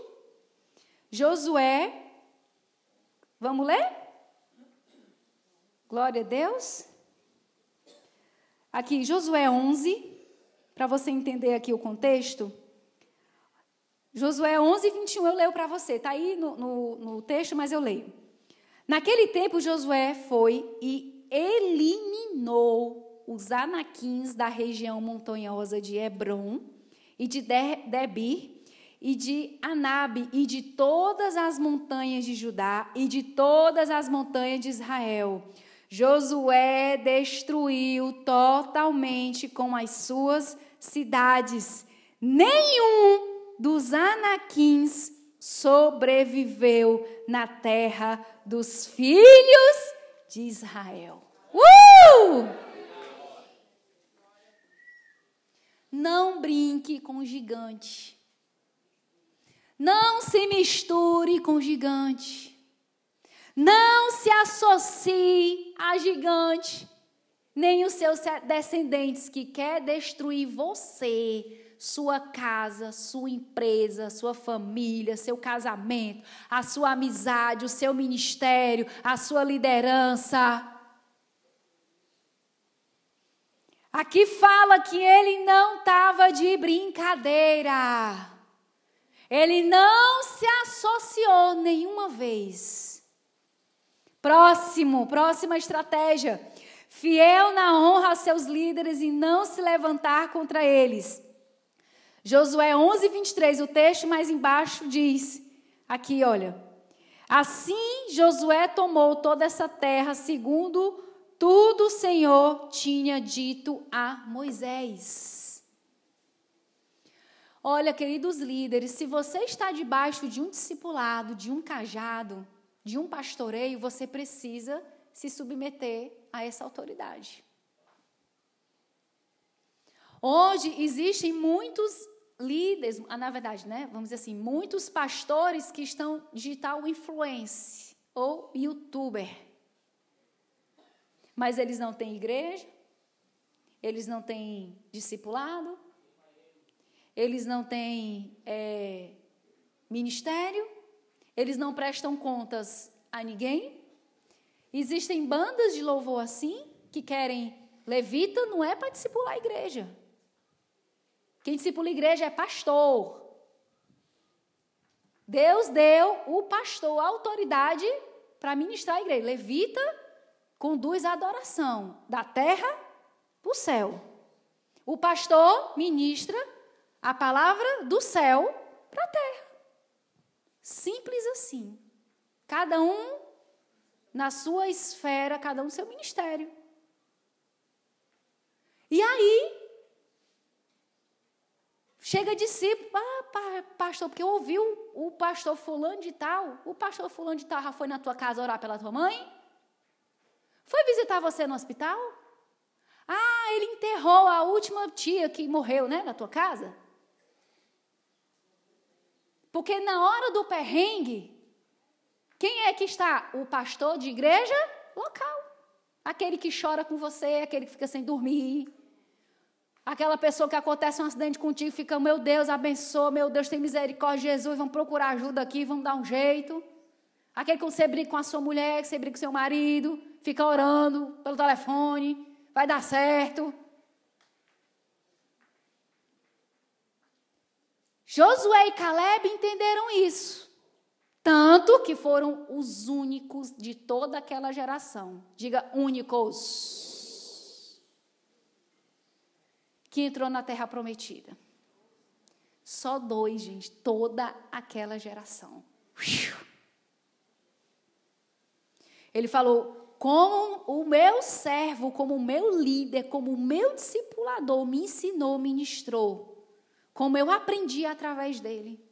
Josué. Vamos ler? Glória a Deus. Aqui, Josué 11, para você entender aqui o contexto. Josué 11, 21, eu leio para você. Está aí no, no, no texto, mas eu leio. Naquele tempo, Josué foi e eliminou os anaquins da região montanhosa de Hebron e de Debir e de Anabe e de todas as montanhas de Judá e de todas as montanhas de Israel. Josué destruiu totalmente com as suas cidades. Nenhum dos anaquins sobreviveu na terra dos filhos de Israel. Uh! Não brinque com gigante. Não se misture com gigante. Não se associe a gigante, nem os seus descendentes que quer destruir você sua casa, sua empresa, sua família, seu casamento, a sua amizade, o seu ministério, a sua liderança. Aqui fala que ele não estava de brincadeira. Ele não se associou nenhuma vez. Próximo, próxima estratégia. Fiel na honra a seus líderes e não se levantar contra eles. Josué 11, 23, o texto mais embaixo diz, aqui, olha. Assim Josué tomou toda essa terra, segundo tudo o Senhor tinha dito a Moisés. Olha, queridos líderes, se você está debaixo de um discipulado, de um cajado, de um pastoreio, você precisa se submeter a essa autoridade. Hoje existem muitos líderes, ah, na verdade, né, vamos dizer assim, muitos pastores que estão digital influence ou youtuber. Mas eles não têm igreja, eles não têm discipulado, eles não têm é, ministério, eles não prestam contas a ninguém, Existem bandas de louvor assim, que querem levita, não é para discipular a igreja. Quem discipula a igreja é pastor. Deus deu o pastor a autoridade para ministrar a igreja. Levita conduz a adoração da terra para o céu. O pastor ministra a palavra do céu para a terra. Simples assim. Cada um na sua esfera, cada um seu ministério. E aí, chega discípulo, ah, pastor, porque eu ouvi o, o pastor fulano de tal, o pastor fulano de tal já foi na tua casa orar pela tua mãe? Foi visitar você no hospital? Ah, ele enterrou a última tia que morreu, né, na tua casa? Porque na hora do perrengue, quem é que está? O pastor de igreja local. Aquele que chora com você, aquele que fica sem dormir. Aquela pessoa que acontece um acidente contigo, fica, meu Deus, abençoa, meu Deus, tem misericórdia, Jesus, vamos procurar ajuda aqui, vamos dar um jeito. Aquele que você briga com a sua mulher, que você briga com seu marido, fica orando pelo telefone, vai dar certo. Josué e Caleb entenderam isso. Tanto que foram os únicos de toda aquela geração. Diga únicos. Que entrou na terra prometida. Só dois, gente, toda aquela geração. Ele falou: como o meu servo, como o meu líder, como o meu discipulador me ensinou, ministrou, como eu aprendi através dele.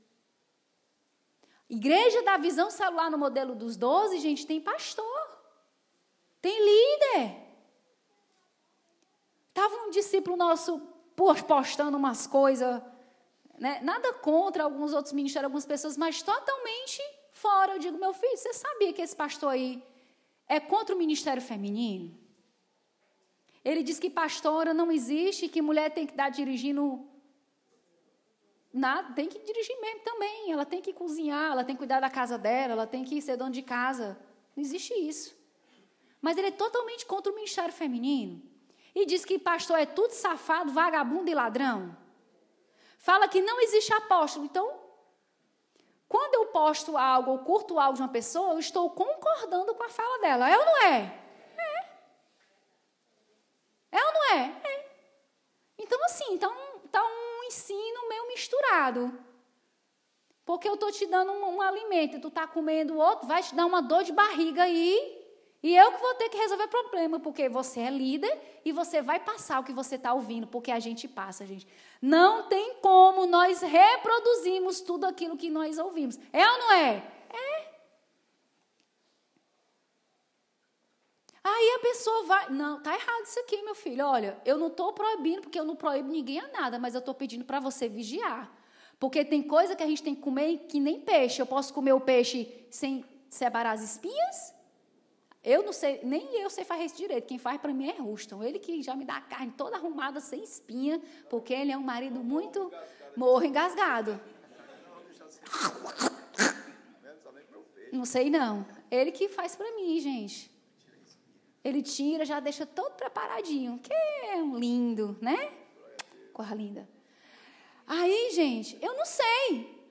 Igreja da visão celular no modelo dos doze, gente, tem pastor, tem líder. Estava um discípulo nosso postando umas coisas, né? nada contra alguns outros ministérios, algumas pessoas, mas totalmente fora. Eu digo, meu filho, você sabia que esse pastor aí é contra o ministério feminino. Ele diz que pastora não existe, que mulher tem que dar dirigindo nada, tem que dirigir mesmo também. Ela tem que cozinhar, ela tem que cuidar da casa dela, ela tem que ser dona de casa. Não existe isso. Mas ele é totalmente contra o ministério feminino. E diz que pastor é tudo safado, vagabundo e ladrão. Fala que não existe apóstolo. Então, quando eu posto algo ou curto algo de uma pessoa, eu estou concordando com a fala dela. É ou não é? É. É ou não é? É. Então, assim, está um, tá um ensino meio misturado. Porque eu estou te dando um, um alimento, tu está comendo outro, vai te dar uma dor de barriga aí e eu que vou ter que resolver o problema, porque você é líder e você vai passar o que você está ouvindo, porque a gente passa, gente. Não tem como nós reproduzirmos tudo aquilo que nós ouvimos. É ou não é? É. Aí a pessoa vai. Não, tá errado isso aqui, meu filho. Olha, eu não estou proibindo, porque eu não proíbo ninguém a nada, mas eu estou pedindo para você vigiar. Porque tem coisa que a gente tem que comer que nem peixe. Eu posso comer o peixe sem separar as espinhas? Eu não sei, nem eu sei fazer isso direito. Quem faz para mim é Ruston. Ele que já me dá a carne toda arrumada, sem espinha, porque ele é um marido muito morro engasgado. Não sei não. Ele que faz para mim, gente. Ele tira, já deixa todo preparadinho. Que é lindo, né? Corra linda. Aí, gente, eu não sei.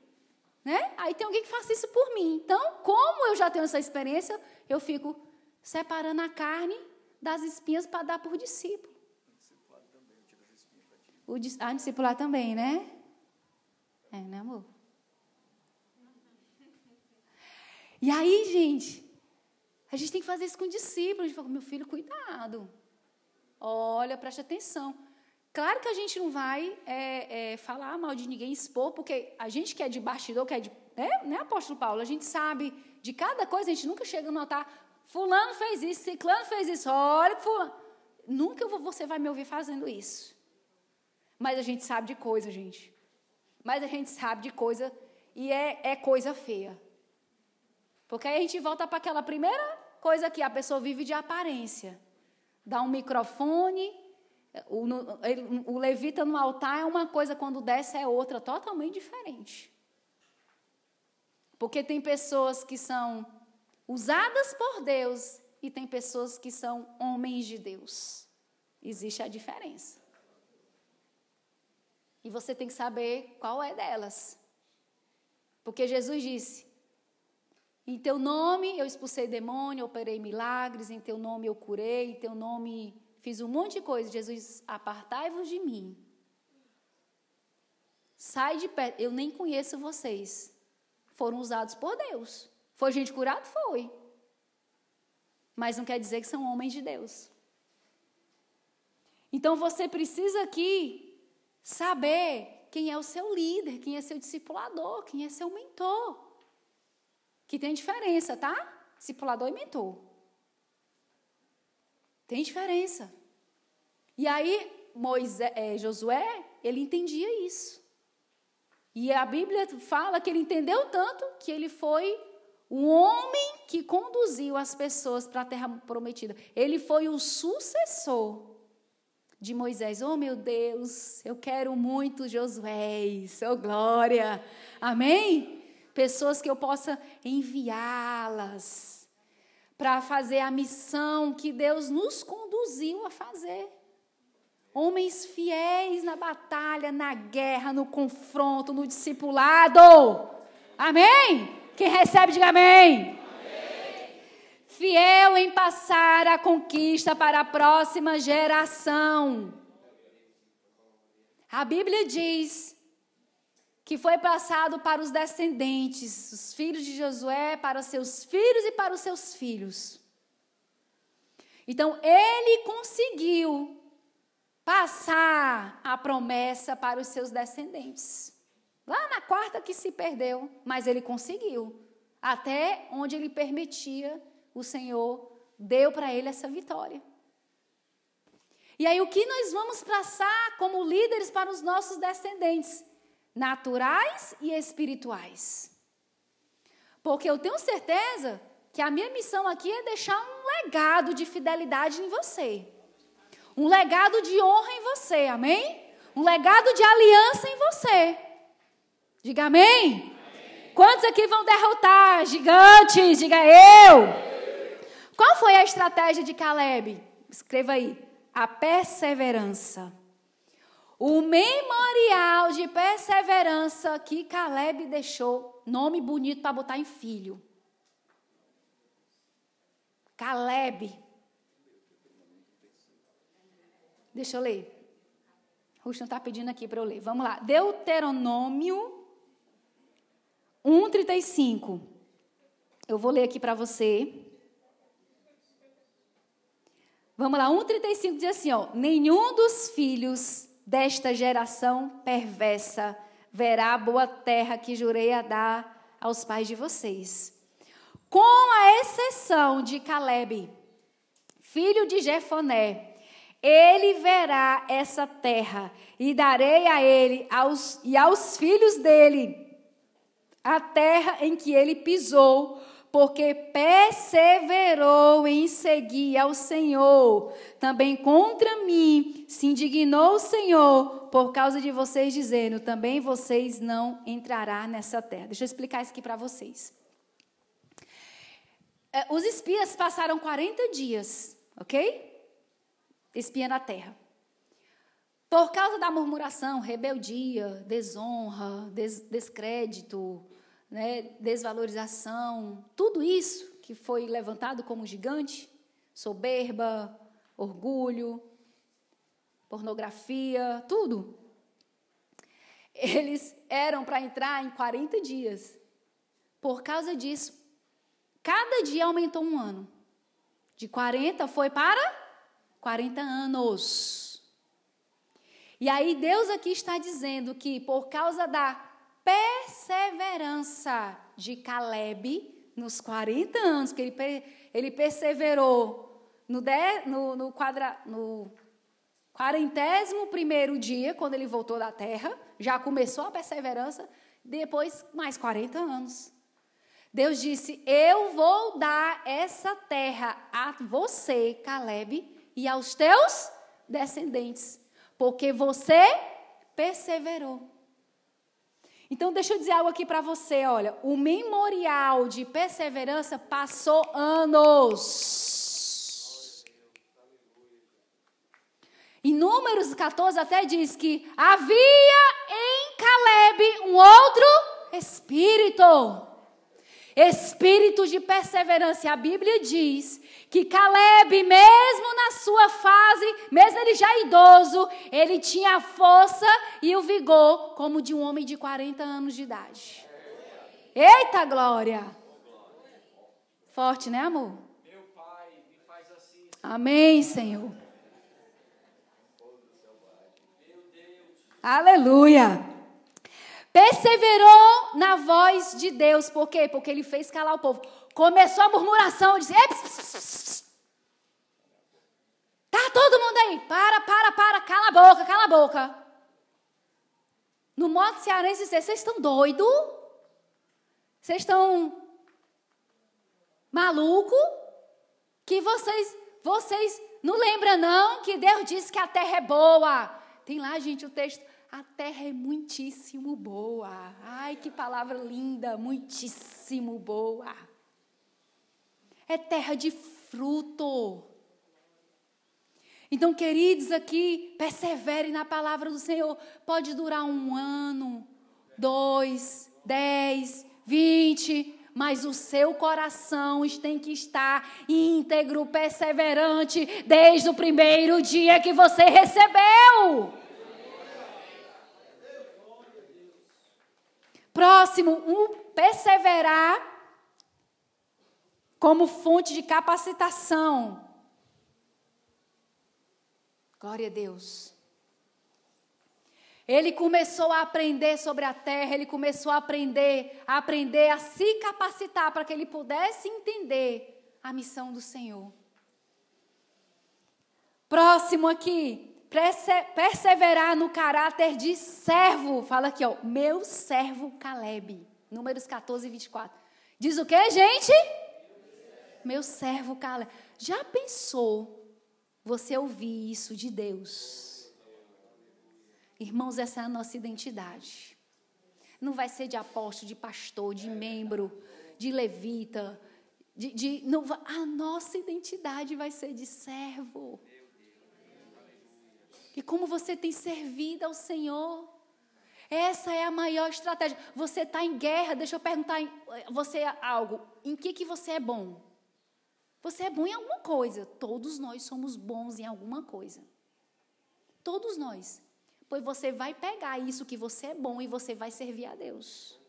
Né? Aí tem alguém que faz isso por mim. Então, como eu já tenho essa experiência, eu fico separando a carne das espinhas para dar por discípulo. O ah, discipular também, né? É, né, amor? E aí, gente, a gente tem que fazer isso com o discípulo. A gente fala, meu filho, cuidado. Olha, preste atenção. Claro que a gente não vai é, é, falar mal de ninguém, expor, porque a gente que é de bastidor, que é de. Né, né, apóstolo Paulo? A gente sabe de cada coisa, a gente nunca chega a notar Fulano fez isso, Ciclano fez isso, olha que fulano. Nunca você vai me ouvir fazendo isso. Mas a gente sabe de coisa, gente. Mas a gente sabe de coisa e é, é coisa feia. Porque aí a gente volta para aquela primeira coisa que a pessoa vive de aparência. Dá um microfone, o, o levita no altar é uma coisa, quando desce é outra, totalmente diferente. Porque tem pessoas que são usadas por Deus e tem pessoas que são homens de Deus. Existe a diferença. E você tem que saber qual é delas. Porque Jesus disse: Em teu nome eu expulsei demônio, operei milagres, em teu nome eu curei, em teu nome fiz um monte de coisa. Jesus, apartai-vos de mim. Sai de perto, eu nem conheço vocês. Foram usados por Deus. Foi gente curada? Foi. Mas não quer dizer que são homens de Deus. Então você precisa aqui saber quem é o seu líder, quem é seu discipulador, quem é seu mentor. Que tem diferença, tá? Discipulador e mentor. Tem diferença. E aí, Moisés, é, Josué, ele entendia isso. E a Bíblia fala que ele entendeu tanto que ele foi o homem que conduziu as pessoas para a terra prometida. Ele foi o sucessor de Moisés. Oh, meu Deus, eu quero muito Josué, oh glória. Amém? Pessoas que eu possa enviá-las para fazer a missão que Deus nos conduziu a fazer. Homens fiéis na batalha, na guerra, no confronto, no discipulado. Amém? Quem recebe, diga amém fiel em passar a conquista para a próxima geração. A Bíblia diz que foi passado para os descendentes, os filhos de Josué, para seus filhos e para os seus filhos. Então, ele conseguiu passar a promessa para os seus descendentes. Lá na quarta que se perdeu, mas ele conseguiu, até onde ele permitia o Senhor deu para ele essa vitória. E aí, o que nós vamos passar como líderes para os nossos descendentes? Naturais e espirituais. Porque eu tenho certeza que a minha missão aqui é deixar um legado de fidelidade em você. Um legado de honra em você, amém? Um legado de aliança em você. Diga amém. Quantos aqui vão derrotar gigantes? Diga eu. Qual foi a estratégia de Caleb? Escreva aí. A perseverança. O memorial de perseverança que Caleb deixou, nome bonito para botar em filho. Caleb. Deixa eu ler. Ruxan está pedindo aqui para eu ler. Vamos lá. Deuteronômio 1,35. Eu vou ler aqui para você. Vamos lá, 1,35 diz assim: ó, nenhum dos filhos desta geração perversa verá a boa terra que jurei a dar aos pais de vocês. Com a exceção de Caleb, filho de Jefoné, ele verá essa terra e darei a ele aos, e aos filhos dele a terra em que ele pisou, porque perseverou em seguir ao Senhor. Também contra mim se indignou o Senhor por causa de vocês, dizendo: também vocês não entrarão nessa terra. Deixa eu explicar isso aqui para vocês. É, os espias passaram 40 dias, ok? Espia na terra. Por causa da murmuração, rebeldia, desonra, des descrédito, né, desvalorização, tudo isso que foi levantado como gigante, soberba, orgulho, pornografia, tudo. Eles eram para entrar em 40 dias. Por causa disso, cada dia aumentou um ano. De 40 foi para 40 anos. E aí Deus aqui está dizendo que por causa da perseverança de Caleb nos 40 anos, que ele, ele perseverou no, de, no, no, quadra, no quarentésimo primeiro dia, quando ele voltou da terra, já começou a perseverança, depois mais 40 anos. Deus disse: Eu vou dar essa terra a você, Caleb, e aos teus descendentes, porque você perseverou. Então, deixa eu dizer algo aqui para você, olha. O memorial de perseverança passou anos. Em Números 14 até diz que havia em Caleb um outro espírito. Espírito de perseverança. A Bíblia diz que Caleb, mesmo na sua fase, mesmo ele já idoso, ele tinha a força e o vigor como de um homem de 40 anos de idade. Eita glória! Forte, né, amor? Amém, Senhor. Aleluia. Perseverou na voz de Deus. Por quê? Porque ele fez calar o povo. Começou a murmuração. Disse: Tá todo mundo aí. Para, para, para. Cala a boca, cala a boca. No modo cearense, vocês estão doidos? Vocês estão maluco? Que vocês, vocês não lembram não que Deus disse que a terra é boa? Tem lá, gente, o texto a terra é muitíssimo boa. Ai, que palavra linda, muitíssimo boa. É terra de fruto. Então, queridos, aqui, persevere na palavra do Senhor. Pode durar um ano, dois, dez, vinte, mas o seu coração tem que estar íntegro, perseverante, desde o primeiro dia que você recebeu. Próximo, um perseverar como fonte de capacitação. Glória a Deus. Ele começou a aprender sobre a terra, ele começou a aprender, a aprender a se capacitar para que ele pudesse entender a missão do Senhor. Próximo aqui, perseverar no caráter de servo. Fala aqui, ó, meu servo Caleb. Números 14 e 24. Diz o que, gente? Meu servo Caleb. Já pensou você ouvir isso de Deus? Irmãos, essa é a nossa identidade. Não vai ser de apóstolo, de pastor, de membro, de levita. De, de, não, a nossa identidade vai ser de servo. E como você tem servido ao Senhor. Essa é a maior estratégia. Você está em guerra, deixa eu perguntar você algo. Em que, que você é bom? Você é bom em alguma coisa. Todos nós somos bons em alguma coisa. Todos nós. Pois você vai pegar isso que você é bom e você vai servir a Deus.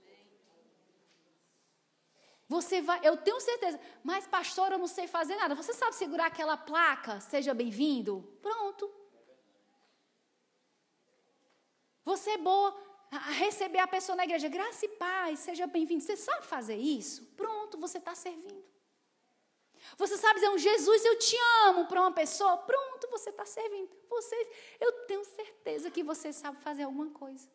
Você vai, eu tenho certeza, mas pastor, eu não sei fazer nada. Você sabe segurar aquela placa? Seja bem-vindo? Pronto. Você é boa a receber a pessoa na igreja, graça e paz, seja bem-vindo. Você sabe fazer isso? Pronto, você está servindo. Você sabe dizer um Jesus, eu te amo para uma pessoa? Pronto, você está servindo. Você, eu tenho certeza que você sabe fazer alguma coisa.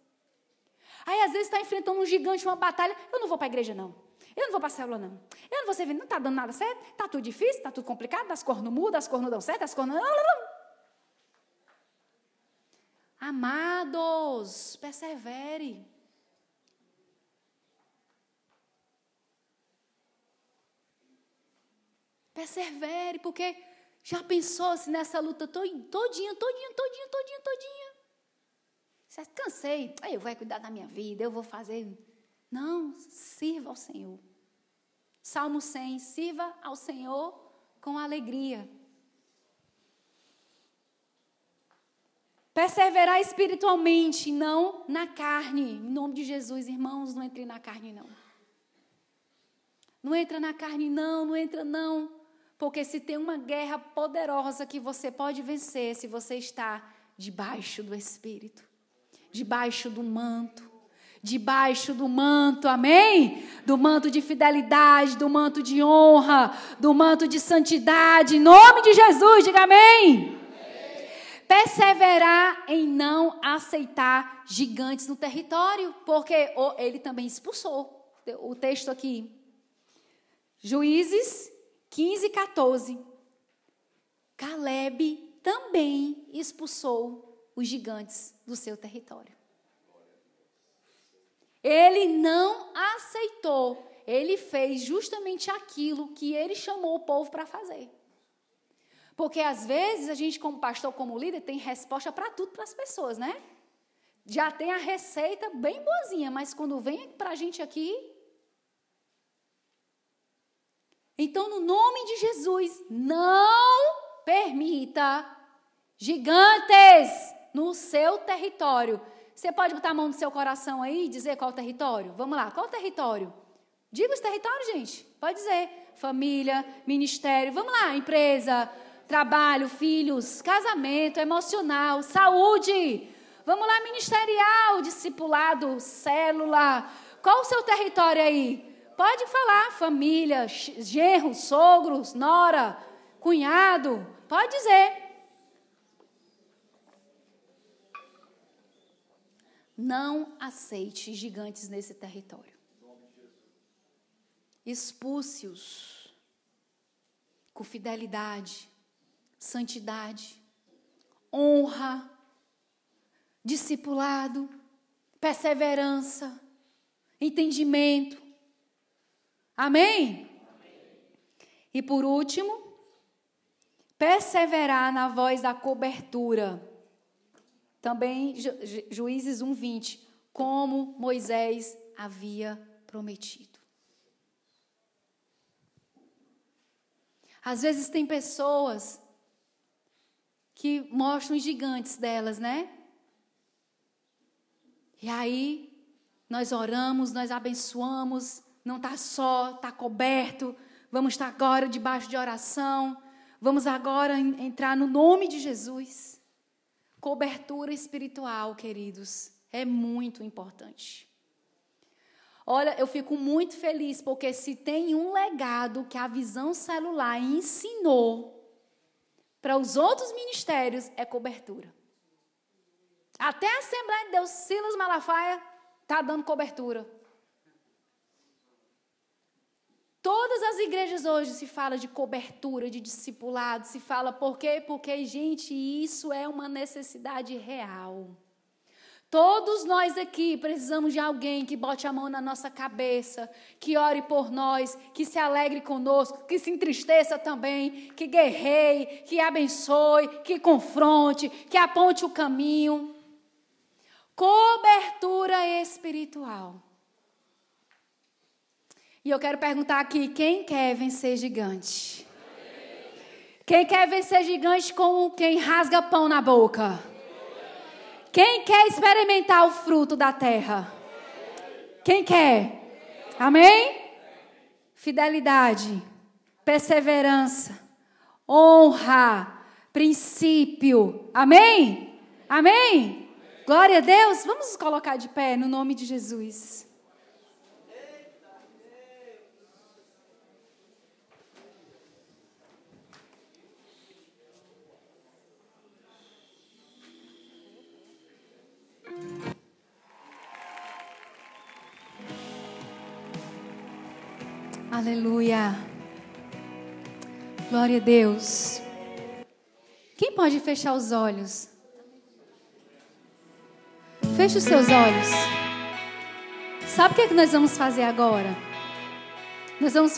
Aí às vezes está enfrentando um gigante, uma batalha. Eu não vou para a igreja, não. Eu não vou para a célula, não. Eu não vou servir, não está dando nada certo. Está tudo difícil, está tudo complicado, as cor não mudam, as cor não dão certo, as cor não. Amados, persevere. Persevere, porque já pensou se nessa luta todinha, todinha, todinha, todinha, todinha. Você cansei, eu vou cuidar da minha vida, eu vou fazer. Não, sirva ao Senhor. Salmo 100, sirva ao Senhor com alegria. Perseverar espiritualmente, não na carne. Em nome de Jesus, irmãos, não entre na carne, não. Não entra na carne, não, não entra, não. Porque se tem uma guerra poderosa que você pode vencer, se você está debaixo do Espírito, debaixo do manto, debaixo do manto, amém? Do manto de fidelidade, do manto de honra, do manto de santidade, em nome de Jesus, diga amém perseverar em não aceitar gigantes no território, porque ele também expulsou. O texto aqui, Juízes 15, 14. Caleb também expulsou os gigantes do seu território. Ele não aceitou, ele fez justamente aquilo que ele chamou o povo para fazer. Porque às vezes a gente, como pastor, como líder, tem resposta para tudo para as pessoas, né? Já tem a receita bem boazinha, mas quando vem para a gente aqui. Então, no nome de Jesus, não permita gigantes no seu território. Você pode botar a mão no seu coração aí e dizer qual território? Vamos lá, qual território? Diga os territórios, gente. Pode dizer. Família, ministério, vamos lá, empresa, trabalho, filhos, casamento, emocional, saúde. Vamos lá, ministerial, discipulado, célula. Qual o seu território aí? Pode falar, família, genro, sogros, nora, cunhado. Pode dizer. Não aceite gigantes nesse território. Expulse-os com fidelidade, santidade, honra, discipulado, perseverança, entendimento. Amém? Amém? E por último, perseverar na voz da cobertura. Também Ju, Juízes 1:20, como Moisés havia prometido. Às vezes tem pessoas que mostram os gigantes delas, né? E aí nós oramos, nós abençoamos, não está só, está coberto. Vamos estar agora debaixo de oração. Vamos agora entrar no nome de Jesus. Cobertura espiritual, queridos, é muito importante. Olha, eu fico muito feliz porque se tem um legado que a visão celular ensinou para os outros ministérios é cobertura. Até a Assembleia de Deus, Silas Malafaia, está dando cobertura. Todas as igrejas hoje se fala de cobertura, de discipulado, se fala por quê? Porque, gente, isso é uma necessidade real. Todos nós aqui precisamos de alguém que bote a mão na nossa cabeça, que ore por nós, que se alegre conosco, que se entristeça também, que guerreie, que abençoe, que confronte, que aponte o caminho. Cobertura espiritual. E eu quero perguntar aqui: quem quer vencer gigante? Quem quer vencer gigante com quem rasga pão na boca? Quem quer experimentar o fruto da terra? Quem quer? Amém? Fidelidade, perseverança, honra, princípio. Amém? Amém? Glória a Deus. Vamos nos colocar de pé no nome de Jesus. Aleluia. Glória a Deus. Quem pode fechar os olhos? Feche os seus olhos. Sabe o que, é que nós vamos fazer agora? Nós vamos